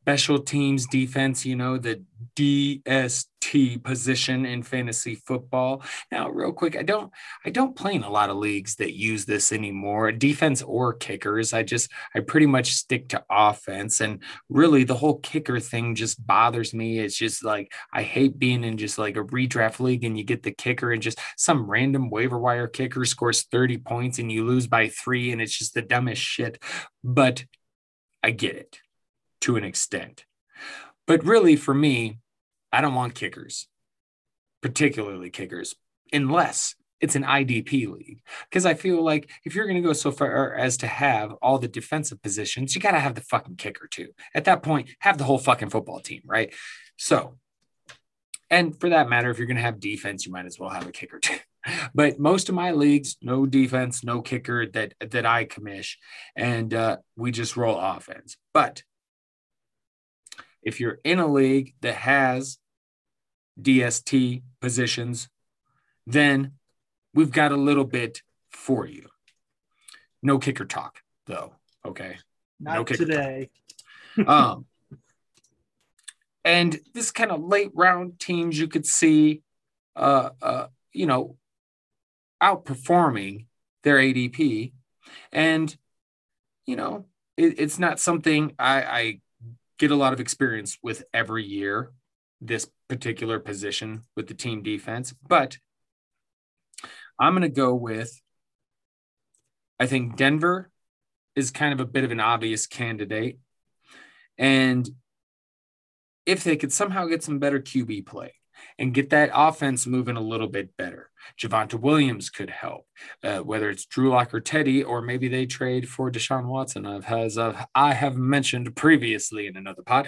special teams defense, you know, the DST position in fantasy football. Now, real quick, I don't I don't play in a lot of leagues that use this anymore, defense or kickers. I just I pretty much stick to offense and really the whole kicker thing just bothers me. It's just like I hate being in just like a redraft league and you get the kicker and just some random waiver wire kicker scores 30 points and you lose by 3 and it's just the dumbest shit. But I get it to an extent. But really, for me, I don't want kickers, particularly kickers, unless it's an IDP league. Because I feel like if you're going to go so far as to have all the defensive positions, you got to have the fucking kicker too. At that point, have the whole fucking football team, right? So, and for that matter, if you're going to have defense, you might as well have a kicker too. But most of my leagues, no defense, no kicker that that I commish, and uh, we just roll offense. But if you're in a league that has DST positions, then we've got a little bit for you. No kicker talk, though. Okay. Not no today. um, and this kind of late round teams you could see, uh, uh, you know, outperforming their ADP, and you know, it, it's not something I, I get a lot of experience with every year this particular position with the team defense. But I'm going to go with I think Denver is kind of a bit of an obvious candidate. And if they could somehow get some better QB play, and get that offense moving a little bit better. Javonte Williams could help, uh, whether it's Drew Lock or Teddy, or maybe they trade for Deshaun Watson, as I have mentioned previously in another pod.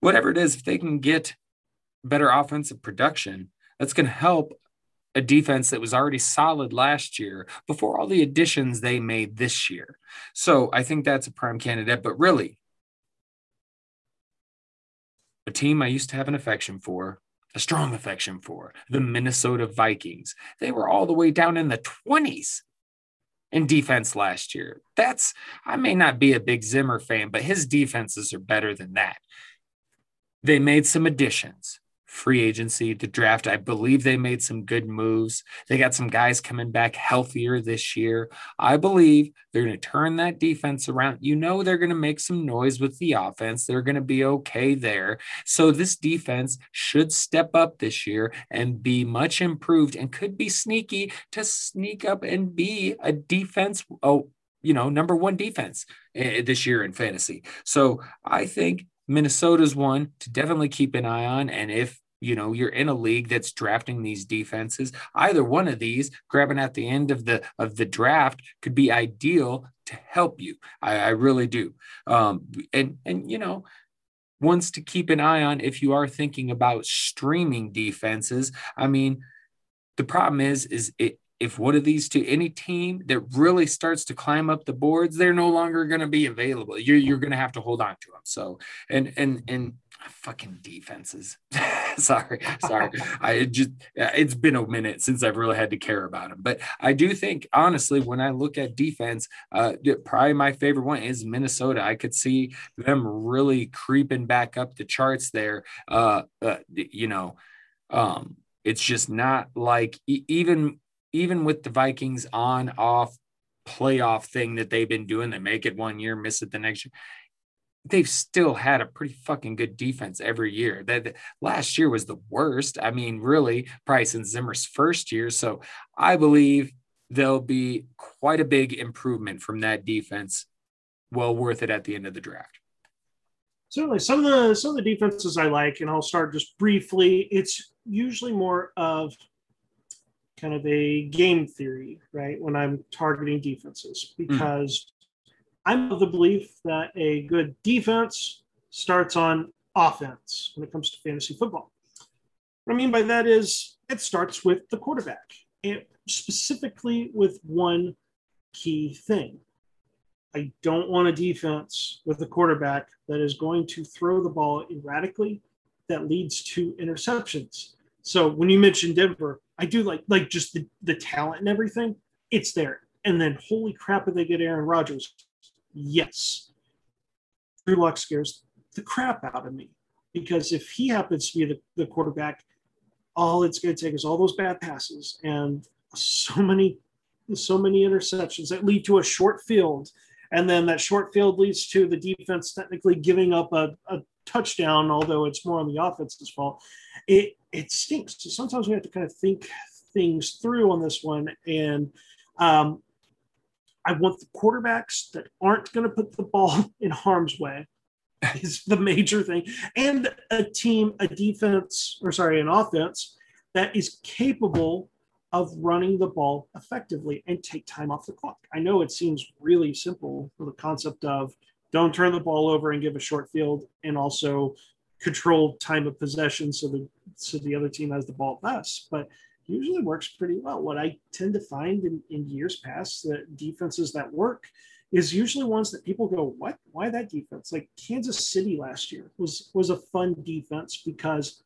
Whatever it is, if they can get better offensive production, that's going to help a defense that was already solid last year before all the additions they made this year. So I think that's a prime candidate. But really, a team I used to have an affection for a strong affection for, the Minnesota Vikings. They were all the way down in the 20s in defense last year. That's, I may not be a big Zimmer fan, but his defenses are better than that. They made some additions free agency, the draft. I believe they made some good moves. They got some guys coming back healthier this year. I believe they're going to turn that defense around. You know, they're going to make some noise with the offense. They're going to be okay there. So this defense should step up this year and be much improved and could be sneaky to sneak up and be a defense. Oh, you know, number one defense eh, this year in fantasy. So I think Minnesota's one to definitely keep an eye on. And if you know you're in a league that's drafting these defenses either one of these grabbing at the end of the of the draft could be ideal to help you. I, I really do. Um, and and you know ones to keep an eye on if you are thinking about streaming defenses. I mean the problem is is it if one of these two, any team that really starts to climb up the boards, they're no longer going to be available. You're, you're going to have to hold on to them. So, and, and, and fucking defenses. sorry, sorry. I just it's been a minute since I've really had to care about them. But I do think honestly, when I look at defense, uh, probably my favorite one is Minnesota. I could see them really creeping back up the charts there. Uh, uh you know, um, It's just not like even even with the Vikings on off playoff thing that they've been doing, they make it one year, miss it the next year. They've still had a pretty fucking good defense every year. That last year was the worst. I mean, really, Price and Zimmer's first year. So I believe there'll be quite a big improvement from that defense. Well worth it at the end of the draft. Certainly, some of the some of the defenses I like, and I'll start just briefly. It's usually more of kind of a game theory, right? When I'm targeting defenses, hmm. because mm. I'm of the belief that a good defense starts on offense when it comes to fantasy football. What I mean by that is it starts with the quarterback, and specifically with one key thing. I don't want a defense with a quarterback that is going to throw the ball erratically that leads to interceptions. So when you mentioned Denver, I do like like just the, the talent and everything. It's there. And then holy crap, if they get Aaron Rodgers. Yes. Drew Lock scares the crap out of me because if he happens to be the, the quarterback, all it's going to take is all those bad passes and so many so many interceptions that lead to a short field and then that short field leads to the defense technically giving up a, a touchdown although it's more on the offense's fault. It it stinks. So sometimes we have to kind of think things through on this one and um, i want the quarterbacks that aren't going to put the ball in harm's way is the major thing. And a team a defense or sorry an offense that is capable of running the ball effectively and take time off the clock. I know it seems really simple for the concept of don't turn the ball over and give a short field and also control time of possession so the so the other team has the ball less, but usually works pretty well. What I tend to find in, in years past that defenses that work is usually ones that people go, What? Why that defense? Like Kansas City last year was was a fun defense because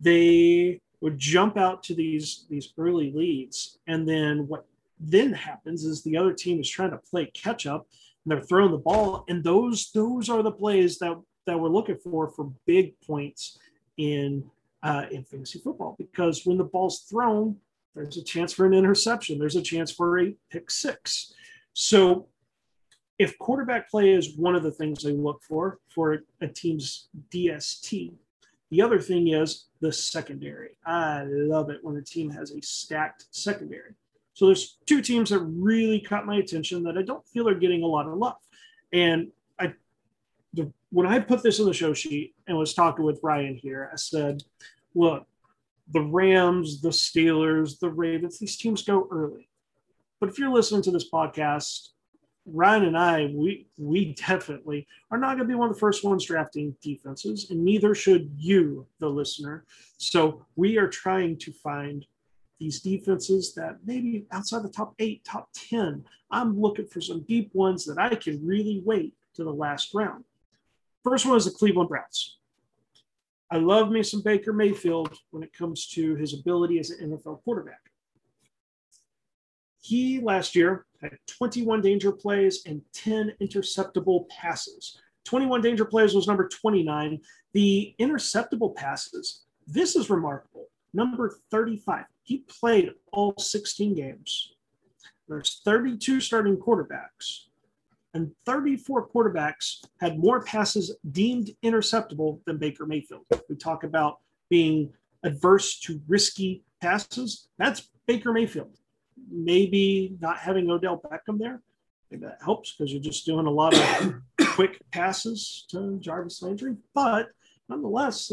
they would jump out to these these early leads and then what then happens is the other team is trying to play catch up and they're throwing the ball and those those are the plays that that we're looking for for big points in uh, in fantasy football because when the ball's thrown there's a chance for an interception there's a chance for a pick six so if quarterback play is one of the things they look for for a team's dst the other thing is the secondary. I love it when a team has a stacked secondary. So there's two teams that really caught my attention that I don't feel are getting a lot of love. And I, the, when I put this on the show sheet and was talking with Ryan here, I said, look, the Rams, the Steelers, the Ravens, these teams go early. But if you're listening to this podcast Ryan and I, we we definitely are not going to be one of the first ones drafting defenses, and neither should you, the listener. So we are trying to find these defenses that maybe outside the top eight, top ten. I'm looking for some deep ones that I can really wait to the last round. First one is the Cleveland Browns. I love me some Baker Mayfield when it comes to his ability as an NFL quarterback. He last year had 21 danger plays and 10 interceptable passes. 21 danger plays was number 29. The interceptable passes, this is remarkable. Number 35. He played all 16 games. There's 32 starting quarterbacks, and 34 quarterbacks had more passes deemed interceptable than Baker Mayfield. We talk about being adverse to risky passes. That's Baker Mayfield maybe not having Odell Beckham there, maybe that helps because you're just doing a lot of quick passes to Jarvis Landry. But nonetheless,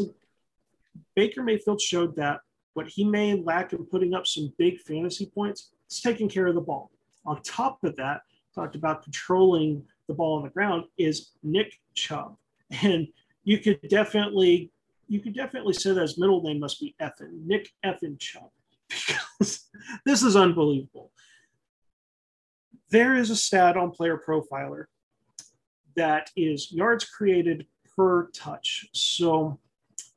Baker Mayfield showed that what he may lack in putting up some big fantasy points is taking care of the ball. On top of that, talked about controlling the ball on the ground is Nick Chubb. And you could definitely you could definitely say that his middle name must be Effin, Nick Effin Chubb because this is unbelievable. There is a stat on Player Profiler that is yards created per touch. So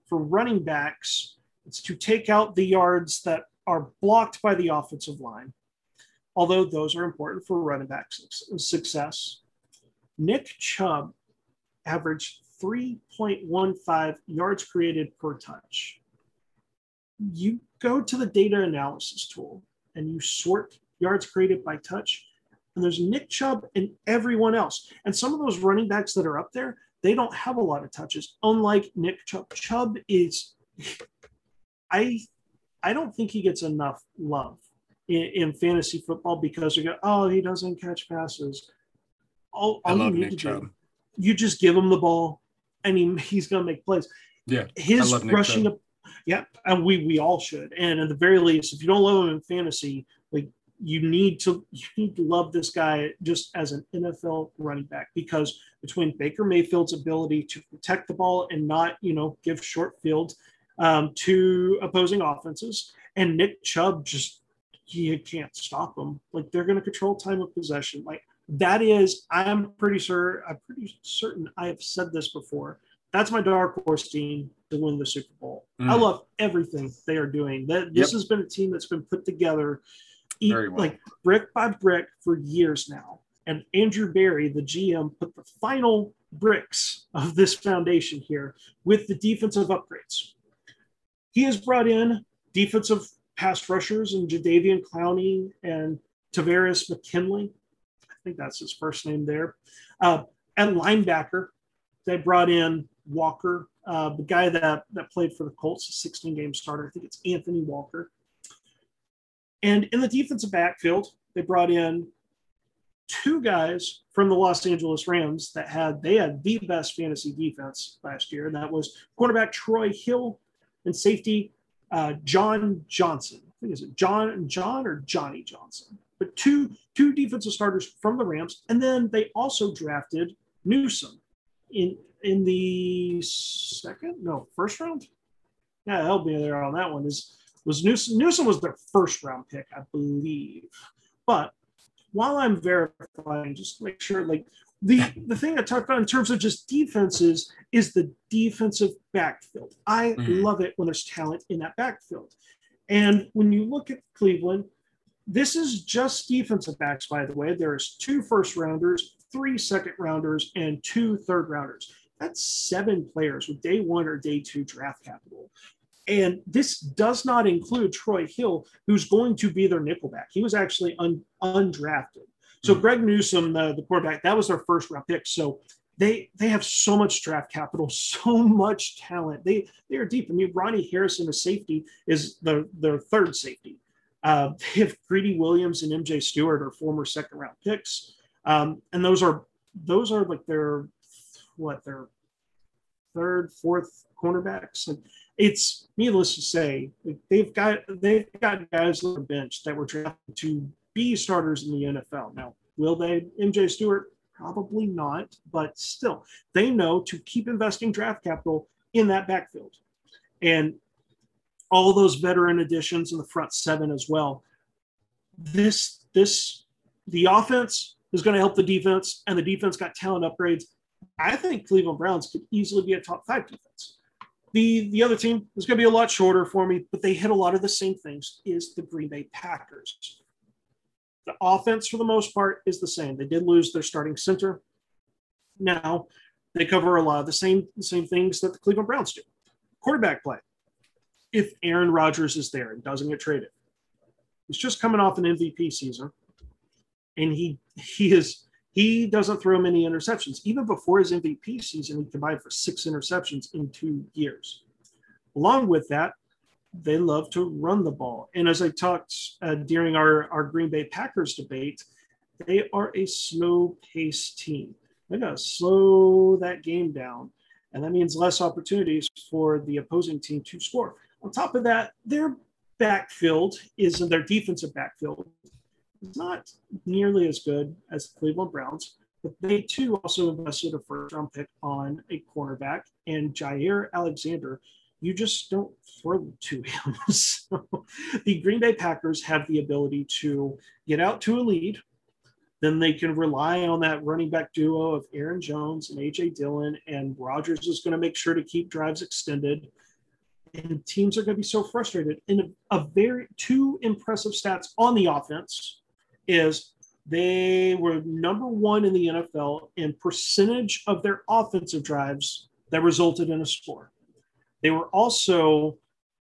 for running backs, it's to take out the yards that are blocked by the offensive line, although those are important for running back success. Nick Chubb averaged 3.15 yards created per touch. you go to the data analysis tool and you sort yards created by touch, and there's Nick Chubb and everyone else. And some of those running backs that are up there, they don't have a lot of touches, unlike Nick Chubb. Chubb is, I, I don't think he gets enough love in, in fantasy football because you go, oh, he doesn't catch passes. All, all you need Nick to Chubb. do, you just give him the ball, and he, he's going to make plays. Yeah, his rushing up. Yeah, and we we all should. And at the very least, if you don't love him in fantasy, like you need to you need to love this guy just as an NFL running back because between Baker Mayfield's ability to protect the ball and not you know give short field um, to opposing offenses and Nick Chubb just you can't stop them. Like they're going to control time of possession. Like that is i'm pretty sure i'm pretty certain i have said this before. That's my dark horse team to win the super bowl. Mm. i love everything they are doing. That this yep. has been a team that's been put together well. like brick by brick for years now. And andrew berry the gm put the final bricks of this foundation here with the defensive upgrades he has brought in defensive pass rushers and Jadeveon Clowney and Tavares McKinley I think that's his first name there. Uh, and linebacker, they brought in Walker, uh, the guy that, that played for the Colts, a 16 game starter. I think it's Anthony Walker. And in the defensive backfield, they brought in two guys from the Los Angeles Rams that had they had the best fantasy defense last year, and that was quarterback Troy Hill and safety uh, John Johnson. I think is it John and John or Johnny Johnson but two two defensive starters from the Rams, and then they also drafted Newsome in in the second, no, first round. Yeah, help me there on that one. Is was Newsom Newsome was their first round pick, I believe. But while I'm verifying, just make sure, like the the thing I talked about in terms of just defenses is the defensive backfield. I mm-hmm. love it when there's talent in that backfield. And when you look at Cleveland, this is just defensive backs, by the way. There's two first rounders, three second rounders, and two third rounders. That's seven players with day one or day two draft capital. And this does not include Troy Hill, who's going to be their nickelback. He was actually un, undrafted. So mm-hmm. Greg Newsome, the, the quarterback, that was their first round pick. So they they have so much draft capital, so much talent. They they are deep. I mean, Ronnie Harrison, the safety, is the their third safety. Uh, they have Greedy Williams and MJ Stewart are former second round picks, um, and those are those are like their what their third, fourth cornerbacks, and it's needless to say they've got they've got guys on the bench that were drafted to be starters in the NFL. Now, will they? MJ Stewart probably not, but still, they know to keep investing draft capital in that backfield. And all those veteran additions in the front seven as well. This this the offense is going to help the defense, and the defense got talent upgrades. I think Cleveland Browns could easily be a top five defense. The the other team is going to be a lot shorter for me, but they hit a lot of the same things. Is the Green Bay Packers. The offense, for the most part, is the same. They did lose their starting center. Now they cover a lot of the same same things that the Cleveland Browns do. Quarterback play if Aaron Rodgers is there and doesn't get traded. He's just coming off an MVP season, and he he is he doesn't throw many interceptions. Even before his MVP season, he combined for six interceptions in two years. Along with that, they love to run the ball. And as I talked uh, during our, our Green Bay Packers debate, they are a slow paced team. They got to slow that game down. And that means less opportunities for the opposing team to score. On top of that, their backfield is their defensive backfield is not nearly as good as the Cleveland Browns, but they too also invested a first round pick on a cornerback and Jaire Alexander. You just don't throw to him. so the Green Bay Packers have the ability to get out to a lead. Then they can rely on that running back duo of Aaron Jones and AJ Dillon, and Rodgers is going to make sure to keep drives extended and teams are going to be so frustrated. And a, a very two impressive stats on the offense is they were number one in the NFL in percentage of their offensive drives that resulted in a score. They were also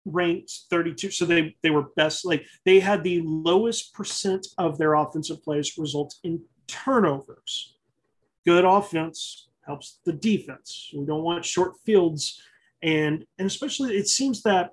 ranked 32 so they they were best like they had the lowest percent of their offensive plays result in turnovers. Good offense helps the defense. We don't want short fields. And and especially it seems that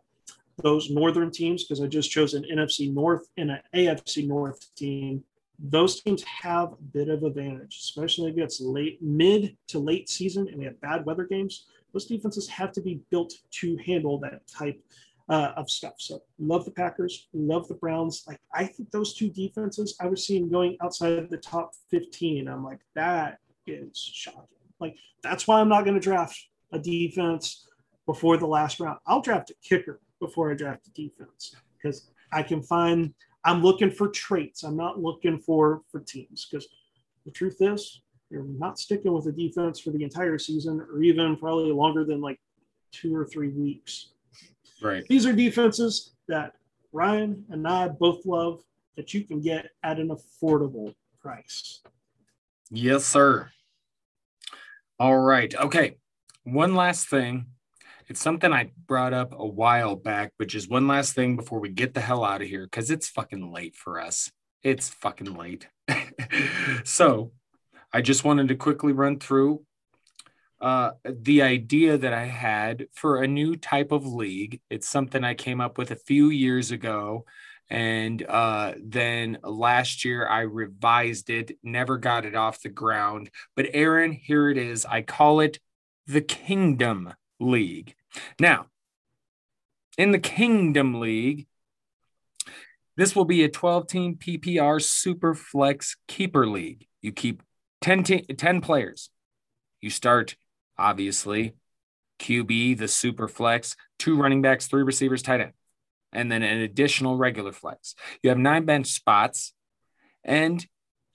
those northern teams because i just chose an nfc north and an afc north team those teams have a bit of advantage especially if it's late mid to late season and we have bad weather games those defenses have to be built to handle that type uh, of stuff. So love the Packers, love the Browns. Like I think those two defenses I was seeing going outside of the top 15. I'm like, that is shocking. Like that's why I'm not going to draft a defense before the last round. I'll draft a kicker before I draft a defense because I can find I'm looking for traits. I'm not looking for for teams because the truth is you're not sticking with a defense for the entire season or even probably longer than like two or three weeks. Right. These are defenses that Ryan and I both love that you can get at an affordable price. Yes, sir. All right. Okay. One last thing. It's something I brought up a while back, which is one last thing before we get the hell out of here because it's fucking late for us. It's fucking late. so I just wanted to quickly run through uh, the idea that I had for a new type of league. It's something I came up with a few years ago. And uh, then last year I revised it, never got it off the ground. But Aaron, here it is. I call it the Kingdom League. Now, in the Kingdom League, this will be a 12 team PPR Super Flex Keeper League. You keep 10, te- 10 players. You start obviously. QB, the super flex, two running backs, three receivers, tight end, and then an additional regular flex. You have nine bench spots, and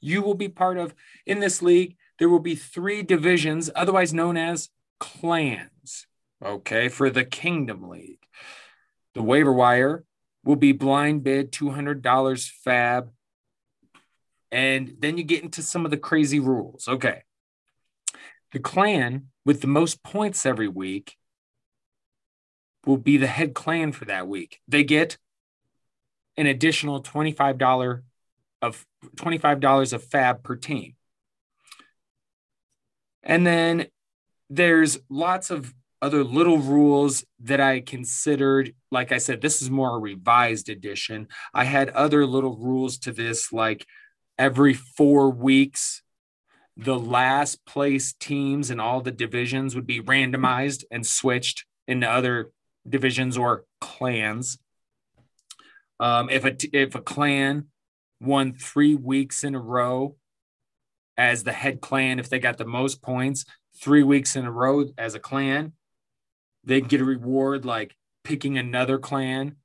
you will be part of, in this league, there will be three divisions, otherwise known as clans, okay, for the Kingdom League. The waiver wire will be blind bid, $200 fab. And then you get into some of the crazy rules. Okay. The clan with the most points every week will be the head clan for that week. They get an additional $25 of $25 of fab per team. And then there's lots of other little rules that I considered. Like I said, this is more a revised edition. I had other little rules to this, like every four weeks, the last place teams in all the divisions would be randomized and switched into other divisions or clans. Um, if a if a clan won three weeks in a row as the head clan, if they got the most points three weeks in a row as a clan, they'd get a reward like picking another clan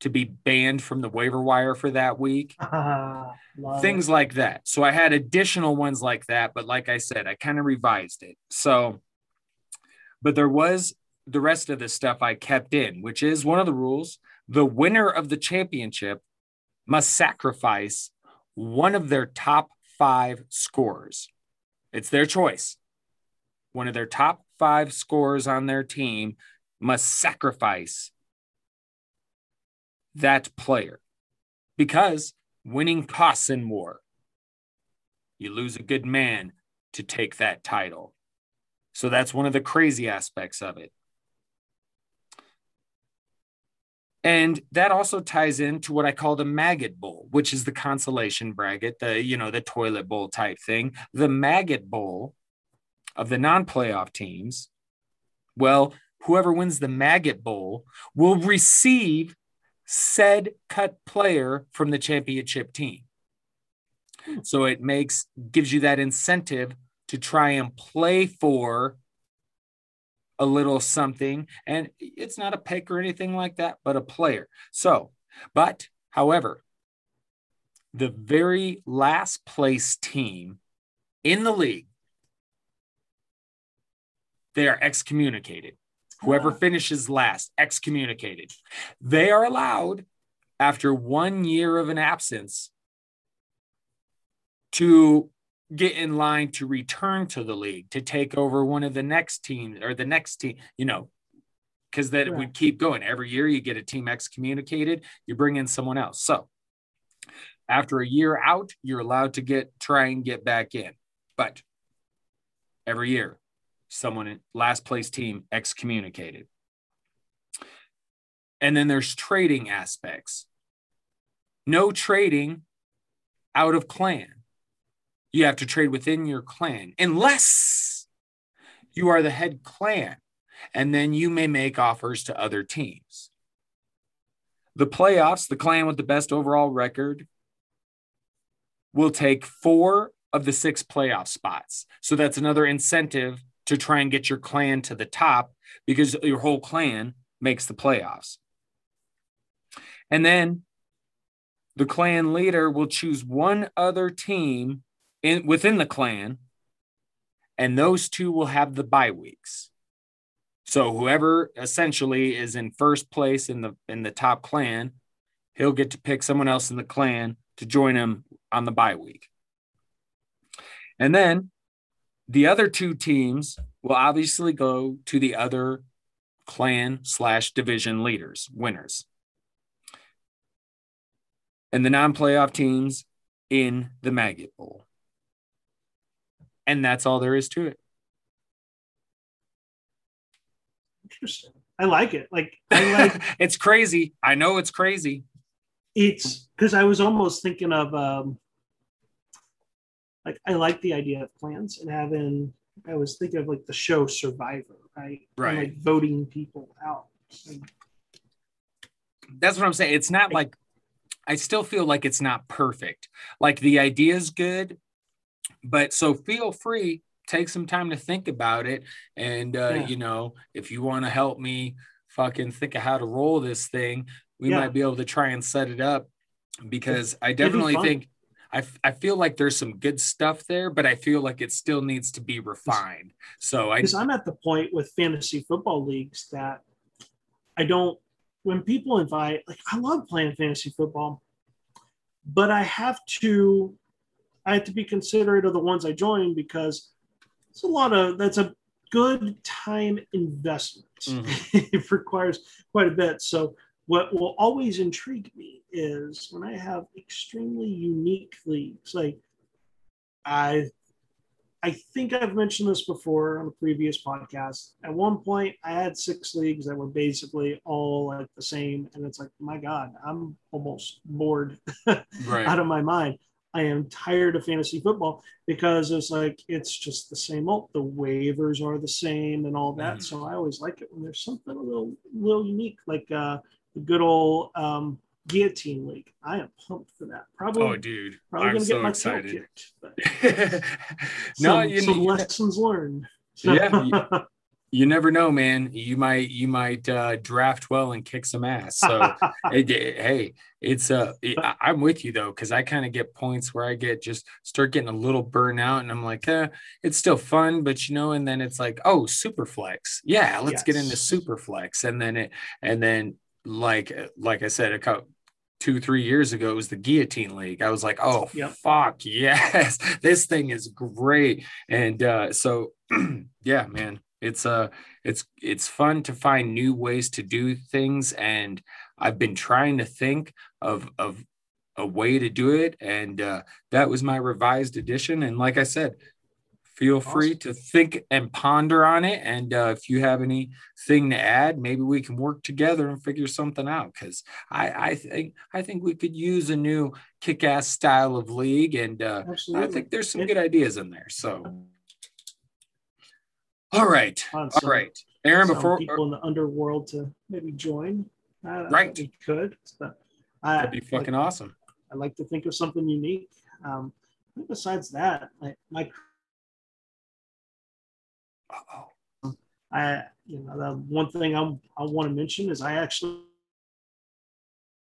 to be banned from the waiver wire for that week. Things it. like that. So I had additional ones like that, but like I said, I kind of revised it. So, but there was the rest of the stuff I kept in, which is one of the rules. The winner of the championship must sacrifice one of their top five scores. It's their choice. One of their top five scores on their team must sacrifice that player because winning costs in war. You lose a good man to take that title. So that's one of the crazy aspects of it. And that also ties into what I call the maggot bowl, which is the consolation bracket, the you know, the toilet bowl type thing. The maggot bowl of the non-playoff teams. Well, whoever wins the maggot bowl will receive said cut player from the championship team. Hmm. So it makes gives you that incentive to try and play for a little something. And it's not a pick or anything like that, but a player. So, but however, the very last place team in the league, they are excommunicated. Whoever oh. finishes last, excommunicated. They are allowed, after one year of an absence, to get in line to return to the league to take over one of the next teams or the next team, you know, because that would keep going. Every year you get a team excommunicated, you bring in someone else. So after a year out, you're allowed to get try and get back in. But every year, someone in last place team excommunicated. And then there's trading aspects. No trading out of clan. You have to trade within your clan unless you are the head clan. And then you may make offers to other teams. The playoffs, the clan with the best overall record will take four of the six playoff spots. So that's another incentive to try and get your clan to the top because your whole clan makes the playoffs. And then the clan leader will choose one other team in within the clan, and those two will have the bye weeks. So whoever essentially is in first place in the in the top clan, he'll get to pick someone else in the clan to join him on the bye week. And then the other two teams will obviously go to the other clan slash division leaders, winners and the non playoff teams in the Maggot Bowl. And that's all there is to it. Interesting. I like it. Like I like it's crazy. I know it's crazy. It's because I was almost thinking of um like I like the idea of plans and having I was thinking of like the show Survivor, right? Right. And like voting people out. That's what I'm saying. It's not like I still feel like it's not perfect. Like the idea is good, but so feel free, take some time to think about it. And, uh, yeah. you know, if you want to help me fucking think of how to roll this thing, we yeah. might be able to try and set it up because I definitely think. I, I feel like there's some good stuff there, but I feel like it still needs to be refined. So I because I'm at the point with fantasy football leagues that I don't when people invite, like I love playing fantasy football, but I have to, I have to be considerate of the ones I join because it's a lot of that's a good time investment. Mm-hmm. it requires quite a bit. So what will always intrigue me is when I have extremely unique leagues, like I I think I've mentioned this before on a previous podcast. At one point, I had six leagues that were basically all like the same, and it's like, my God, I'm almost bored right. out of my mind. I am tired of fantasy football because it's like it's just the same old. The waivers are the same and all that. Mm. So I always like it when there's something a little, little unique, like uh, the good old um, guillotine league. I am pumped for that. Probably, oh, dude, probably I'm gonna so get my excited. kicked. But no, some, you, some lessons learned. yeah, you, you, never know, man. You might you might uh, draft well and kick some ass. So, it, it, hey, it's uh, it, I'm with you though, because I kind of get points where I get just start getting a little burnout, and I'm like, eh, it's still fun, but you know, and then it's like, oh, super flex, yeah, let's yes. get into super flex, and then it, and then like like I said a couple two three years ago it was the guillotine league. I was like oh yep. fuck yes this thing is great. And uh, so yeah man it's uh it's it's fun to find new ways to do things. And i've been trying to think of of a way to do it. And uh, that was my revised edition. And like i said feel awesome. free to think and ponder on it. And uh, if you have anything to add, maybe we can work together and figure something out. Because I, I think I think we could use a new kick-ass style of league, and uh, I think there's some good ideas in there. So, all right, all right, Aaron. Before people in the underworld to maybe join, uh, right? We could, but I, that'd be fucking like, awesome. I like to think of something unique. Um, besides that, like my oh I, you know, the one thing I'm, I want to mention is I actually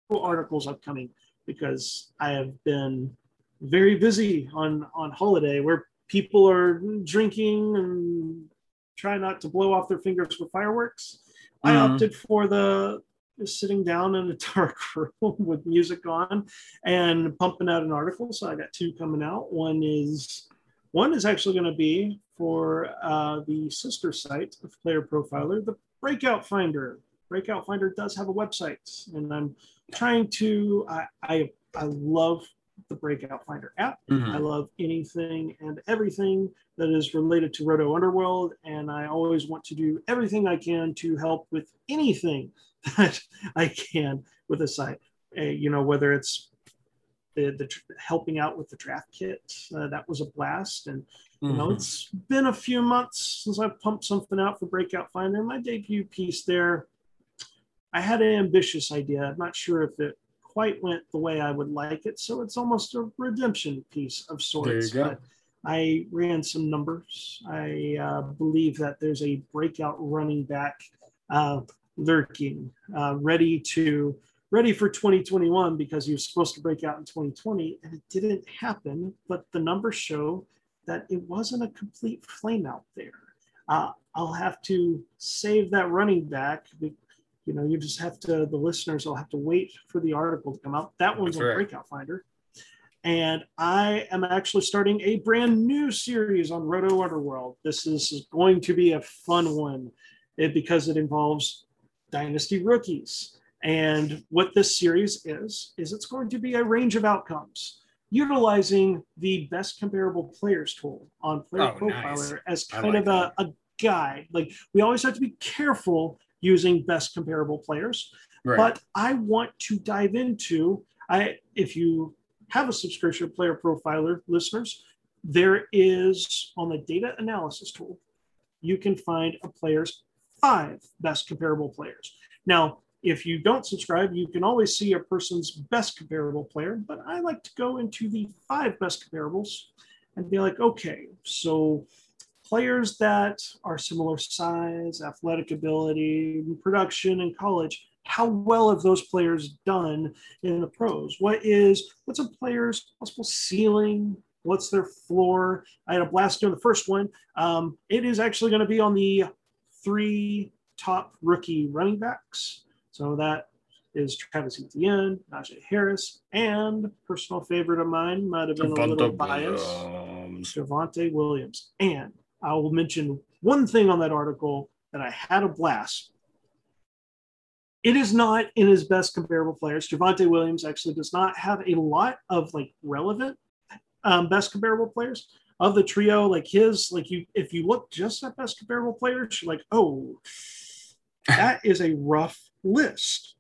articles upcoming because I have been very busy on on holiday where people are drinking and try not to blow off their fingers with fireworks. Mm-hmm. I opted for the sitting down in a dark room with music on and pumping out an article. So I got two coming out. One is One is actually going to be for uh, the sister site of Player Profiler, the Breakout Finder. Breakout Finder does have a website, and I'm trying to. I I, I love the Breakout Finder app. Mm-hmm. I love anything and everything that is related to Roto Underworld, and I always want to do everything I can to help with anything that I can with a site. Uh, you know, whether it's the, the helping out with the draft kit, uh, that was a blast, and you know, mm-hmm. it's been a few months since I've pumped something out for Breakout Finder. My debut piece there, I had an ambitious idea. I'm not sure if it quite went the way I would like it. So it's almost a redemption piece of sorts. There you go. But I ran some numbers. I uh, believe that there's a breakout running back uh, lurking, uh, ready to ready for 2021 because he was supposed to break out in 2020 and it didn't happen. But the numbers show that it wasn't a complete flame out there. Uh, I'll have to save that running back you know, you just have to, the listeners will have to wait for the article to come out. That one's That's on Breakout Finder. And I am actually starting a brand new series on Roto Underworld. This is going to be a fun one it, because it involves dynasty rookies. And what this series is, is it's going to be a range of outcomes utilizing the best comparable players tool on Player oh, Profiler nice. as kind like of a, a guide. Like we always have to be careful using best comparable players. Right. But I want to dive into I if you have a subscription player profiler listeners, there is on the data analysis tool, you can find a player's five best comparable players. Now, if you don't subscribe, you can always see a person's best comparable player, but I like to go into the five best comparables and be like, okay, so players that are similar size, athletic ability, production in college, how well have those players done in the pros? What is what's a player's possible ceiling? What's their floor? I had a blast doing the first one. Um, it is actually going to be on the three top rookie running backs. So that is Travis Etienne, Najee Harris, and personal favorite of mine might have been Javonte a little biased, Javonte Williams. And I will mention one thing on that article that I had a blast. It is not in his best comparable players. Javonte Williams actually does not have a lot of like relevant um, best comparable players of the trio. Like his, like you, if you look just at best comparable players, you're like, oh, that is a rough list.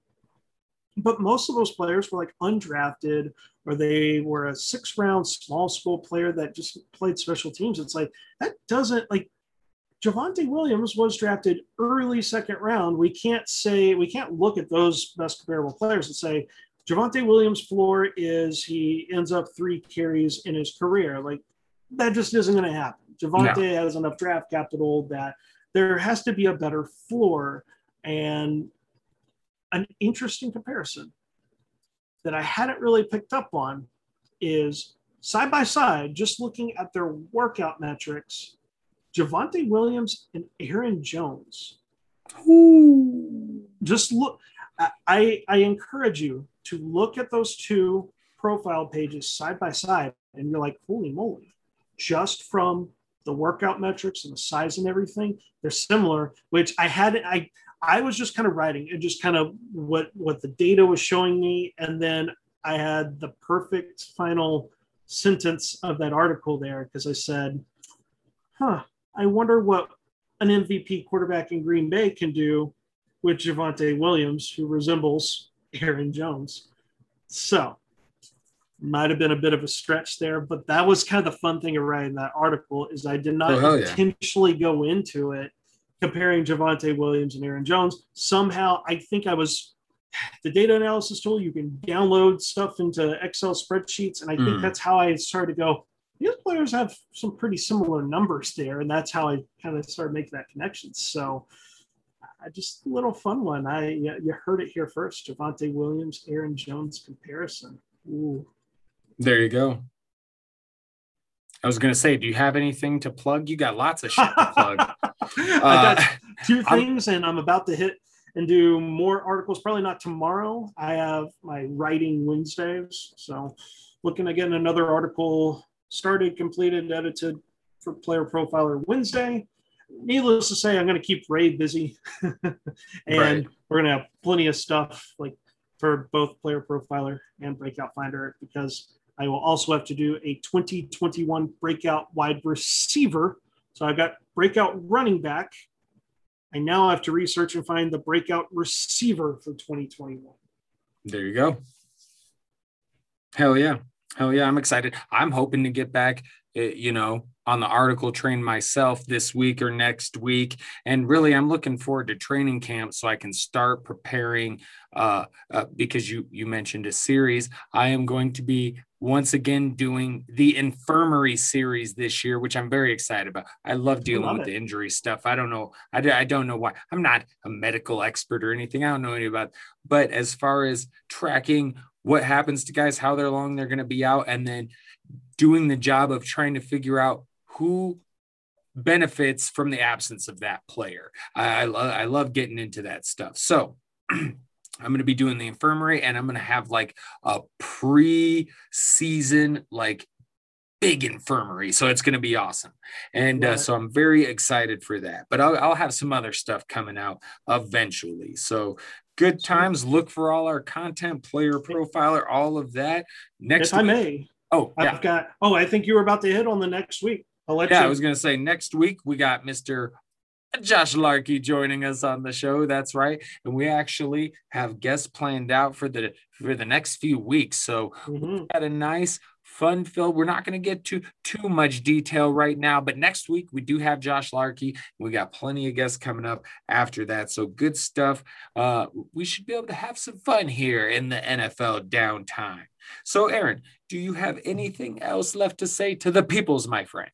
But most of those players were like undrafted or they were a six round small school player that just played special teams. It's like that doesn't like Javonte Williams was drafted early second round. We can't say we can't look at those best comparable players and say Javonte Williams' floor is he ends up three carries in his career. Like that just isn't going to happen. Javonte no. has enough draft capital that there has to be a better floor and an interesting comparison that I hadn't really picked up on is side by side, just looking at their workout metrics, Javonte Williams and Aaron Jones. Ooh. Just look, I, I encourage you to look at those two profile pages side by side, and you're like, holy moly, just from the workout metrics and the size and everything, they're similar, which I hadn't, I, I was just kind of writing and just kind of what what the data was showing me, and then I had the perfect final sentence of that article there because I said, "Huh, I wonder what an MVP quarterback in Green Bay can do with Javonte Williams, who resembles Aaron Jones." So might have been a bit of a stretch there, but that was kind of the fun thing of writing that article is I did not oh, intentionally yeah. go into it comparing Javonte Williams and Aaron Jones. Somehow, I think I was the data analysis tool. You can download stuff into Excel spreadsheets, and I think mm. that's how I started to go. These players have some pretty similar numbers there, and that's how I kind of started making that connection. So, I just a little fun one. I you heard it here first. Javonte Williams, Aaron Jones comparison. Ooh. There you go. I was gonna say, do you have anything to plug? You got lots of shit to plug. I got uh, two things, I'm, and I'm about to hit and do more articles. Probably not tomorrow. I have my writing Wednesdays, so looking to get another article started, completed, edited for Player Profiler Wednesday. Needless to say, I'm going to keep Ray busy, and right. we're going to have plenty of stuff like for both Player Profiler and Breakout Finder because I will also have to do a 2021 Breakout wide receiver. So I've got Breakout running back. I now have to research and find the Breakout receiver for 2021. There you go. Hell yeah. Hell yeah. I'm excited. I'm hoping to get back, eh, you know, on the article train myself this week or next week. And really, I'm looking forward to training camp so I can start preparing. Uh, uh, because you you mentioned a series, I am going to be once again doing the infirmary series this year, which I'm very excited about. I love dealing I love with it. the injury stuff. I don't know. I, I don't know why. I'm not a medical expert or anything. I don't know any about. But as far as tracking what happens to guys, how they're long they're going to be out, and then doing the job of trying to figure out who benefits from the absence of that player. I, I, lo- I love getting into that stuff. So I'm going to be doing the infirmary and I'm going to have like a pre-season like big infirmary. So it's going to be awesome. And uh, so I'm very excited for that. But I'll, I'll have some other stuff coming out eventually. So good times. Look for all our content, player profiler, all of that. Next, if I may. Oh, yeah. I've got. Oh, I think you were about to hit on the next week. I'll let yeah, you. I was going to say next week we got Mr. Josh Larky joining us on the show. That's right, and we actually have guests planned out for the for the next few weeks. So mm-hmm. we got a nice fun filled. We're not going to get to too much detail right now, but next week we do have Josh Larky. We got plenty of guests coming up after that. So good stuff. Uh, we should be able to have some fun here in the NFL downtime. So, Aaron, do you have anything else left to say to the peoples, my friend?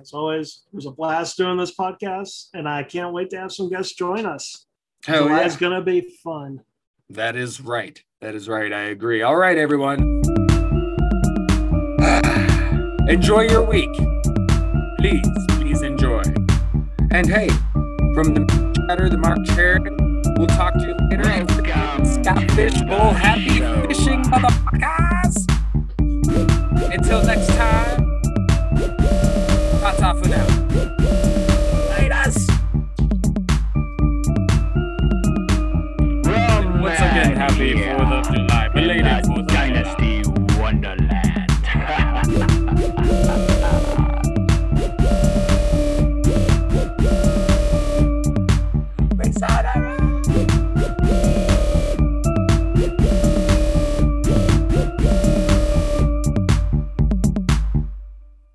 As always, it was a blast doing this podcast, and I can't wait to have some guests join us. Hell yeah. It's going to be fun. That is right. That is right. I agree. All right, everyone. enjoy your week. Please, please enjoy. And hey, from the chatter, the Mark Sheridan, we'll talk to you later. Scott Fish Bowl, happy fishing, motherfuckers. Until next time. Happy 4th of July. Belated 4th of July.